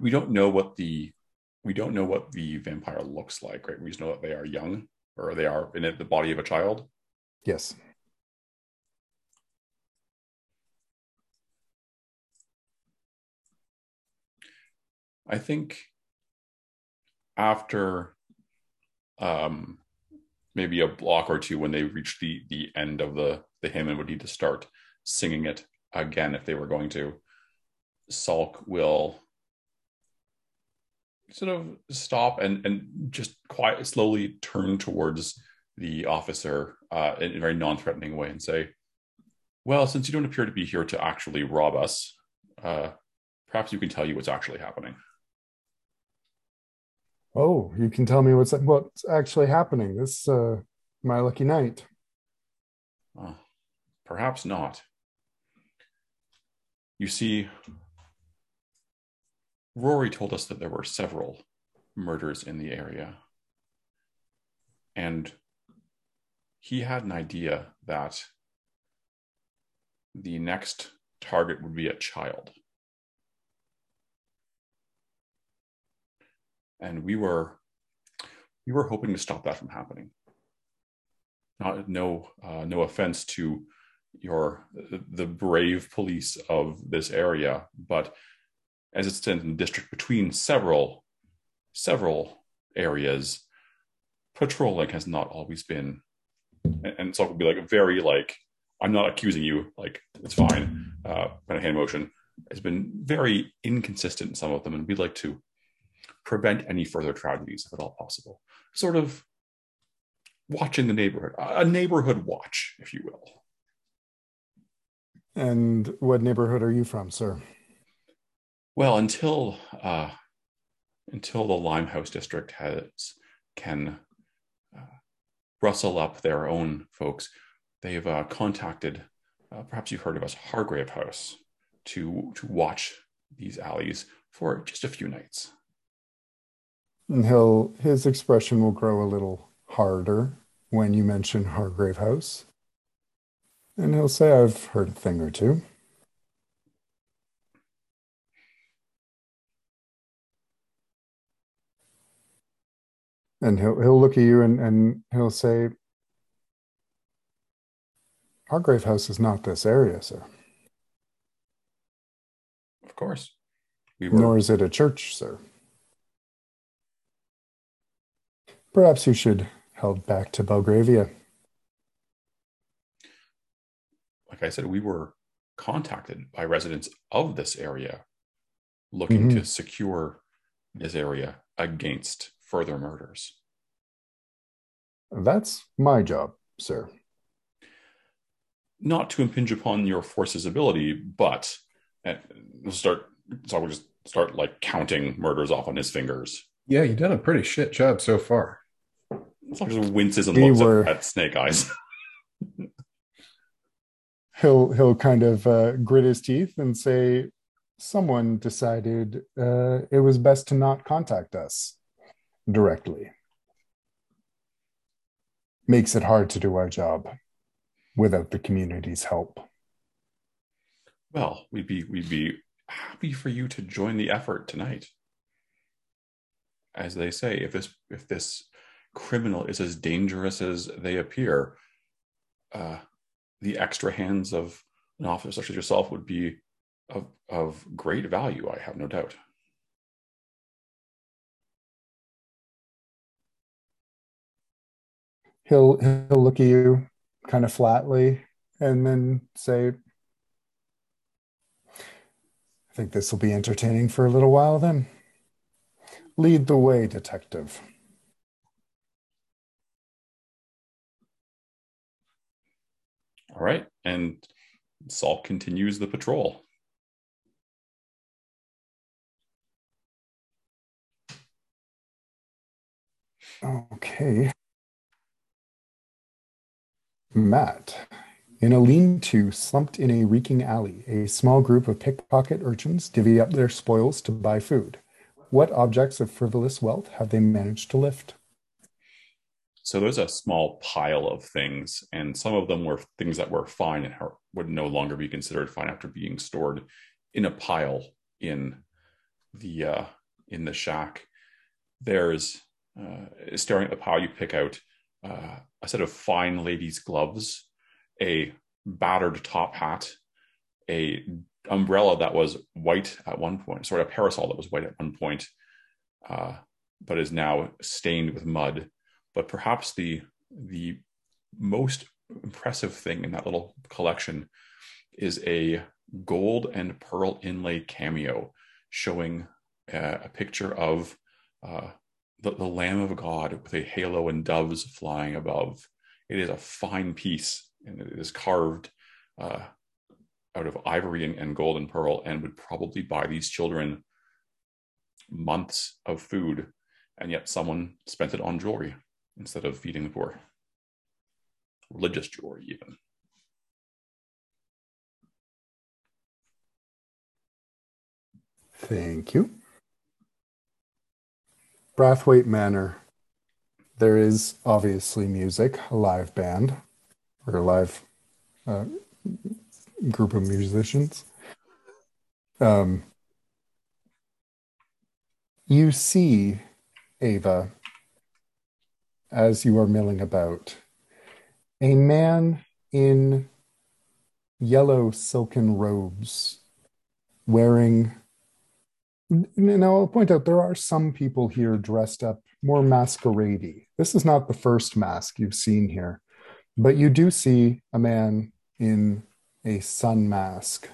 We don't know what the we don't know what the vampire looks like, right? We just know that they are young or they are in the body of a child. Yes. I think after um, maybe a block or two, when they reach the the end of the the hymn and would need to start singing it again if they were going to, Salk will sort of stop and and just quiet slowly turn towards the officer uh, in a very non-threatening way and say, "Well, since you don't appear to be here to actually rob us, uh, perhaps you can tell you what's actually happening." Oh, you can tell me what's what's actually happening. This uh my lucky night. Uh, perhaps not. You see, Rory told us that there were several murders in the area. And he had an idea that the next target would be a child. And we were we were hoping to stop that from happening. Not no uh, no offense to your the brave police of this area, but as it stands in the district between several several areas, patrolling has not always been and so it would be like very like I'm not accusing you, like it's fine, uh, kind of hand motion has been very inconsistent in some of them, and we'd like to prevent any further tragedies if at all possible. Sort of watching the neighborhood, a neighborhood watch, if you will. And what neighborhood are you from, sir? Well, until uh, until the Limehouse district has can uh, rustle up their own folks, they've uh, contacted. Uh, perhaps you've heard of us, Hargrave House, to to watch these alleys for just a few nights. And he'll his expression will grow a little harder when you mention Hargrave House. And he'll say, I've heard a thing or two. And he'll he'll look at you and, and he'll say, Hargrave House is not this area, sir. Of course. We were... Nor is it a church, sir. Perhaps you should head back to Belgravia. like I said, we were contacted by residents of this area looking mm-hmm. to secure this area against further murders. That's my job, sir. Not to impinge upon your force's ability, but uh, we'll start. So we'll just start like counting murders off on his fingers. Yeah, you've done a pretty shit job so far. So just winces and we looks were... at, at Snake Eyes. he'll he'll kind of uh, grit his teeth and say, "Someone decided uh, it was best to not contact us directly. Makes it hard to do our job without the community's help." Well, we'd be we'd be happy for you to join the effort tonight. As they say, if this if this criminal is as dangerous as they appear, uh, the extra hands of an officer such as yourself would be of, of great value, I have no doubt. He'll he'll look at you kind of flatly and then say, I think this will be entertaining for a little while then. Lead the way, detective. All right. And Salk continues the patrol. Okay. Matt. In a lean to, slumped in a reeking alley, a small group of pickpocket urchins divvy up their spoils to buy food. What objects of frivolous wealth have they managed to lift? So there's a small pile of things, and some of them were things that were fine and would no longer be considered fine after being stored in a pile in the uh, in the shack. There's uh, staring at the pile, you pick out uh, a set of fine ladies' gloves, a battered top hat, a umbrella that was white at one point, sort of a parasol that was white at one point, uh, but is now stained with mud. But perhaps the the most impressive thing in that little collection is a gold and pearl inlay cameo showing uh, a picture of uh, the, the Lamb of God with a halo and doves flying above. It is a fine piece and it is carved uh, out of ivory and, and gold and pearl and would probably buy these children months of food and yet someone spent it on jewelry instead of feeding the poor. Religious jewelry, even. Thank you. Brathwaite Manor. There is obviously music, a live band, or a live uh, group of musicians. Um, you see Ava as you are milling about a man in yellow silken robes wearing now i'll point out there are some people here dressed up more masqueradey this is not the first mask you've seen here but you do see a man in a sun mask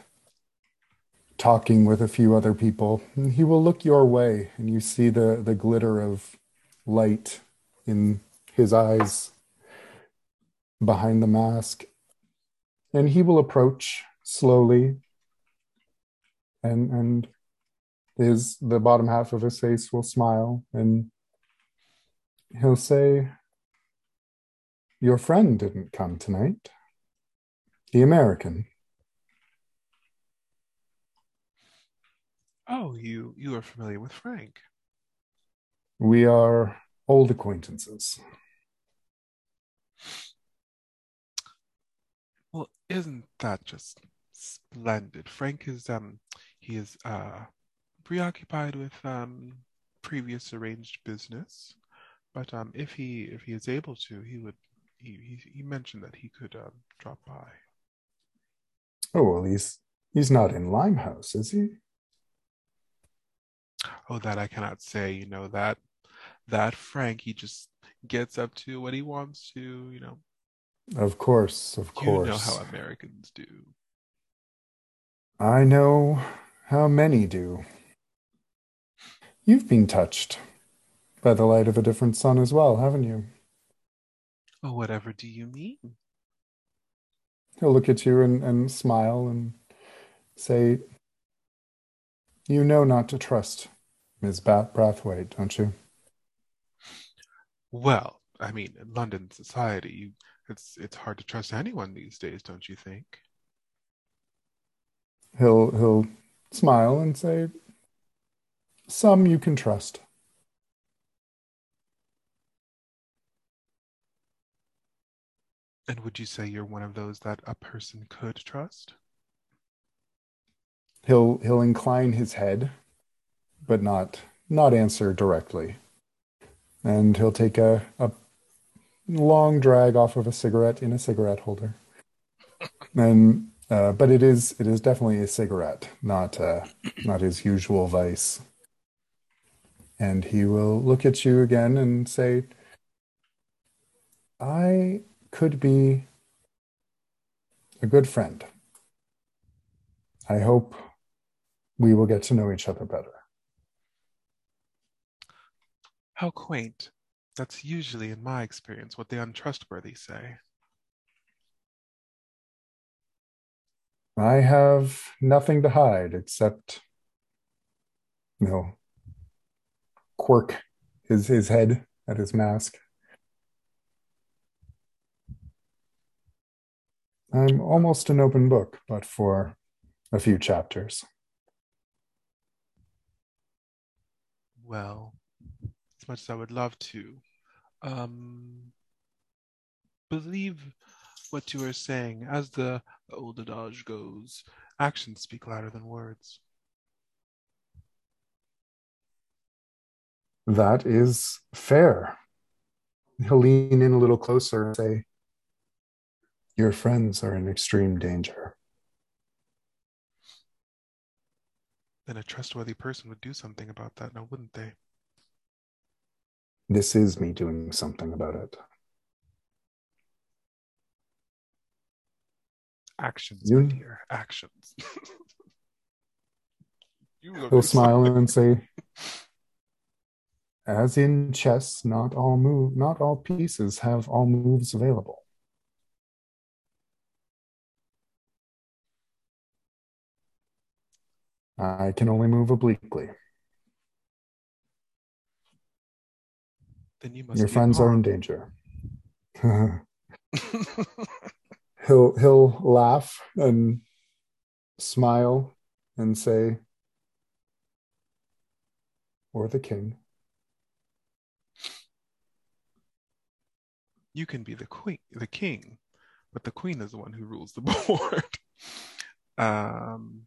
talking with a few other people. He will look your way, and you see the, the glitter of light in his eyes behind the mask. And he will approach slowly, and and his the bottom half of his face will smile, and he'll say, "Your friend didn't come tonight. The American." Oh, you you are familiar with Frank. We are old acquaintances. Well, isn't that just splendid? Frank is um he is uh preoccupied with um previous arranged business, but um if he if he is able to, he would he he, he mentioned that he could um drop by. Oh well, he's he's not in Limehouse, is he? Oh, that I cannot say. You know that that Frank he just gets up to what he wants to. You know. Of course, of course. You know how Americans do. I know how many do. You've been touched by the light of a different sun as well, haven't you? Oh, whatever do you mean? He'll look at you and, and smile and say, You know not to trust Ms. Brathwaite, don't you? Well, I mean, in London society, you, it's it's hard to trust anyone these days, don't you think? He'll he'll smile and say, "Some you can trust." And would you say you're one of those that a person could trust? He'll he'll incline his head but not not answer directly. And he'll take a, a long drag off of a cigarette in a cigarette holder. And uh, but it is it is definitely a cigarette, not uh, not his usual vice. And he will look at you again and say, "I could be a good friend. I hope we will get to know each other better." How quaint. That's usually, in my experience, what the untrustworthy say. I have nothing to hide except, you know, quirk his, his head at his mask. I'm almost an open book, but for a few chapters. Well, as much as I would love to, um, believe what you are saying. As the, old adage goes, actions speak louder than words. That is fair. He'll lean in a little closer and say, Your friends are in extreme danger. Then a trustworthy person would do something about that now, wouldn't they? This is me doing something about it. Actions, you, dear, actions. He'll smile and say, "As in chess, not all move, not all pieces have all moves available." I can only move obliquely. Then you must Your friends are in danger. he'll he'll laugh and smile and say, or the king. You can be the queen, the king, but the queen is the one who rules the board. um,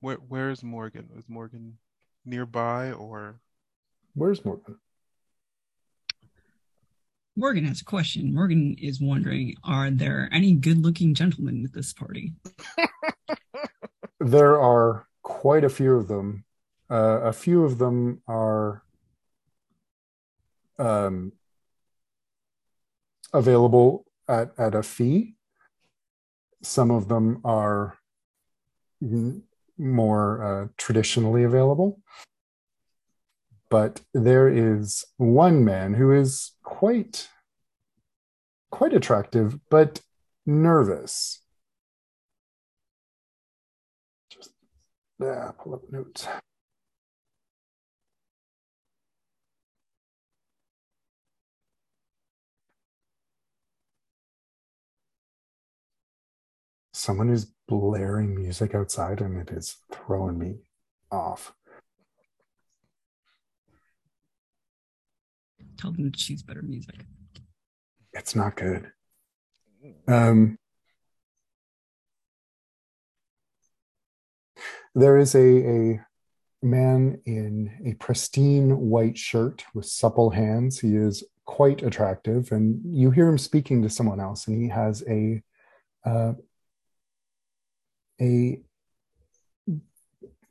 where where is Morgan? Is Morgan nearby or? Where's Morgan? Morgan has a question. Morgan is wondering Are there any good looking gentlemen at this party? There are quite a few of them. Uh, a few of them are um, available at, at a fee. Some of them are more uh, traditionally available. But there is one man who is quite quite attractive, but nervous. Just yeah, pull up notes. Someone is blaring music outside and it is throwing me off. Tell them to choose better music. It's not good. Um, there is a, a man in a pristine white shirt with supple hands. He is quite attractive, and you hear him speaking to someone else, and he has a uh, a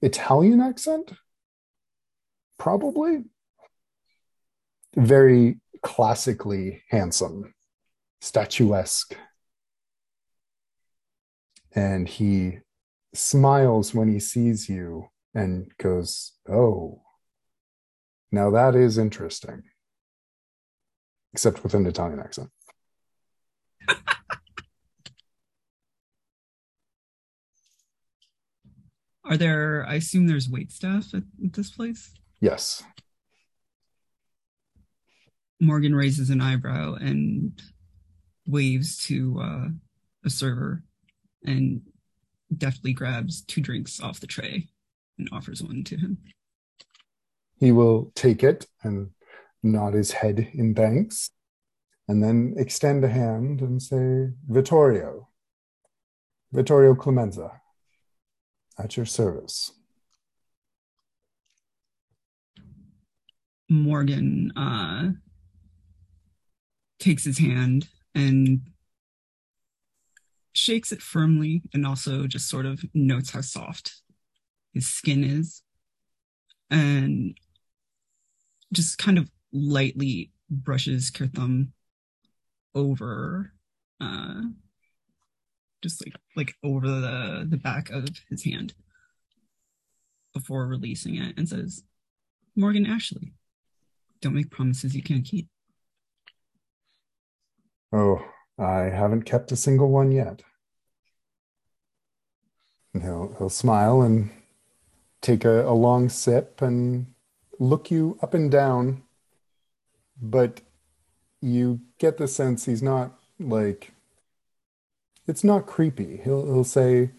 Italian accent, probably very classically handsome, statuesque. And he smiles when he sees you and goes, Oh, now that is interesting. Except with an Italian accent. Are there, I assume there's wait staff at, at this place? Yes. Morgan raises an eyebrow and waves to uh, a server and deftly grabs two drinks off the tray and offers one to him. He will take it and nod his head in thanks and then extend a hand and say, Vittorio, Vittorio Clemenza, at your service. Morgan uh, takes his hand and shakes it firmly and also just sort of notes how soft his skin is and just kind of lightly brushes Kirthum over uh just like like over the the back of his hand before releasing it and says Morgan Ashley don't make promises you can't keep Oh, I haven't kept a single one yet. And he'll he'll smile and take a, a long sip and look you up and down, but you get the sense he's not like it's not creepy. He'll he'll say,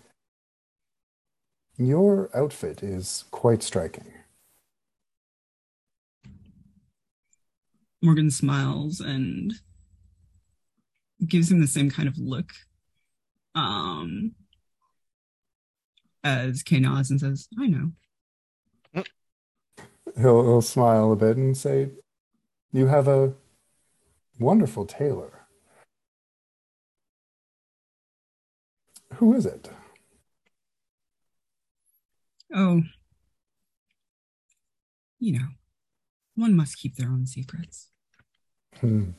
Your outfit is quite striking. Morgan smiles and gives him the same kind of look um as Kay nods and says, I know. He'll he'll smile a bit and say, You have a wonderful tailor. Who is it? Oh, you know, one must keep their own secrets. Hmm.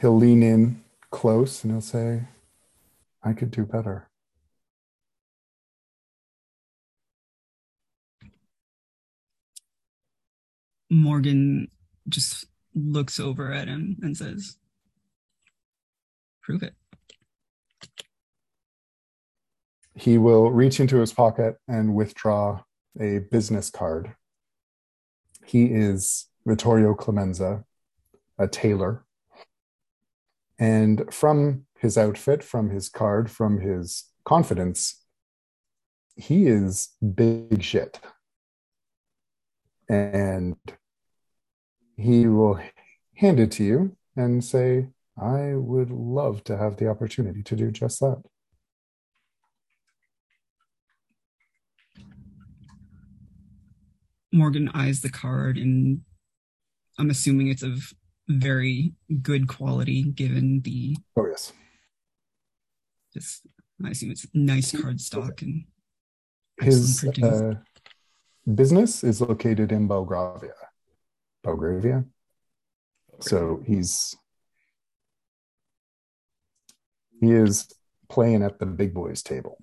He'll lean in close and he'll say, I could do better. Morgan just looks over at him and says, Prove it. He will reach into his pocket and withdraw a business card. He is Vittorio Clemenza, a tailor. And from his outfit, from his card, from his confidence, he is big shit. And he will hand it to you and say, I would love to have the opportunity to do just that. Morgan eyes the card, and I'm assuming it's of very good quality given the Oh, yes. just I assume it's nice card stock and His uh, business is located in Belgravia. Belgravia. So he's he is playing at the big boys table.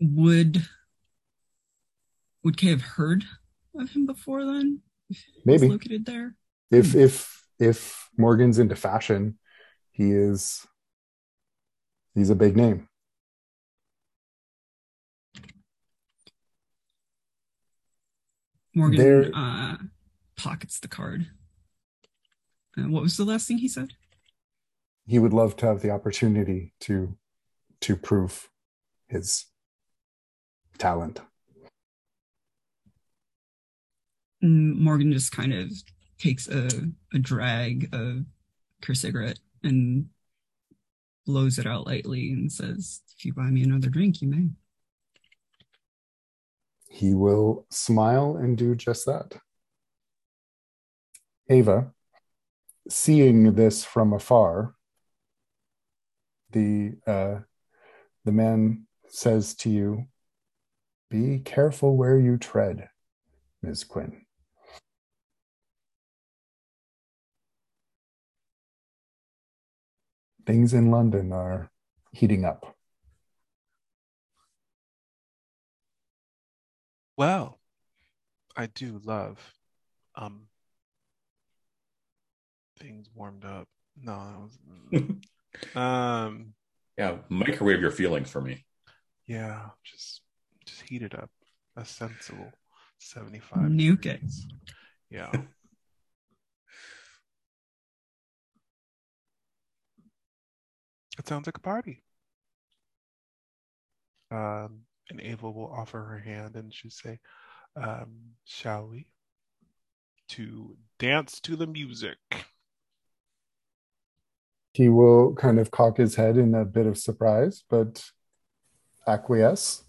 would would Kay have heard of him before then? Maybe. located there. If if if Morgan's into fashion, he is he's a big name. Morgan There- uh, pockets the card. Uh, what was the last thing he said? He would love to have the opportunity to to prove his talent. Mm, Morgan just kind of takes a, a drag of her cigarette and blows it out lightly and says, If you buy me another drink, you may. He will smile and do just that. Ava, seeing this from afar, the uh, the man says to you, "Be careful where you tread, Ms. Quinn." Things in London are heating up. Well, I do love um things warmed up. No, that was um Yeah, microwave your feelings for me. yeah, just just heat it up. A sensible 75 Nuke it. Yeah. it sounds like a party. Um, and Ava will offer her hand and she'll say, um, shall we? To dance to the music. He will kind of cock his head in a bit of surprise, but acquiesce.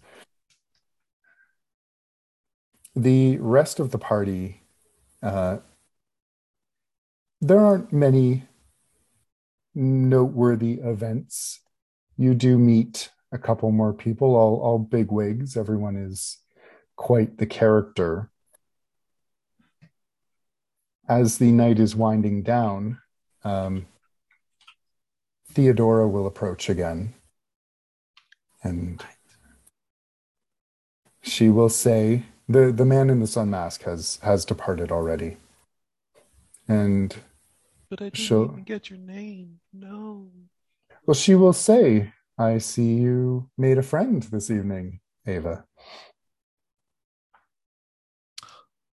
The rest of the party, uh, there aren't many noteworthy events. You do meet a couple more people, all, all big wigs. Everyone is quite the character. As the night is winding down, um, Theodora will approach again. And she will say, the, the man in the sun mask has, has departed already. And But I didn't She'll- even get your name. No. well, she will say, I see you made a friend this evening, Ava.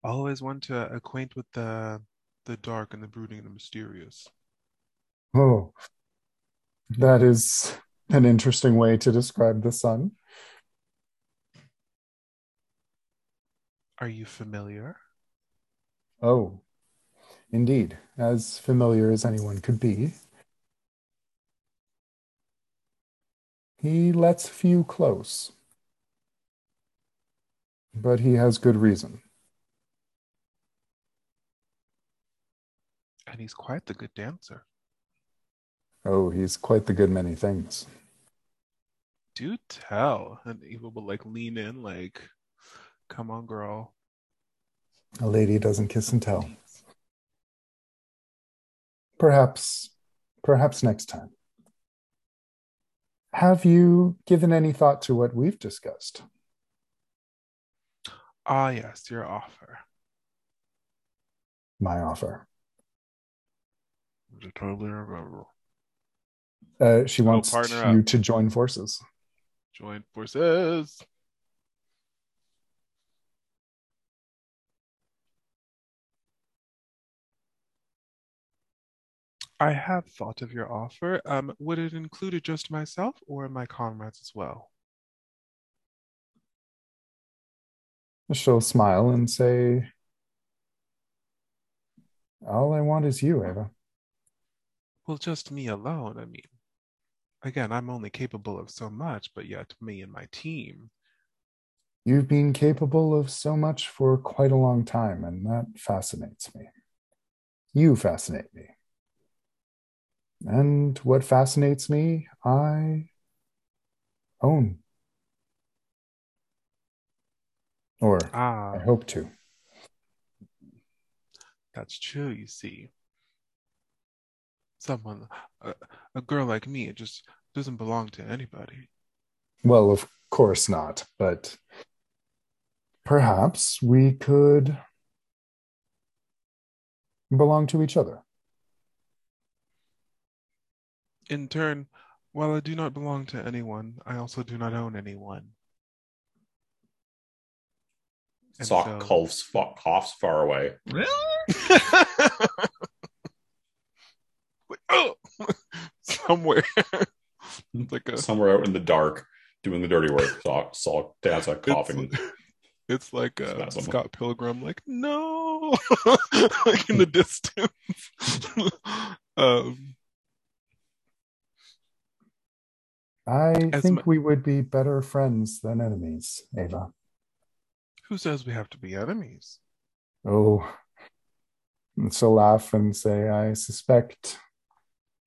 Always want to acquaint with the the dark and the brooding and the mysterious. Oh, that is an interesting way to describe the sun. Are you familiar? Oh, indeed, as familiar as anyone could be. He lets few close, but he has good reason. And he's quite the good dancer. Oh, he's quite the good many things. Do tell. And Eva will like lean in, like, come on, girl. A lady doesn't kiss and tell. Perhaps, perhaps next time. Have you given any thought to what we've discussed? Ah, yes, your offer. My offer. I totally remember. Uh, she wants you up. to join forces. Join forces. I have thought of your offer. Um, would it include just myself or my comrades as well? She'll smile and say, All I want is you, Ava. Well, just me alone. I mean, again, I'm only capable of so much, but yet me and my team. You've been capable of so much for quite a long time, and that fascinates me. You fascinate me. And what fascinates me, I own. Or Ah, I hope to. that's true, you see. Someone, a, a girl like me, it just doesn't belong to anybody. Well, of course not, but perhaps we could belong to each other. In turn, while I do not belong to anyone, I also do not own anyone. And Salk so- coughs, fa- coughs far away. Really? Like, oh, somewhere. like a Somewhere out in the dark, doing the dirty work. Sock, Sock, Danza coughing. It's, it's like uh. Scott Pilgrim, like no, like in the distance. um, I As think mu- we would be better friends than enemies, Ava. who says we have to be enemies? Oh, she'll laugh and say, I suspect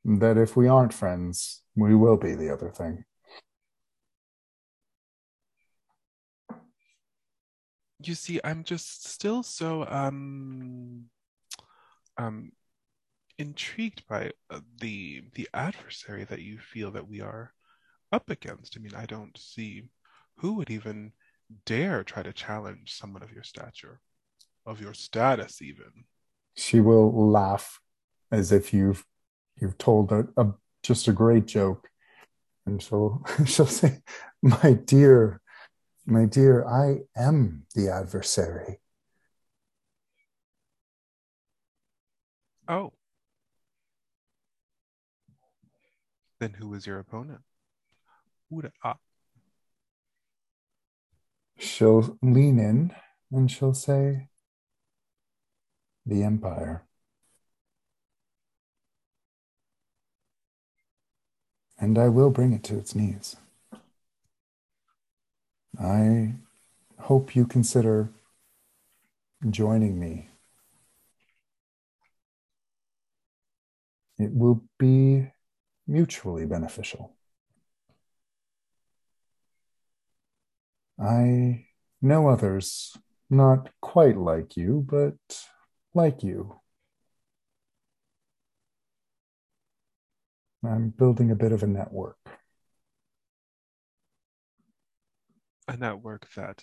that if we aren't friends, we will be the other thing. You see, I'm just still so um um intrigued by uh, the the adversary that you feel that we are up against. I mean, I don't see who would even dare try to challenge someone of your stature, of your status, even. She will laugh as if you've you've told a, a just a great joke, and she'll she'll say, "My dear, my dear, I am the adversary." Oh. Then who is your opponent? She'll lean in and she'll say, "The Empire." And I will bring it to its knees. I hope you consider joining me. It will be mutually beneficial. I know others not quite like you, but like you. I'm building a bit of a network. a network that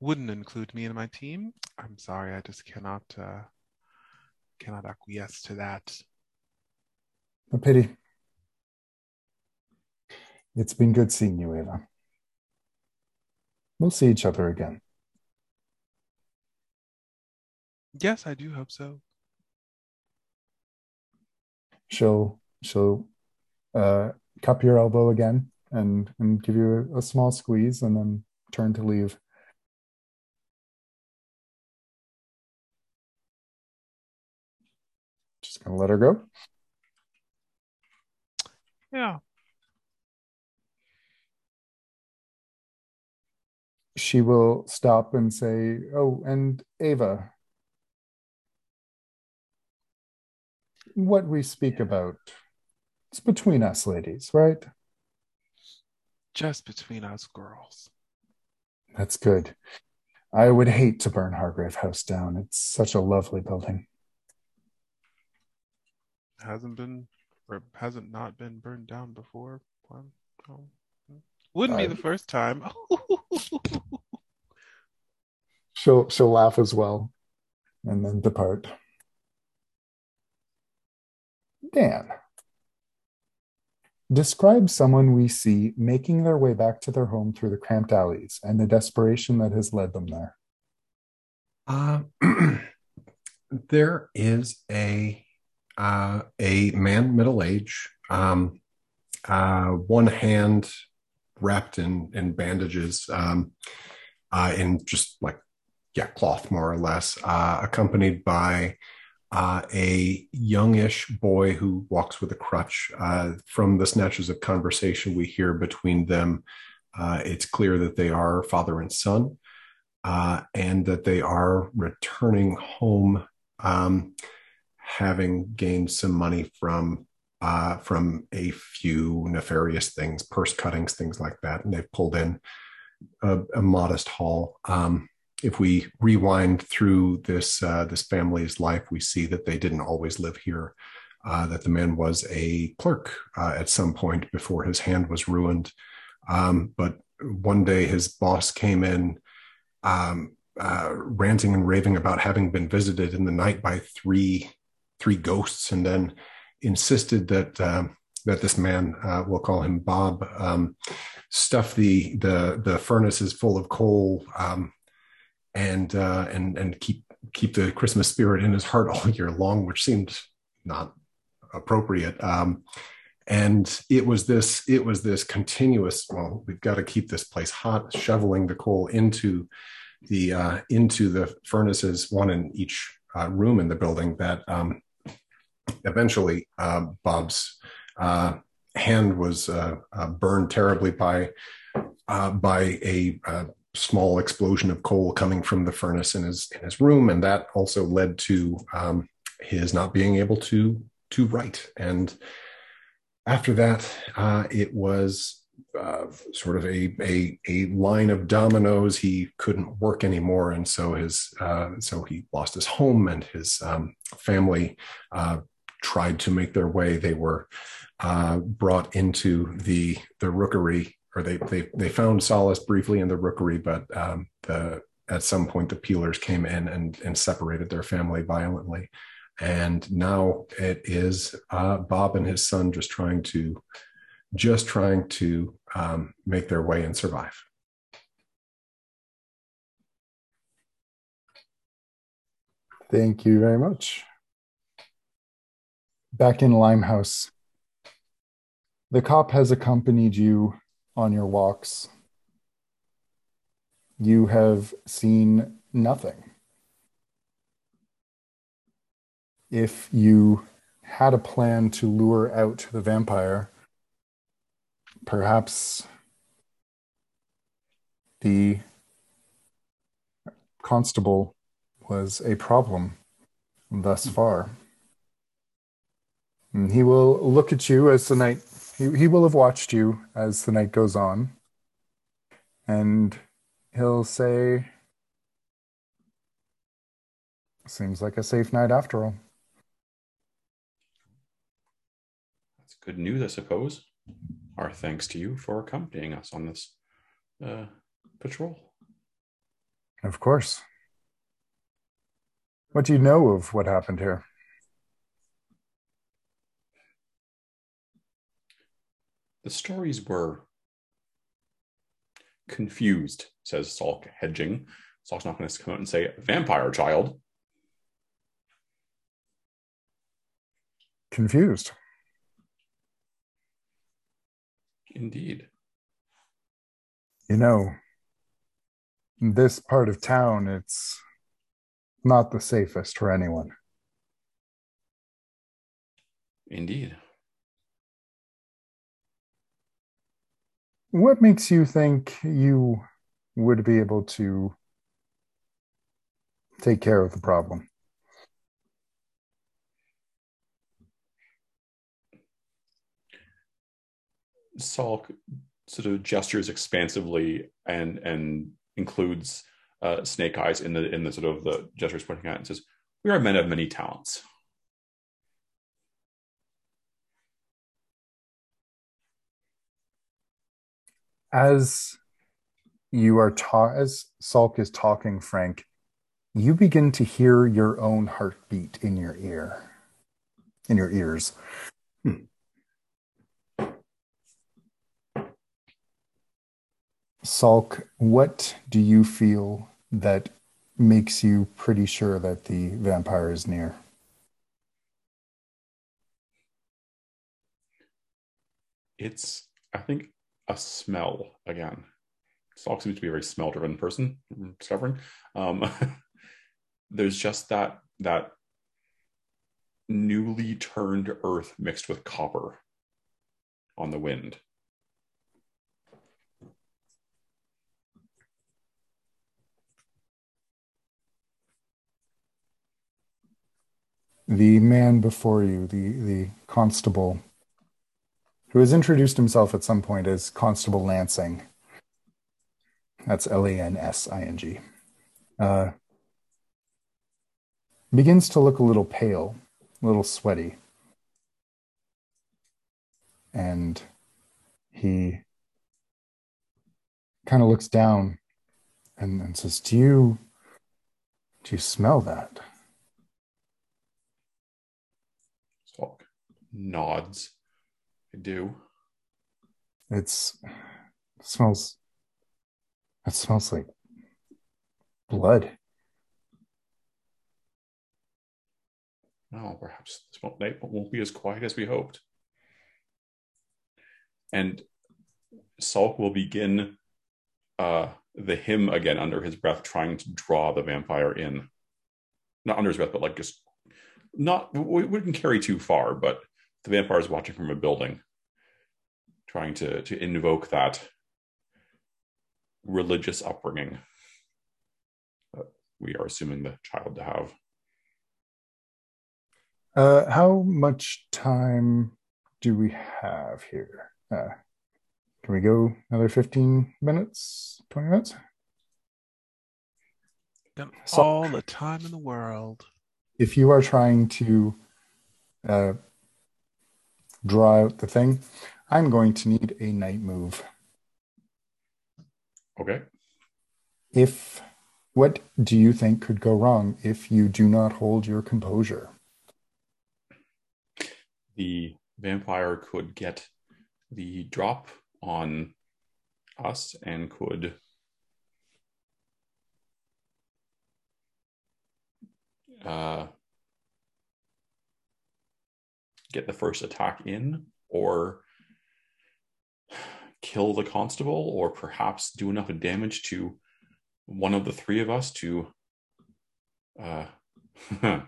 wouldn't include me in my team. I'm sorry, I just cannot uh cannot acquiesce to that. A pity. It's been good seeing you, Ava. We'll see each other again. Yes, I do hope so. She'll she'll uh, cup your elbow again and and give you a, a small squeeze and then turn to leave. Just gonna let her go. Yeah. She will stop and say, "Oh, and Ava, what we speak about, it's between us, ladies, right? Just between us girls. That's good. I would hate to burn Hargrave House down. It's such a lovely building. Hasn't been or hasn't not been burned down before. Well, Wouldn't be the first time. She'll she'll laugh as well, and then depart. Dan, describe someone we see making their way back to their home through the cramped alleys and the desperation that has led them there. Uh, there is a uh, a man, middle age, um, uh, one hand wrapped in in bandages, um, uh, in just like yeah, cloth more or less, uh, accompanied by uh, a youngish boy who walks with a crutch. Uh, from the snatches of conversation we hear between them, uh, it's clear that they are father and son, uh, and that they are returning home, um, having gained some money from uh, from a few nefarious things, purse cuttings, things like that, and they've pulled in a, a modest haul. Um, if we rewind through this uh, this family's life, we see that they didn't always live here. Uh, that the man was a clerk uh, at some point before his hand was ruined. Um, but one day his boss came in, um, uh, ranting and raving about having been visited in the night by three three ghosts, and then insisted that um, that this man, uh, we'll call him Bob, um, stuff the the the furnaces full of coal um, and uh, and and keep keep the Christmas spirit in his heart all year long, which seemed not appropriate. Um, and it was this it was this continuous. Well, we've got to keep this place hot, shoveling the coal into the uh, into the furnaces, one in each uh, room in the building. That um, eventually uh, Bob's uh, hand was uh, uh, burned terribly by by a small explosion of coal coming from the furnace in his in his room, and that also led to um, his not being able to to write. And after that, uh, it was uh, sort of a, a a line of dominoes. He couldn't work anymore, and so his uh, so he lost his home, and his um, family uh, tried to make their way. They were uh, brought into the the rookery or they they they found solace briefly in the rookery, but um, the at some point the peelers came in and and separated their family violently, and now it is uh, Bob and his son just trying to just trying to um, make their way and survive. Thank you very much. Back in Limehouse, the cop has accompanied you on your walks, you have seen nothing. If you had a plan to lure out the vampire, perhaps the constable was a problem thus far. And he will look at you as the night he, he will have watched you as the night goes on. And he'll say, Seems like a safe night after all. That's good news, I suppose. Our thanks to you for accompanying us on this uh, patrol. Of course. What do you know of what happened here? The stories were confused, says Salk, hedging. Salk's not going to come out and say, vampire child. Confused. Indeed. You know, in this part of town, it's not the safest for anyone. Indeed. What makes you think you would be able to take care of the problem? Salk sort of gestures expansively and and includes uh, Snake Eyes in the in the sort of the gestures pointing at and says, "We are men of many talents." as you are taught, as Salk is talking, Frank, you begin to hear your own heartbeat in your ear, in your ears. Sulk, Salk, what do you feel that makes you pretty sure that the vampire is near? It's, I think, a smell again. Salk seems to be a very smell driven person, I'm discovering. Um, there's just that that newly turned earth mixed with copper on the wind. The man before you, the, the constable, who has introduced himself at some point as Constable Lansing. That's L A N S I N G. Uh, begins to look a little pale, a little sweaty. And he kind of looks down and, and says, Do you do you smell that? Salk nods. I do. It's it smells it smells like blood. Oh, perhaps this won't, night won't be as quiet as we hoped. And Salk will begin uh, the hymn again under his breath, trying to draw the vampire in. Not under his breath, but like just not, we wouldn't carry too far, but the vampire is watching from a building, trying to, to invoke that religious upbringing that we are assuming the child to have. Uh, how much time do we have here? Uh, can we go another 15 minutes, 20 minutes? Got So- all the time in the world. If you are trying to uh, draw out the thing, I'm going to need a night move. Okay. If what do you think could go wrong if you do not hold your composure? The vampire could get the drop on us and could uh, get the first attack in or kill the constable or perhaps do enough damage to one of the three of us to uh,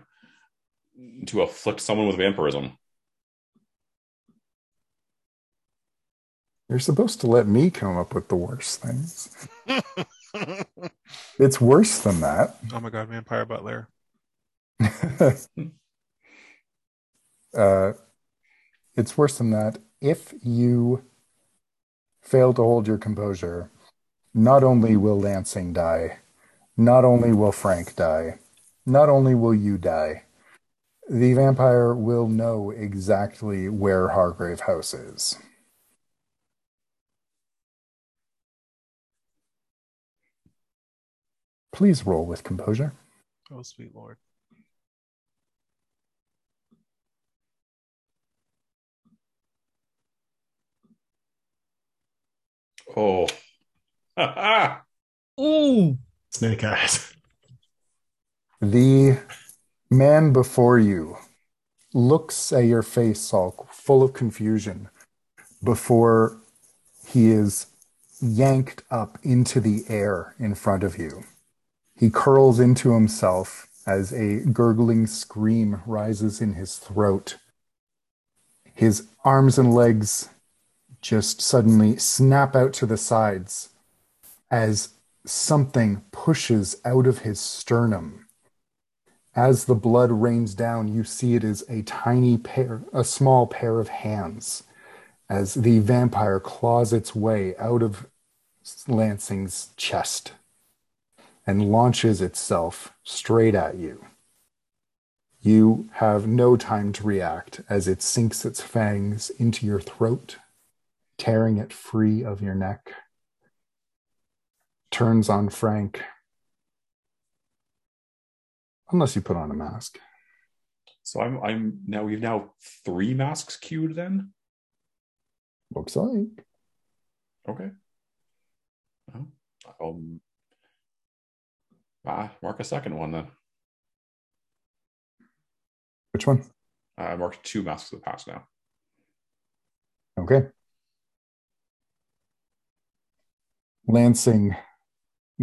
to afflict someone with vampirism. You're supposed to let me come up with the worst things. It's worse than that. oh my god, Vampire Butler. uh, it's worse than that. If you fail to hold your composure, not only will Lansing die, not only will Frank die, not only will you die, the vampire will know exactly where Hargrave House is. Please roll with composure. Oh, sweet lord. Oh. Ah, Oh, Snake eyes. The man before you looks at your face, Salk, full of confusion, before he is yanked up into the air in front of you. He curls into himself as a gurgling scream rises in his throat. His arms and legs just suddenly snap out to the sides as something pushes out of his sternum. As the blood rains down, you see it is a tiny pair, a small pair of hands, as the vampire claws its way out of Lansing's chest and launches itself straight at you. You have no time to react as it sinks its fangs into your throat, tearing it free of your neck. Turns on Frank. Unless you put on a mask. so I'm I'm now we've now three masks queued then. Looks like. Okay. Well, um ah, mark a second one then. Which one? I marked two masks of the past now. Okay. Lansing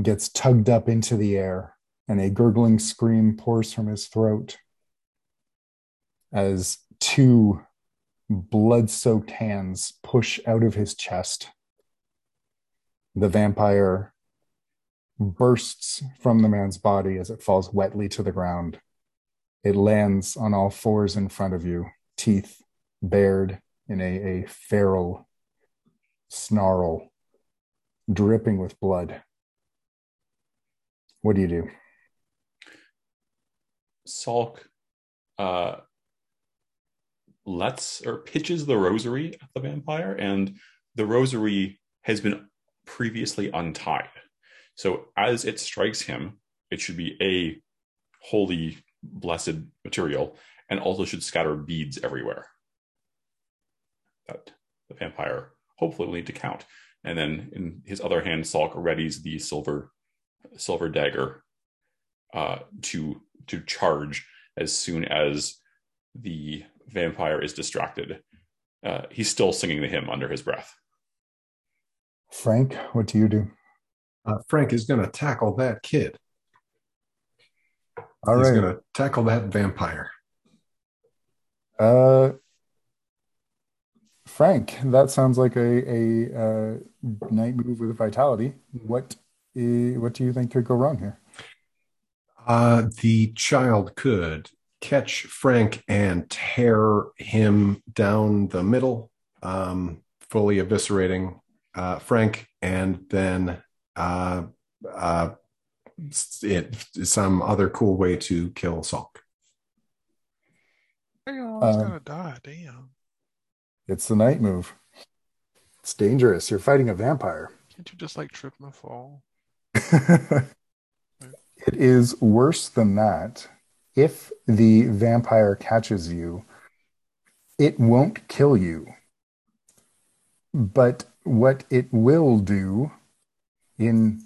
gets tugged up into the air, and a gurgling scream pours from his throat as two blood soaked hands push out of his chest. The vampire bursts from the man's body as it falls wetly to the ground. It lands on all fours in front of you, teeth bared in a, a feral snarl, dripping with blood. What do you do? Salk uh, lets or pitches the rosary at the vampire, and the rosary has been previously untied. So as it strikes him, it should be a holy, blessed material, and also should scatter beads everywhere. That the vampire hopefully will need to count. And then in his other hand, Salk readies the silver silver dagger uh, to to charge as soon as the vampire is distracted. Uh, he's still singing the hymn under his breath. Frank, what do you do? Uh, Frank is going to tackle that kid. All He's right. going to tackle that vampire. Uh, Frank, that sounds like a a uh, night move with vitality. What uh, what do you think could go wrong here? Uh, the child could catch Frank and tear him down the middle, um, fully eviscerating uh, Frank, and then uh, uh, it some other cool way to kill Salk. Hey, I was Um, gonna die. Damn. It's the night move. It's dangerous. You're fighting a vampire. Can't you just like trip and fall? it is worse than that. If the vampire catches you, it won't kill you. But what it will do in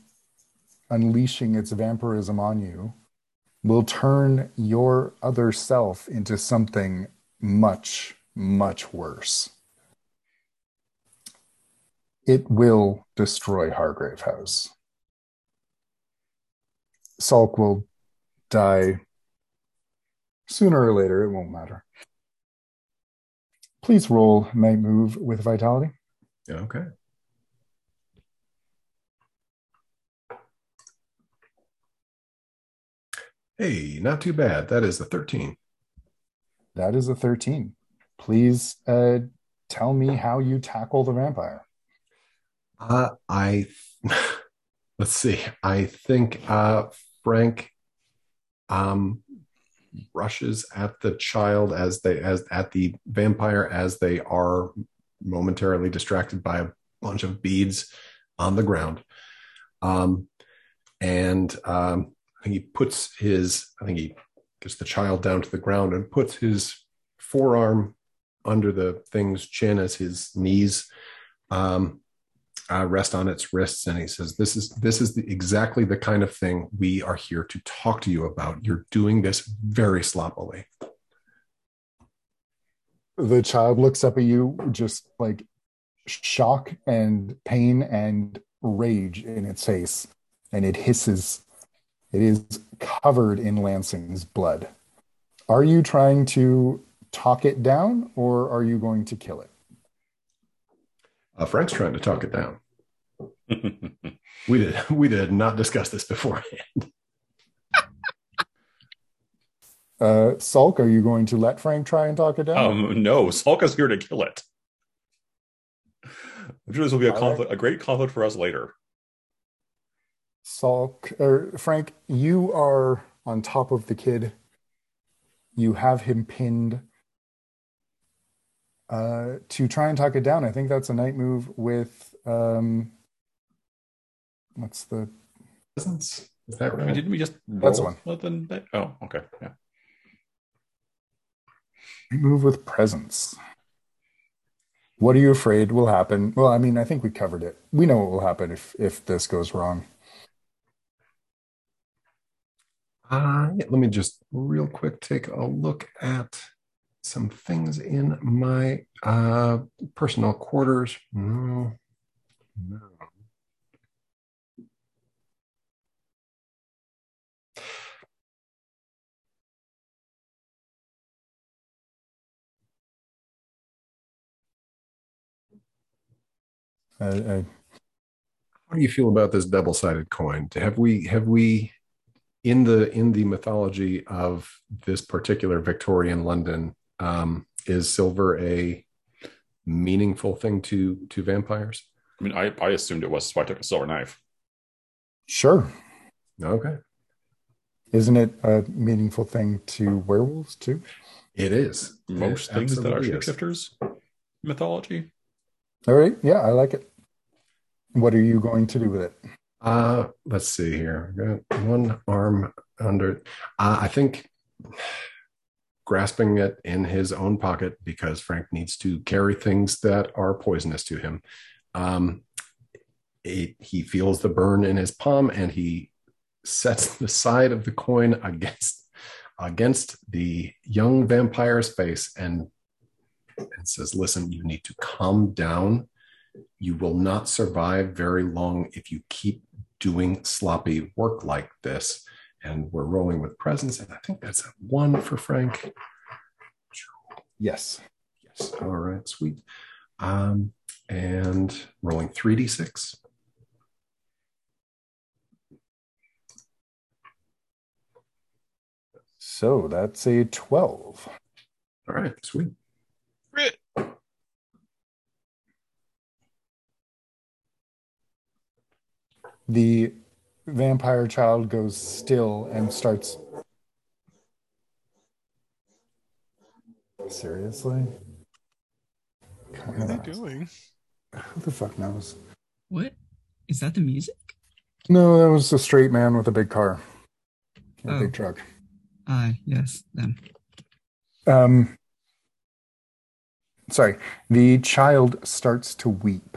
unleashing its vampirism on you will turn your other self into something much, much worse. It will destroy Hargrave House. Salk will die sooner or later. It won't matter. Please roll my move with vitality. Okay. Hey, not too bad. That is a 13. That is a 13. Please uh, tell me how you tackle the vampire. Uh, I let's see. I think uh, Frank um, rushes at the child as they as at the vampire as they are momentarily distracted by a bunch of beads on the ground. Um, and um, I think he puts his I think he gets the child down to the ground and puts his forearm under the thing's chin as his knees um, uh, rest on its wrists, and he says, "This is this is the, exactly the kind of thing we are here to talk to you about. You're doing this very sloppily." The child looks up at you, just like shock and pain and rage in its face, and it hisses. It is covered in Lansing's blood. Are you trying to talk it down, or are you going to kill it? Uh, Frank's trying to talk it down. We did we did not discuss this beforehand. Uh, Sulk, are you going to let Frank try and talk it down? um, no, Salka's here to kill it. I'm sure this will be a All right. conflict, a great conflict for us later. Sulk or Frank, you are on top of the kid. You have him pinned. Uh, to try and talk it down, I think that's a night move with um, what's the Presence? Is that I mean, right? didn't we just That's roll one. something that- Oh, okay. Yeah. night move with presence? What are you afraid will happen? Well, I mean, I think we covered it. We know what will happen if if this goes wrong. Uh, yeah, let me just real quick take a look at some things in my uh, personal quarters. No, no. I, I... How do you feel about this double-sided coin? Have we have we in the in the mythology of this particular Victorian London um, is silver a meaningful thing to to vampires? I mean, I, I assumed it was, so I took a silver knife. sure. Okay, Isn't it a meaningful thing to werewolves too? it is Most It things that are absolutely is. shapeshifters mythology. All right. Yeah, I like it. What are you going to do with it? Uh, let's see here. I've got one arm under. Uh, I think grasping it in his own pocket because Frank needs to carry things that are poisonous to him. Um, it, he feels the burn in his palm and he sets the side of the coin against against the young vampire's face and and says, "Listen, you need to calm down. You will not survive very long if you keep doing sloppy work like this." And we're rolling with presence, and I think that's a one for Frank. Yes. Yes. All right, sweet. Um, and rolling 3d6. So that's a 12. All right, sweet. Crit. The vampire child goes still and starts. Seriously? What are they doing? Who the fuck knows? What? Is that the music? No, that was a straight man with a big car. A Oh. big truck. Ah, yes, them. Um, sorry. The child starts to weep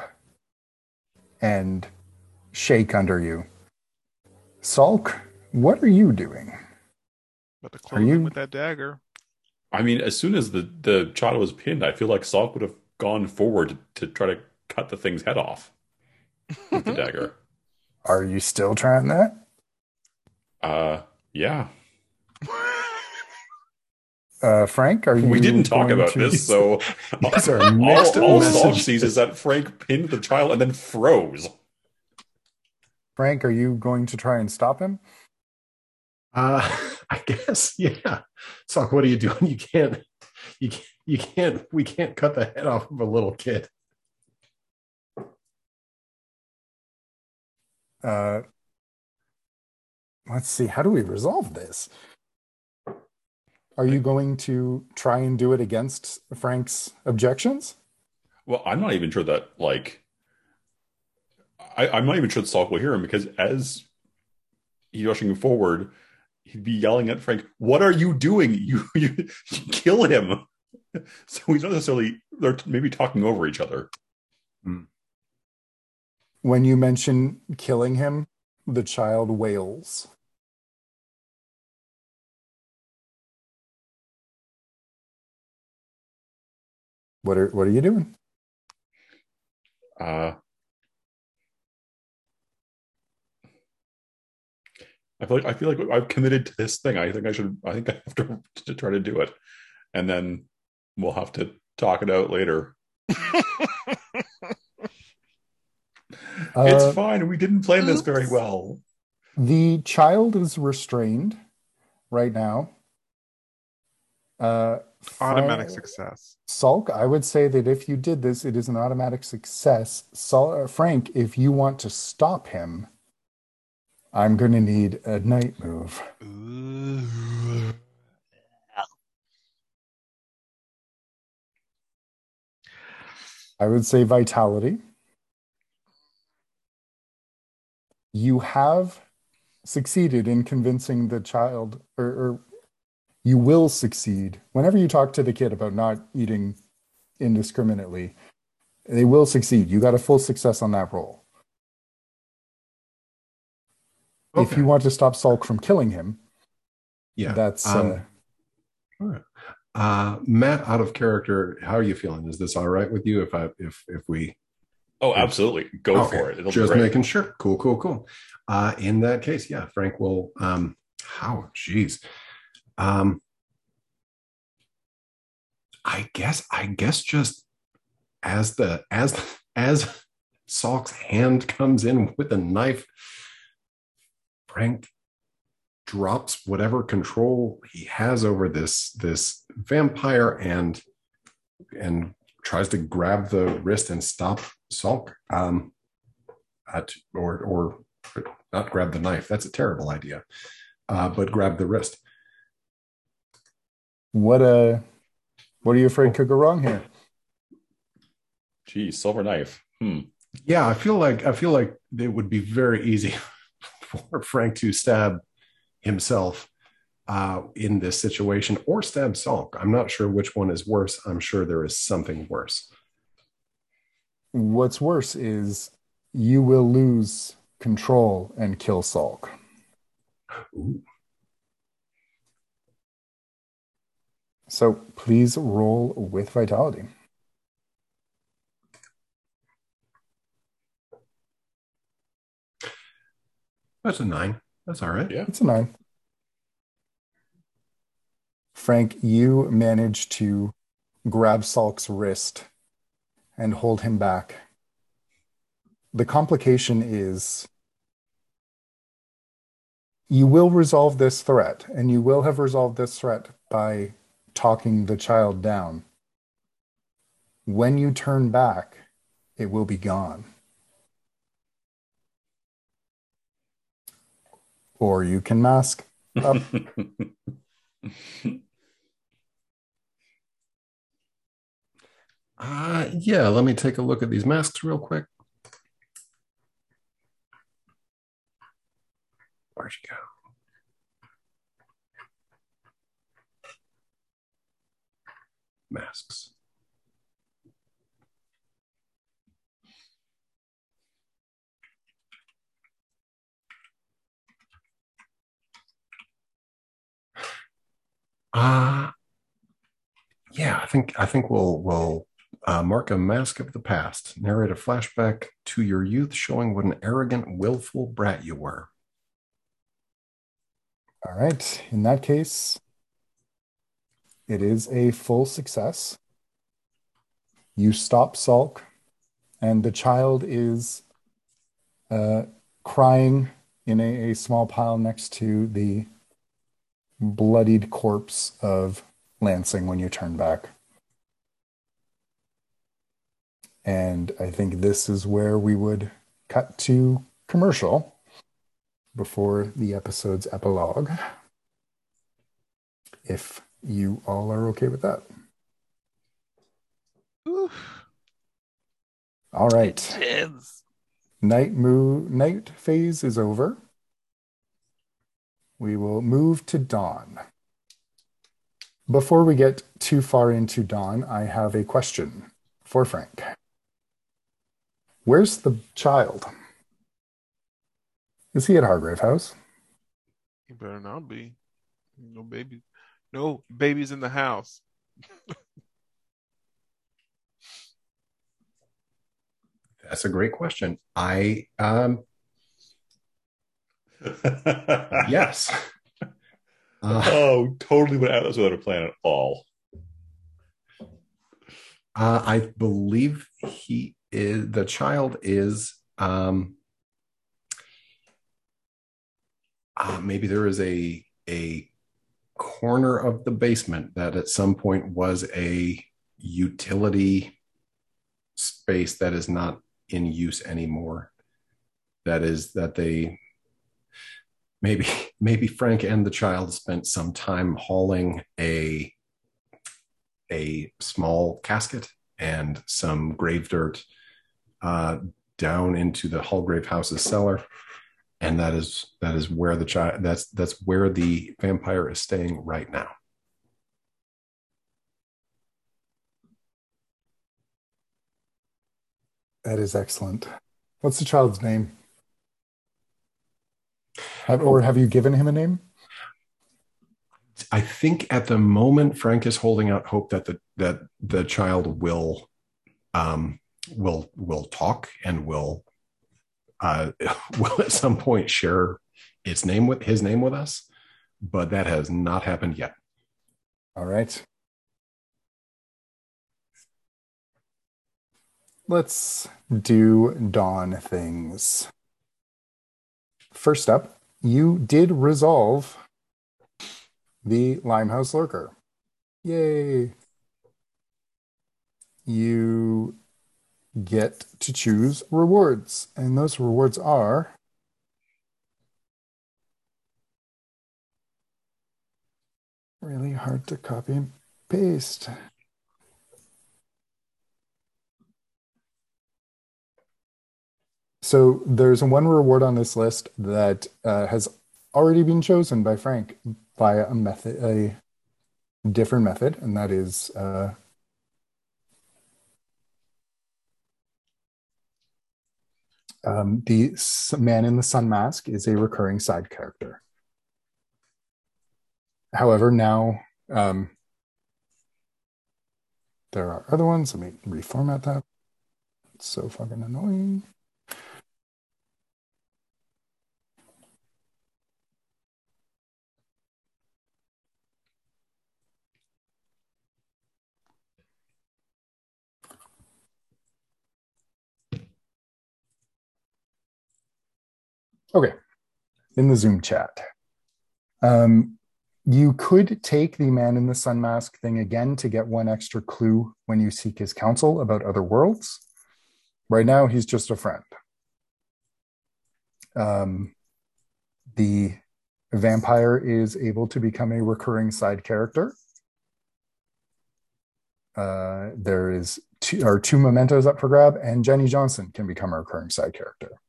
and shake under you. Sulk, what are you doing? About to Are close him you- with that dagger. I mean, as soon as the, the child was pinned, I feel like Salk would have gone forward to, try to cut the thing's head off with the dagger. Are you still trying that? Uh, yeah. Uh, Frank, are you? We didn't talk going about to- this, so These are all, all Salk sees is that Frank pinned the child and then froze. Frank, are you going to try and stop him? Uh, I guess, yeah. Sock, what are you doing? You can't, you can't, you can't, we can't cut the head off of a little kid. Uh, let's see. How do we resolve this? Are you going to try and do it against Frank's objections? Well, I'm not even sure that like I, I'm not even sure that Salk will hear him because as he's rushing forward, he'd be yelling at Frank, "What are you doing? You you, you kill him!" So he's not necessarily they're maybe talking over each other. When you mention killing him, the child wails. What are what are you doing? Uh, I feel like I feel like I've committed to this thing. I think I should. I think I have to, to try to do it, and then we'll have to talk it out later. Uh, it's fine. We didn't plan this very well. The child is restrained right now. Uh, Automatic Fra- success. Sulk, I would say that if you did this, it is an automatic success. Sul- uh, Frank, if you want to stop him, I'm going to need a night move. I would say vitality. You have succeeded in convincing the child, or, or you will succeed whenever you talk to the kid about not eating indiscriminately. They will succeed. You got a full success on that roll. If you want to stop Sulk from killing him, Yeah. that's Um, uh, All right. Uh, Matt, out of character, how are you feeling? Is this all right with you? If I, if, if we, Oh, absolutely. Go Okay, for it. It'll just be great. making sure. Cool, cool, cool. Uh, in that case, yeah, Frank will. Um, how? Jeez. Um, I guess. I guess just as the as as Salk's hand comes in with a knife. Frank drops whatever control he has over this this vampire and and tries to grab the wrist and stop Salk. Um, at, or or not grab the knife. That's a terrible idea. Uh, but grab the wrist. What uh what are you afraid could go wrong here? Gee, silver knife. Hmm. Yeah, I feel like I feel like it would be very easy for Frank to stab himself uh, in this situation or stab Salk. I'm not sure which one is worse. I'm sure there is something worse. What's worse is you will lose control and kill Salk. Ooh. So please roll with vitality. That's a nine. That's all right. Yeah. It's a nine. Frank, you manage to grab Salk's wrist and hold him back. The complication is you will resolve this threat, and you will have resolved this threat by talking the child down. When you turn back, it will be gone. Or you can mask up. Uh, yeah, let me take a look at these masks real quick. Where'd you go? Masks. Uh yeah, I think I think we'll we'll uh, mark a mask of the past. Narrate a flashback to your youth, showing what an arrogant, willful brat you were. All right. In that case, it is a full success. You stop Sulk, and the child is uh, crying in a, a small pile next to the bloodied corpse of Lansing when you turn back. And I think this is where we would cut to commercial before the episode's epilogue. If you all are okay with that. Oof. All right. Kids. Night move night phase is over. We will move to dawn. Before we get too far into dawn, I have a question for Frank. Where's the child? Is he at Hargrave House? He better not be. No baby. No babies in the house. That's a great question. I um yes. Uh, oh, totally went out without a plan at all. uh, I believe he is the child is um uh, maybe there is a a corner of the basement that at some point was a utility space that is not in use anymore that is that they maybe maybe frank and the child spent some time hauling a a small casket and some grave dirt uh, down into the Hargrave House's cellar, and that is that is where the child that's that's where the vampire is staying right now. That is excellent. What's the child's name? Have, or have you given him a name? I think at the moment Frank is holding out hope that the that the child will um will will talk and will uh will at some point share its name with his name with us, but that has not happened yet. All right. let's do dawn things. First up, you did resolve the Limehouse Lurker. Yay! You get to choose rewards, and those rewards are really hard to copy and paste. So there's one reward on this list that uh, has already been chosen by Frank via a method, a different method, and that is uh, um, the man in the sun mask is a recurring side character. However, now um, there are other ones. Let me reformat that. It's so fucking annoying. Okay, in the Zoom chat. Um, you could take the man in the sun mask thing again to get one extra clue when you seek his counsel about other worlds. Right now, he's just a friend. Um, the vampire is able to become a recurring side character. Uh, there is two, are two mementos up for grab, and Jenny Johnson can become a recurring side character.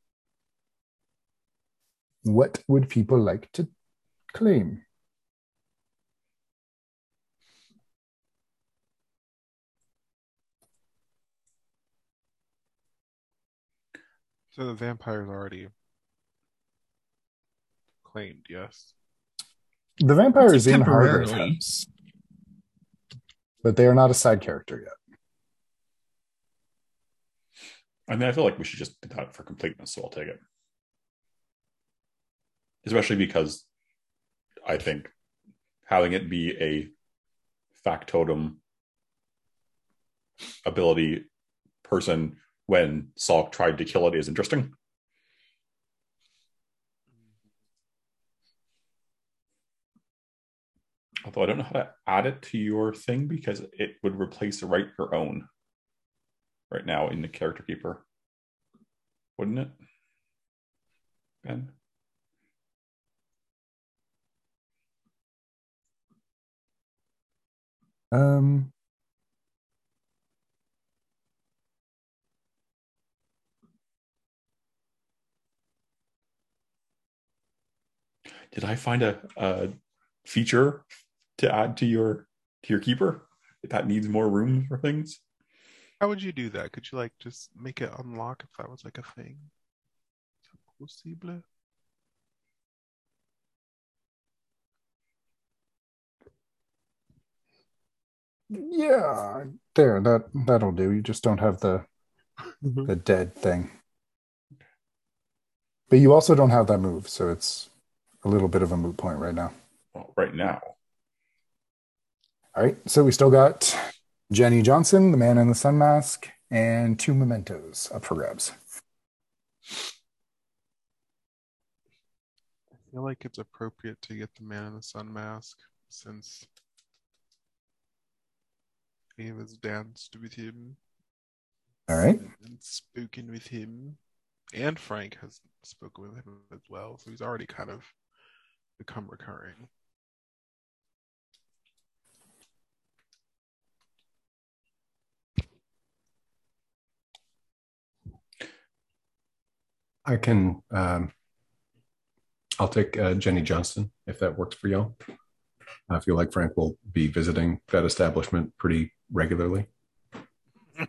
What would people like to claim? So the vampire's already claimed, yes. The vampire It's is in Harvard's temporarily. house, but they are not a side character yet. I mean, I feel like we should just do that for completeness, so I'll take it. Especially because I think having it be a factotum ability person when Salk tried to kill it is interesting. Although I don't know how to add it to your thing because it would replace write your own right now in the character keeper. Wouldn't it? Ben? Um, Did I find a, a feature to add to your to your keeper if that needs more room for things? How would you do that? Could you like just make it unlock if that was like a thing? Is that possible? Yeah, there. That that'll do. You just don't have the mm-hmm. the dead thing, but you also don't have that move, so it's a little bit of a moot point right now. Well, right now. All right, so we still got Jenny Johnson, the man in the sun mask, and two mementos up for grabs. I feel like it's appropriate to get the man in the sun mask since Ava's danced with him All right. and spoken with him, and Frank has spoken with him as well, so he's already kind of become recurring. I can. Um, I'll take uh, Jenny Johnson if that works for y'all. I feel like Frank will be visiting that establishment pretty regularly.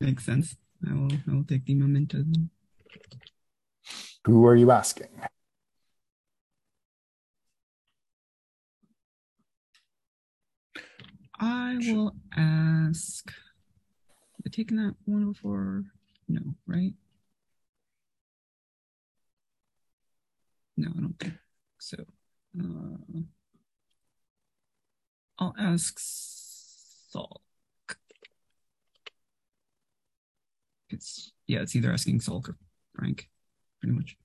Makes sense. I will. I will take the memento. Then. Who are you asking? I will ask. Have I taken that one before? No, right? No, I don't think so. Uh, I'll ask Salk. It's yeah, it's either asking Salk or Frank, pretty much.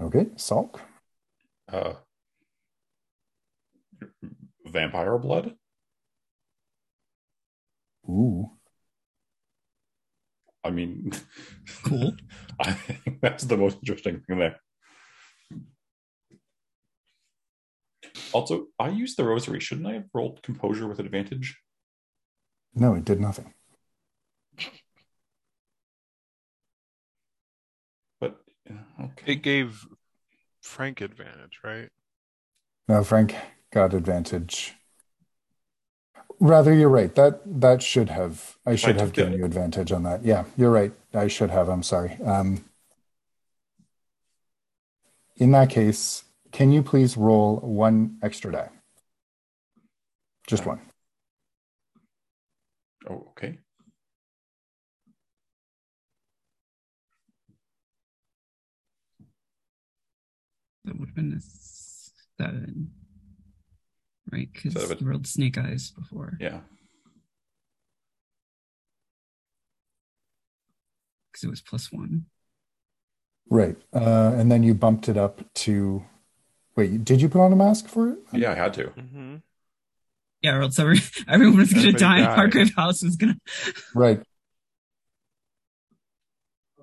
Okay, Salk. Uh, vampire blood. Ooh. I mean, Cool. I think that's the most interesting thing there. Also, I used the rosary. Shouldn't I have rolled composure with advantage? No, it did nothing. But okay. It gave Frank advantage, right? No, Frank got advantage. Rather, you're right. That that should have I should have given it. you advantage on that. Yeah, you're right. I should have. I'm sorry. Um, in that case, can you please roll one extra die? Just one. Oh, okay. That would have been a seven. Right? Because Seven. you rolled snake eyes before. Yeah. Because it was plus one. Right. Uh, and then you bumped it up to. Wait, did you put on a mask for it? Yeah, I had to. Mm-hmm. Yeah, or else every, everyone was gonna die. died. Hargrave House was gonna Right.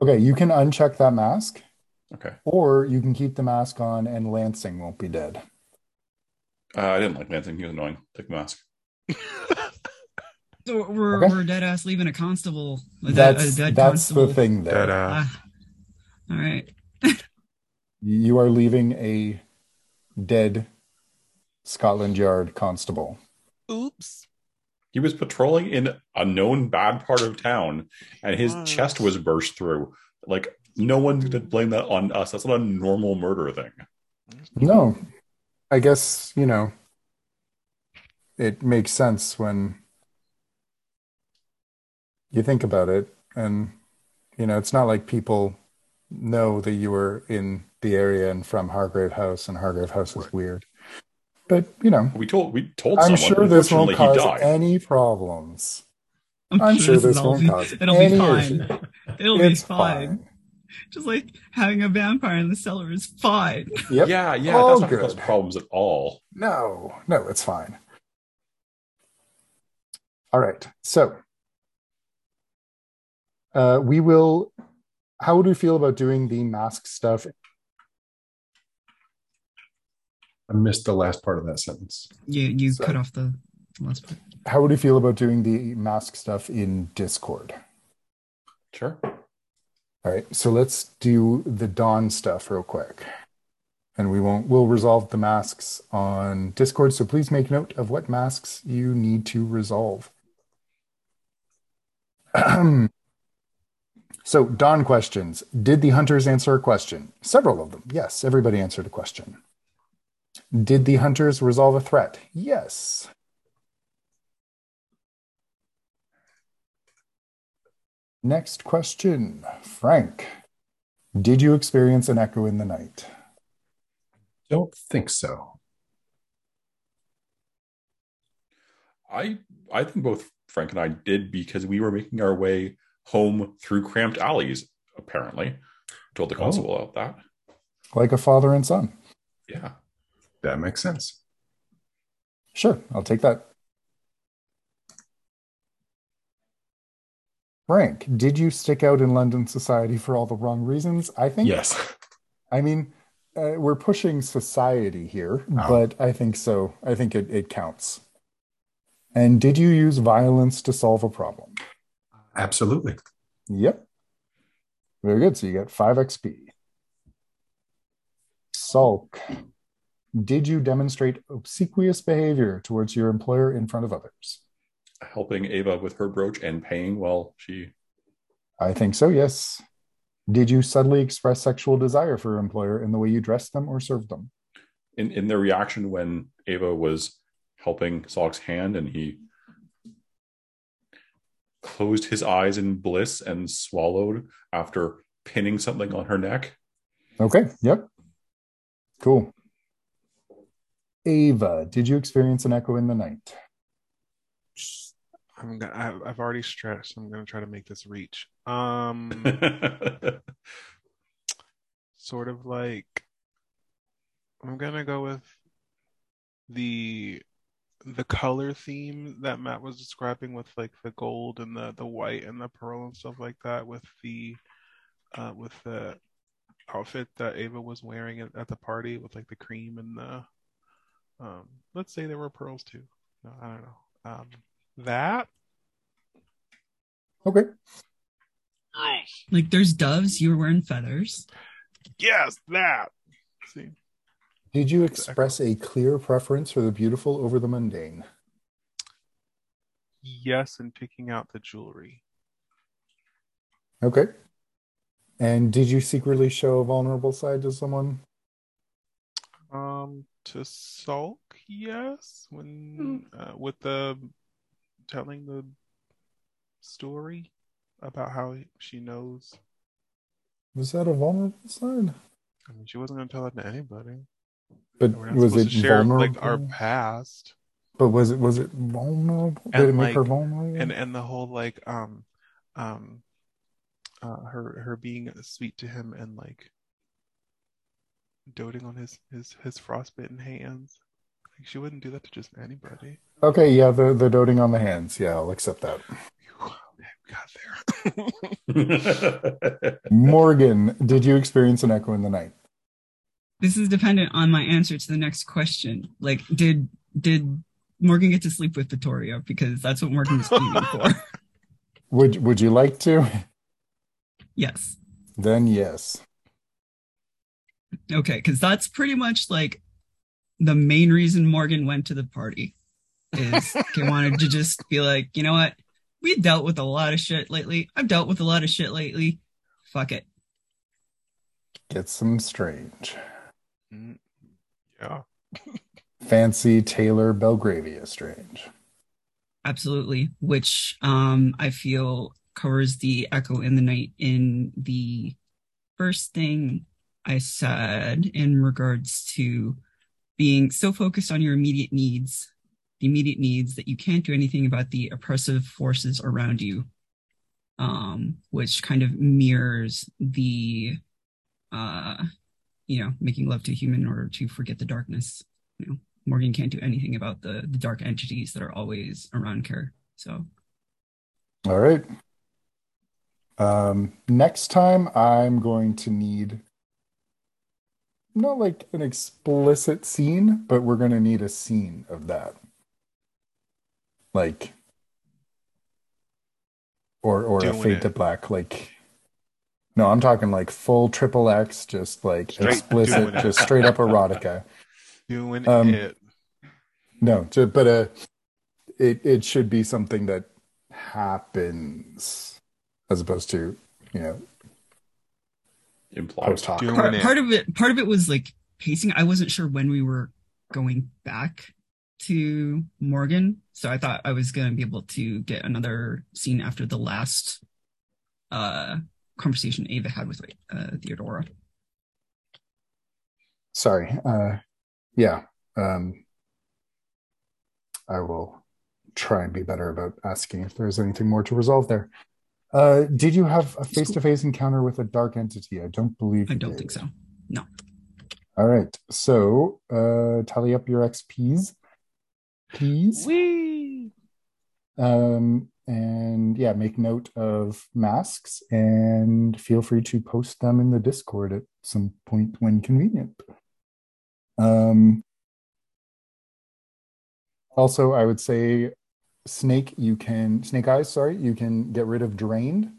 Okay, you can uncheck that mask, Okay. or you can keep the mask on and Lansing won't be dead. Uh, I didn't like Lansing. He was annoying. Take the mask. So we're Okay. we're dead ass leaving a constable. A, dead- That's a dead that's constable. the thing there. Dead ass. Ah. all right. You are leaving a dead Scotland Yard constable. Oops. He was patrolling in a known bad part of town, and his Was. chest was burst through. Like no one's gonna blame that on us. That's not a normal murder thing. No, I guess you know it makes sense when you think about it, and you know it's not like people know that you were in the area and from Hargrave House, and Hargrave House is weird. But you know, We told we told I'm someone. sure this won't cause any problems. I'm sure this will won't be, cause It'll any be fine. issue. It'll It's be fine. Just like having a vampire in the cellar is fine. Yep. Yeah, yeah, All that's not gonna cause good. problems at all. No, no, it's fine. All right. So uh, we will. How would we feel about doing the mask stuff? I missed the last part of that sentence. You you So- cut off the last part. How would you feel about doing the mask stuff in Discord? Sure. All right. So let's do the Dawn stuff real quick. And we won't, we'll resolve the masks on Discord. So please make note of what masks you need to resolve. so, Dawn questions. Did the hunters answer a question? Several of them. Yes, everybody answered a question. Did the hunters resolve a threat? Yes. Next question. Frank, did you experience an echo in the night? Don't think so. I I think both Frank and I did because we were making our way home through cramped alleys. Apparently, told the Oh. constable about that. Like a father and son. Yeah. That makes sense. Sure, I'll take that. Frank, did you stick out in London society for all the wrong reasons? I think. Yes. I mean, uh, we're pushing society here, Oh. but I think so. I think it, it counts. And did you use violence to solve a problem? Absolutely. Yep. Very good. So you get 5 XP. Salk. Did you demonstrate obsequious behavior towards your employer in front of others? Helping Ava with her brooch and paying while she I think so, yes. Did you subtly express sexual desire for your employer in the way you dressed them or served them? in in their reaction when Ava was helping Salk's hand and he closed his eyes in bliss and swallowed after pinning something on her neck. Okay, yep. Cool. Ava, did you experience an echo in the night? I'm gonna. I- I've already stretched. I'm gonna try to make this reach. Um, sort of like I'm gonna go with the the color theme that Matt was describing with like the gold and the the white and the pearl and stuff like that with the uh with the outfit that Ava was wearing at, at the party with like the cream and the um let's say there were pearls too. No, I don't know. Um that Okay. Nice. Like there's doves, you were wearing feathers. yes, that. See. Did you express a clear preference for the beautiful over the mundane? Yes, and picking out the jewelry. Okay. And did you secretly show a vulnerable side to someone? Um, to Salk, yes, when uh, with the telling the story about how she knows. Was that a vulnerable sign? I mean, she wasn't going to tell it to anybody. But was it share vulnerable? like our past But was it was it vulnerable? Did And, it make her vulnerable? and and the whole like um um uh her her being sweet to him and like doting on his his his frostbitten hands. Like she wouldn't do that to just anybody. Okay, yeah, the the doting on the hands. Yeah, I'll accept that. Got there. Morgan, did you experience an echo in the night? This is dependent on my answer to the next question. Like, did did Morgan get to sleep with Vittoria? Because that's what Morgan was aiming for. Would would you like to? yes. Then yes. Okay, because that's pretty much like the main reason Morgan went to the party. Is he wanted to just be like, you know what? We dealt with a lot of shit lately. I've dealt with a lot of shit lately. Fuck it. Get some strange. Mm, yeah. Fancy tailor Belgravia strange. Absolutely. Which um I feel covers the echo in the night in the first thing I said in regards to being so focused on your immediate needs, the immediate needs that you can't do anything about the oppressive forces around you. Um, which kind of mirrors the uh you know, making love to a human in order to forget the darkness. You know, Morgan can't do anything about the the dark entities that are always around her So All right. Um, next time I'm going to need not like an explicit scene, but we're going to need a scene of that. Like or or a fade it. to black like no, I'm talking like full triple X, just like Straight explicit, just straight up erotica. Doing Um, it. No, ju- but uh, it it should be something that happens as opposed to you know Implied. post hoc. Part, part of it part of it was like pacing. I wasn't sure when we were going back to Morgan, so I thought I was gonna be able to get another scene after the last uh conversation Ava had with uh, Theodora. Sorry. Uh, yeah. Um, I will try and be better about asking if there's anything more to resolve there. Uh, did you have a face-to-face encounter with a dark entity? I don't believe I don't did. think so. No. All right. So, uh, tally up your XPs, please. Wee. Um, and yeah, make note of masks and feel free to post them in the Discord at some point when convenient. Um, also, I would say Snake, you can, Snake Eyes, sorry, you can get rid of Drained.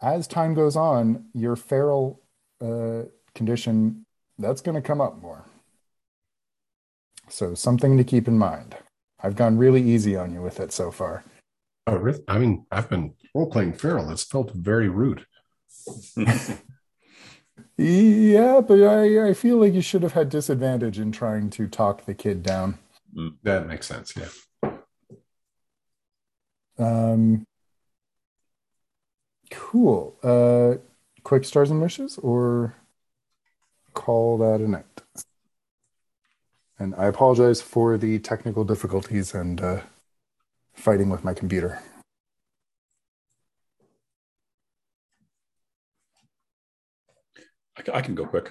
As time goes on, your feral uh, condition, that's going to come up more. So, something to keep in mind. I've gone really easy on you with it so far. Oh, really? I mean, I've been role playing feral. It's felt very rude. Yeah, but I, I feel like you should have had disadvantage in trying to talk the kid down. That makes sense. Yeah. Um, cool. Uh, quick stars and wishes, or call that a night. And I apologize for the technical difficulties and uh, fighting with my computer. I, can go quick.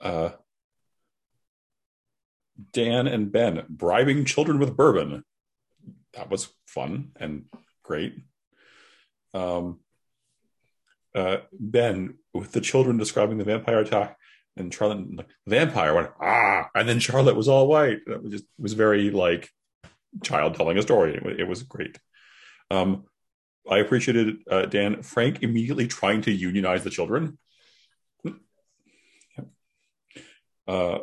Uh, Dan and Ben bribing children with bourbon. That was fun and great. Um, uh, Ben with the children describing the vampire attack, and Charlotte like, vampire went ah, and then Charlotte was all white. That was just it was very like child telling a story. It was, it was great. Um, I appreciated uh, Dan Frank immediately trying to unionize the children. Uh,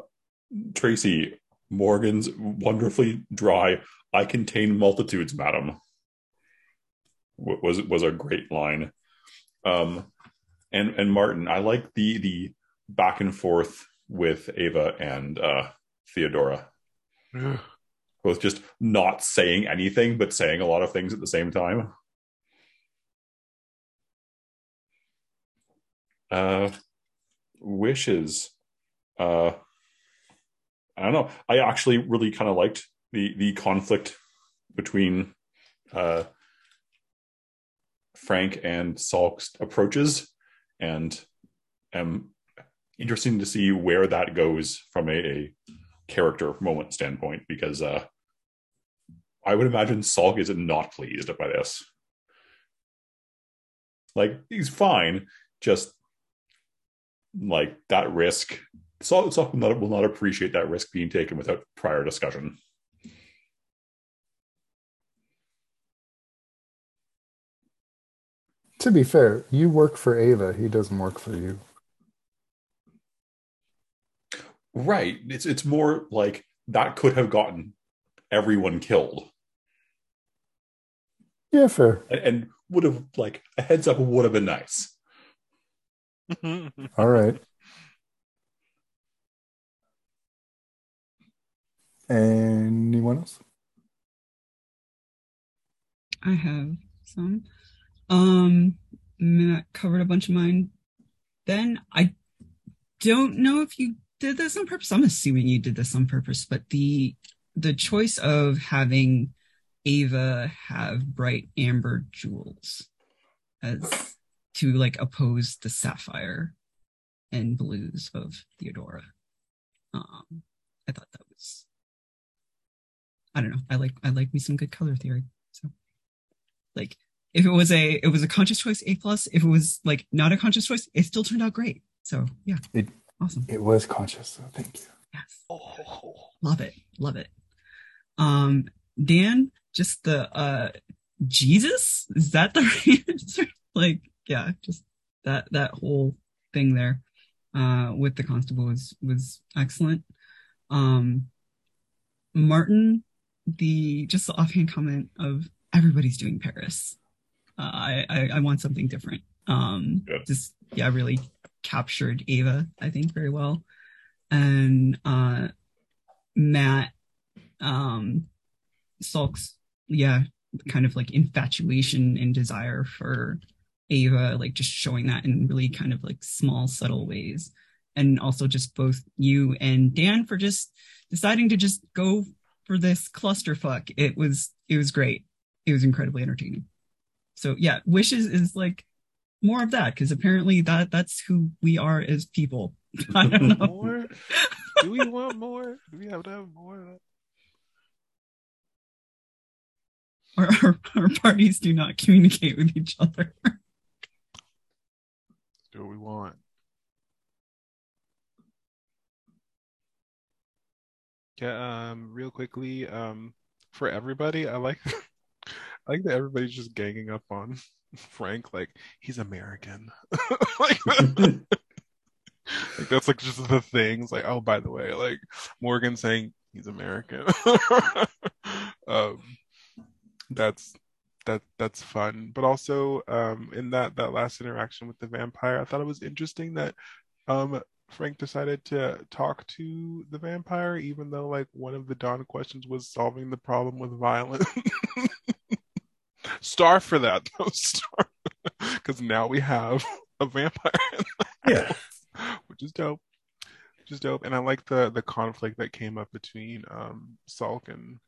Tracy Morgan's wonderfully dry. I contain multitudes, madam. wa- Was was a great line. Um, and and Martin, I like the the back and forth with Ava and uh, Theodora, both just not saying anything but saying a lot of things at the same time. Uh, wishes. Uh, I don't know. I actually really kind of liked the the conflict between uh, Frank and Salk's approaches, and am interesting to see where that goes from a, a character moment standpoint. Because uh, I would imagine Salk is not pleased by this. Like he's fine, just like that risk. Salk, Salk will, not, will not appreciate that risk being taken without prior discussion. To be fair, you work for Ava. He doesn't work for you. Right. It's it's more like that could have gotten everyone killed. Yeah, fair. And, and would have like a heads up would have been nice. All right. Anyone else? I have some. Um, Matt covered a bunch of mine. Ben, I don't know if you did this on purpose. I'm assuming you did this on purpose, but the the choice of having Ava have bright amber jewels as to like oppose the sapphire and blues of Theodora. Um, I thought that was I don't know. I like I like me some good color theory. So like if it was a it was a conscious choice A plus, if it was like not a conscious choice, it still turned out great. So yeah. It- awesome. It was conscious, so thank you. Yes. Oh. Love it. Love it. Um, Dan, just the uh Jesus? Is that the right answer? Like, yeah, just that that whole thing there uh with the constable was was excellent. Um Martin, the just the offhand comment of everybody's doing Paris. Uh, I, I I want something different. Um Good. just yeah, really captured Ava, I think, very well. And uh Matt um Salk's yeah, kind of like infatuation and desire for Ava, like just showing that in really kind of like small, subtle ways. And also just both you and Dan for just deciding to just go for this clusterfuck. It was it was great. It was incredibly entertaining. So yeah, wishes is like more of that because apparently that that's who we are as people. I don't know. more? Do we want more? Do we have to have more? Our, our, our parties do not communicate with each other. Do what we want? Yeah, um, real quickly, um, for everybody, I like I like that everybody's just ganging up on Frank, like he's American. like, like that's like just the things. Like, oh, by the way, like Morgan saying he's American. um, that's that that's fun. But also, um, in that that last interaction with the vampire, I thought it was interesting that um Frank decided to talk to the vampire, even though like one of the Dawn questions was solving the problem with violence. Star for that though, star, because now we have a vampire, Yeah. which is dope. Which is dope, and I like the the conflict that came up between um Salk and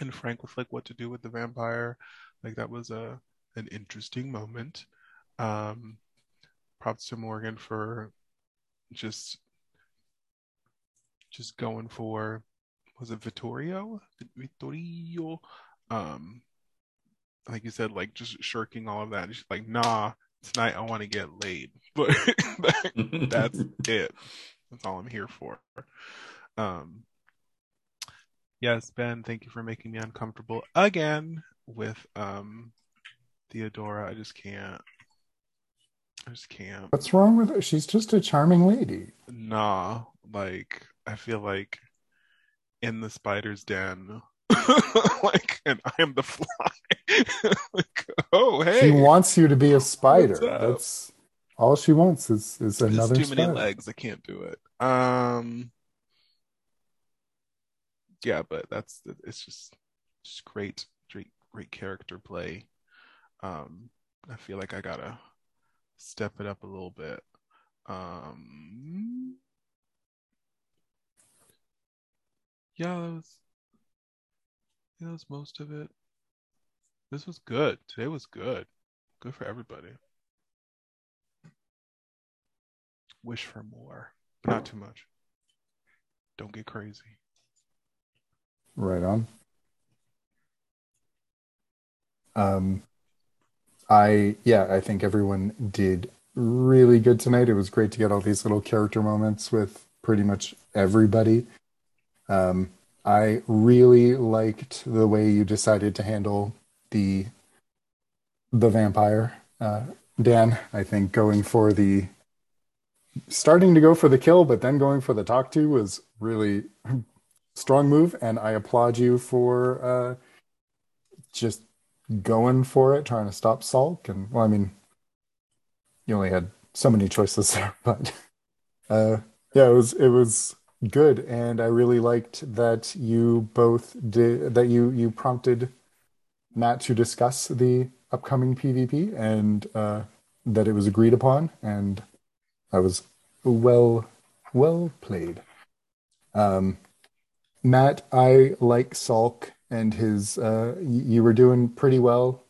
and frank with like what to do with the vampire. Like that was a an interesting moment. Um props to morgan for just just going for was it vittorio? Vittorio? Um like you said like just shirking all of that. She's like nah tonight i want to get laid. But that's it. That's all i'm here for. Um yes ben thank you for making me uncomfortable again with um theodora. I just can't. I just can't. What's wrong with her? She's just a charming lady. nah like i feel like in the spider's den like and i am the fly like oh hey She wants you to be a spider. That's all she wants is is There's another too spider. many legs. I can't do it. Um, yeah, but that's it's just just great, great, great character play. Um, I feel like I gotta step it up a little bit. Um, yeah, that was yeah, that was most of it. This was good. Today was good. Good for everybody. Wish for more, but not too much. Don't get crazy. Right on. Um, I yeah, I think everyone did really good tonight. It was great to get all these little character moments with pretty much everybody. Um, I really liked the way you decided to handle the the vampire, uh, Dan. I think going for the starting to go for the kill, but then going for the talk to was really strong move, and I applaud you for uh, just going for it, trying to stop Salk. And well, I mean, you only had so many choices there, but uh, yeah, it was it was good, and I really liked that you both did that. You you prompted Matt to discuss the upcoming PvP, and uh, that it was agreed upon, and I was well well played. Um, Matt, I like Salk and his. Uh, you were doing pretty well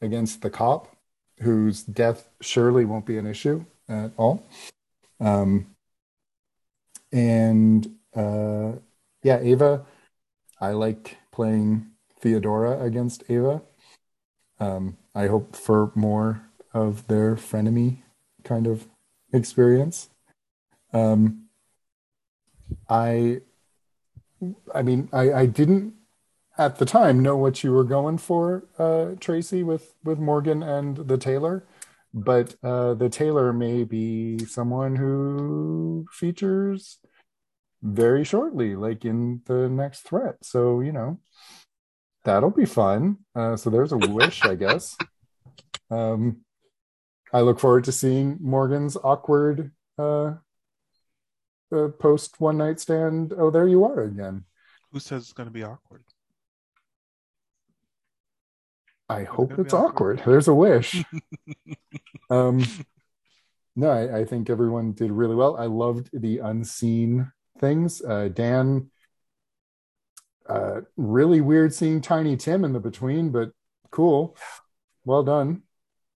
against the cop, whose death surely won't be an issue at all. Um, and uh, yeah, Ava, I like playing Theodora against Ava. Um, I hope for more of their frenemy kind of experience. Um, I I mean, I, I didn't at the time know what you were going for, uh, Tracy, with with Morgan and the tailor, but uh, the tailor may be someone who features very shortly, like in the next threat. So you know, that'll be fun. Uh, so there's a wish, I guess. Um, I look forward to seeing Morgan's awkward uh, uh, post one night stand. Oh, there you are again. Who says it's going to be awkward? I hope it's awkward. awkward. There's a wish. um, no, I, I think everyone did really well. I loved the unseen things. Uh, Dan, uh, really weird seeing Tiny Tim in the between, but cool. Well done.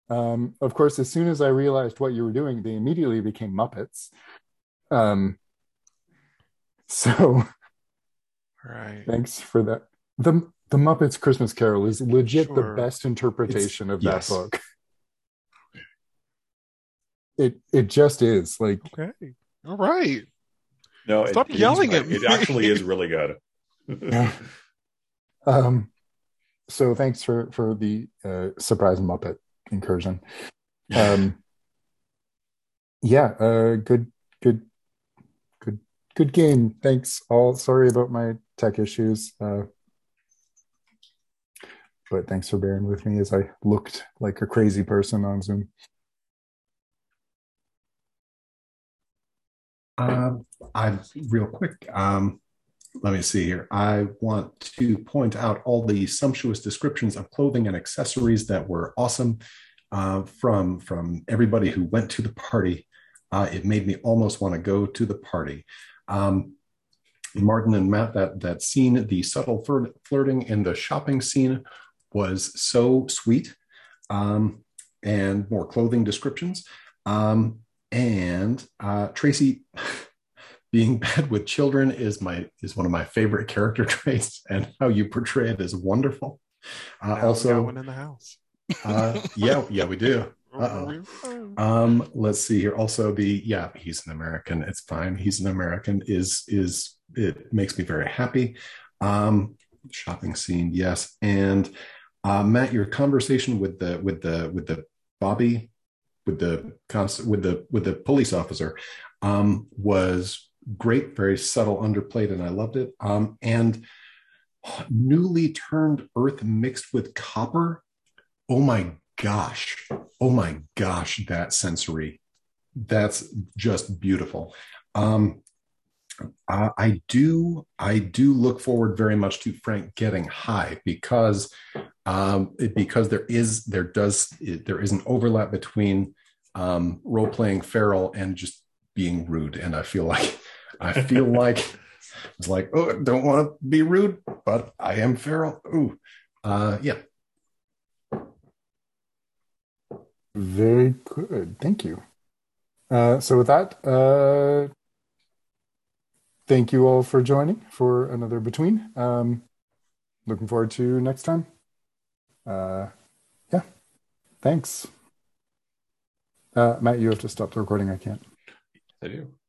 Um, of course, as soon as I realized what you were doing, they immediately became Muppets. Um, so Right. thanks for that. The the Muppets Christmas Carol is legit the best interpretation of yes. that book. It it just is like Okay. All right. No, Stop it is yelling right. at me. It actually is really good. um so thanks for for the uh surprise Muppet incursion. Um yeah, uh good good good good game. Thanks all. Sorry about my tech issues. Uh but thanks for bearing with me as I looked like a crazy person on Zoom. Um, I real quick. Um, let me see here. I want to point out all the sumptuous descriptions of clothing and accessories that were awesome uh, from from everybody who went to the party. Uh, it made me almost want to go to the party. Um, Martin and Matt, that that scene, the subtle flirt, flirting in the shopping scene, was so sweet, um, and more clothing descriptions. Um, and uh, Tracy being bad with children is my is one of my favorite character traits, and how you portray it is wonderful. Uh, also, one in the house. uh, yeah, yeah, we do. Uh-oh. Um, let's see here. Also, the yeah, he's an American. It's fine. He's an American. Is is it makes me very happy. Um, shopping scene, yes. And uh, Matt, your conversation with the with the with the Bobby, with the with the with the police officer, um, was great. Very subtle, underplayed, and I loved it. Um, and newly turned earth mixed with copper. Oh my gosh. Oh my gosh, that sensory. That's just beautiful. Um, uh, I do, I do look forward very much to Frank getting high because, um, it, because there is, there does, it, there is an overlap between um, role playing feral and just being rude, and I feel like, I feel like it's like, oh, I don't want to be rude, but I am feral. Ooh, uh, yeah. Very good. Thank you. Uh, so with that, uh, thank you all for joining for another between. Um, looking forward to next time. Uh, yeah. Thanks. Uh, Matt, you have to stop the recording. I can't. I do.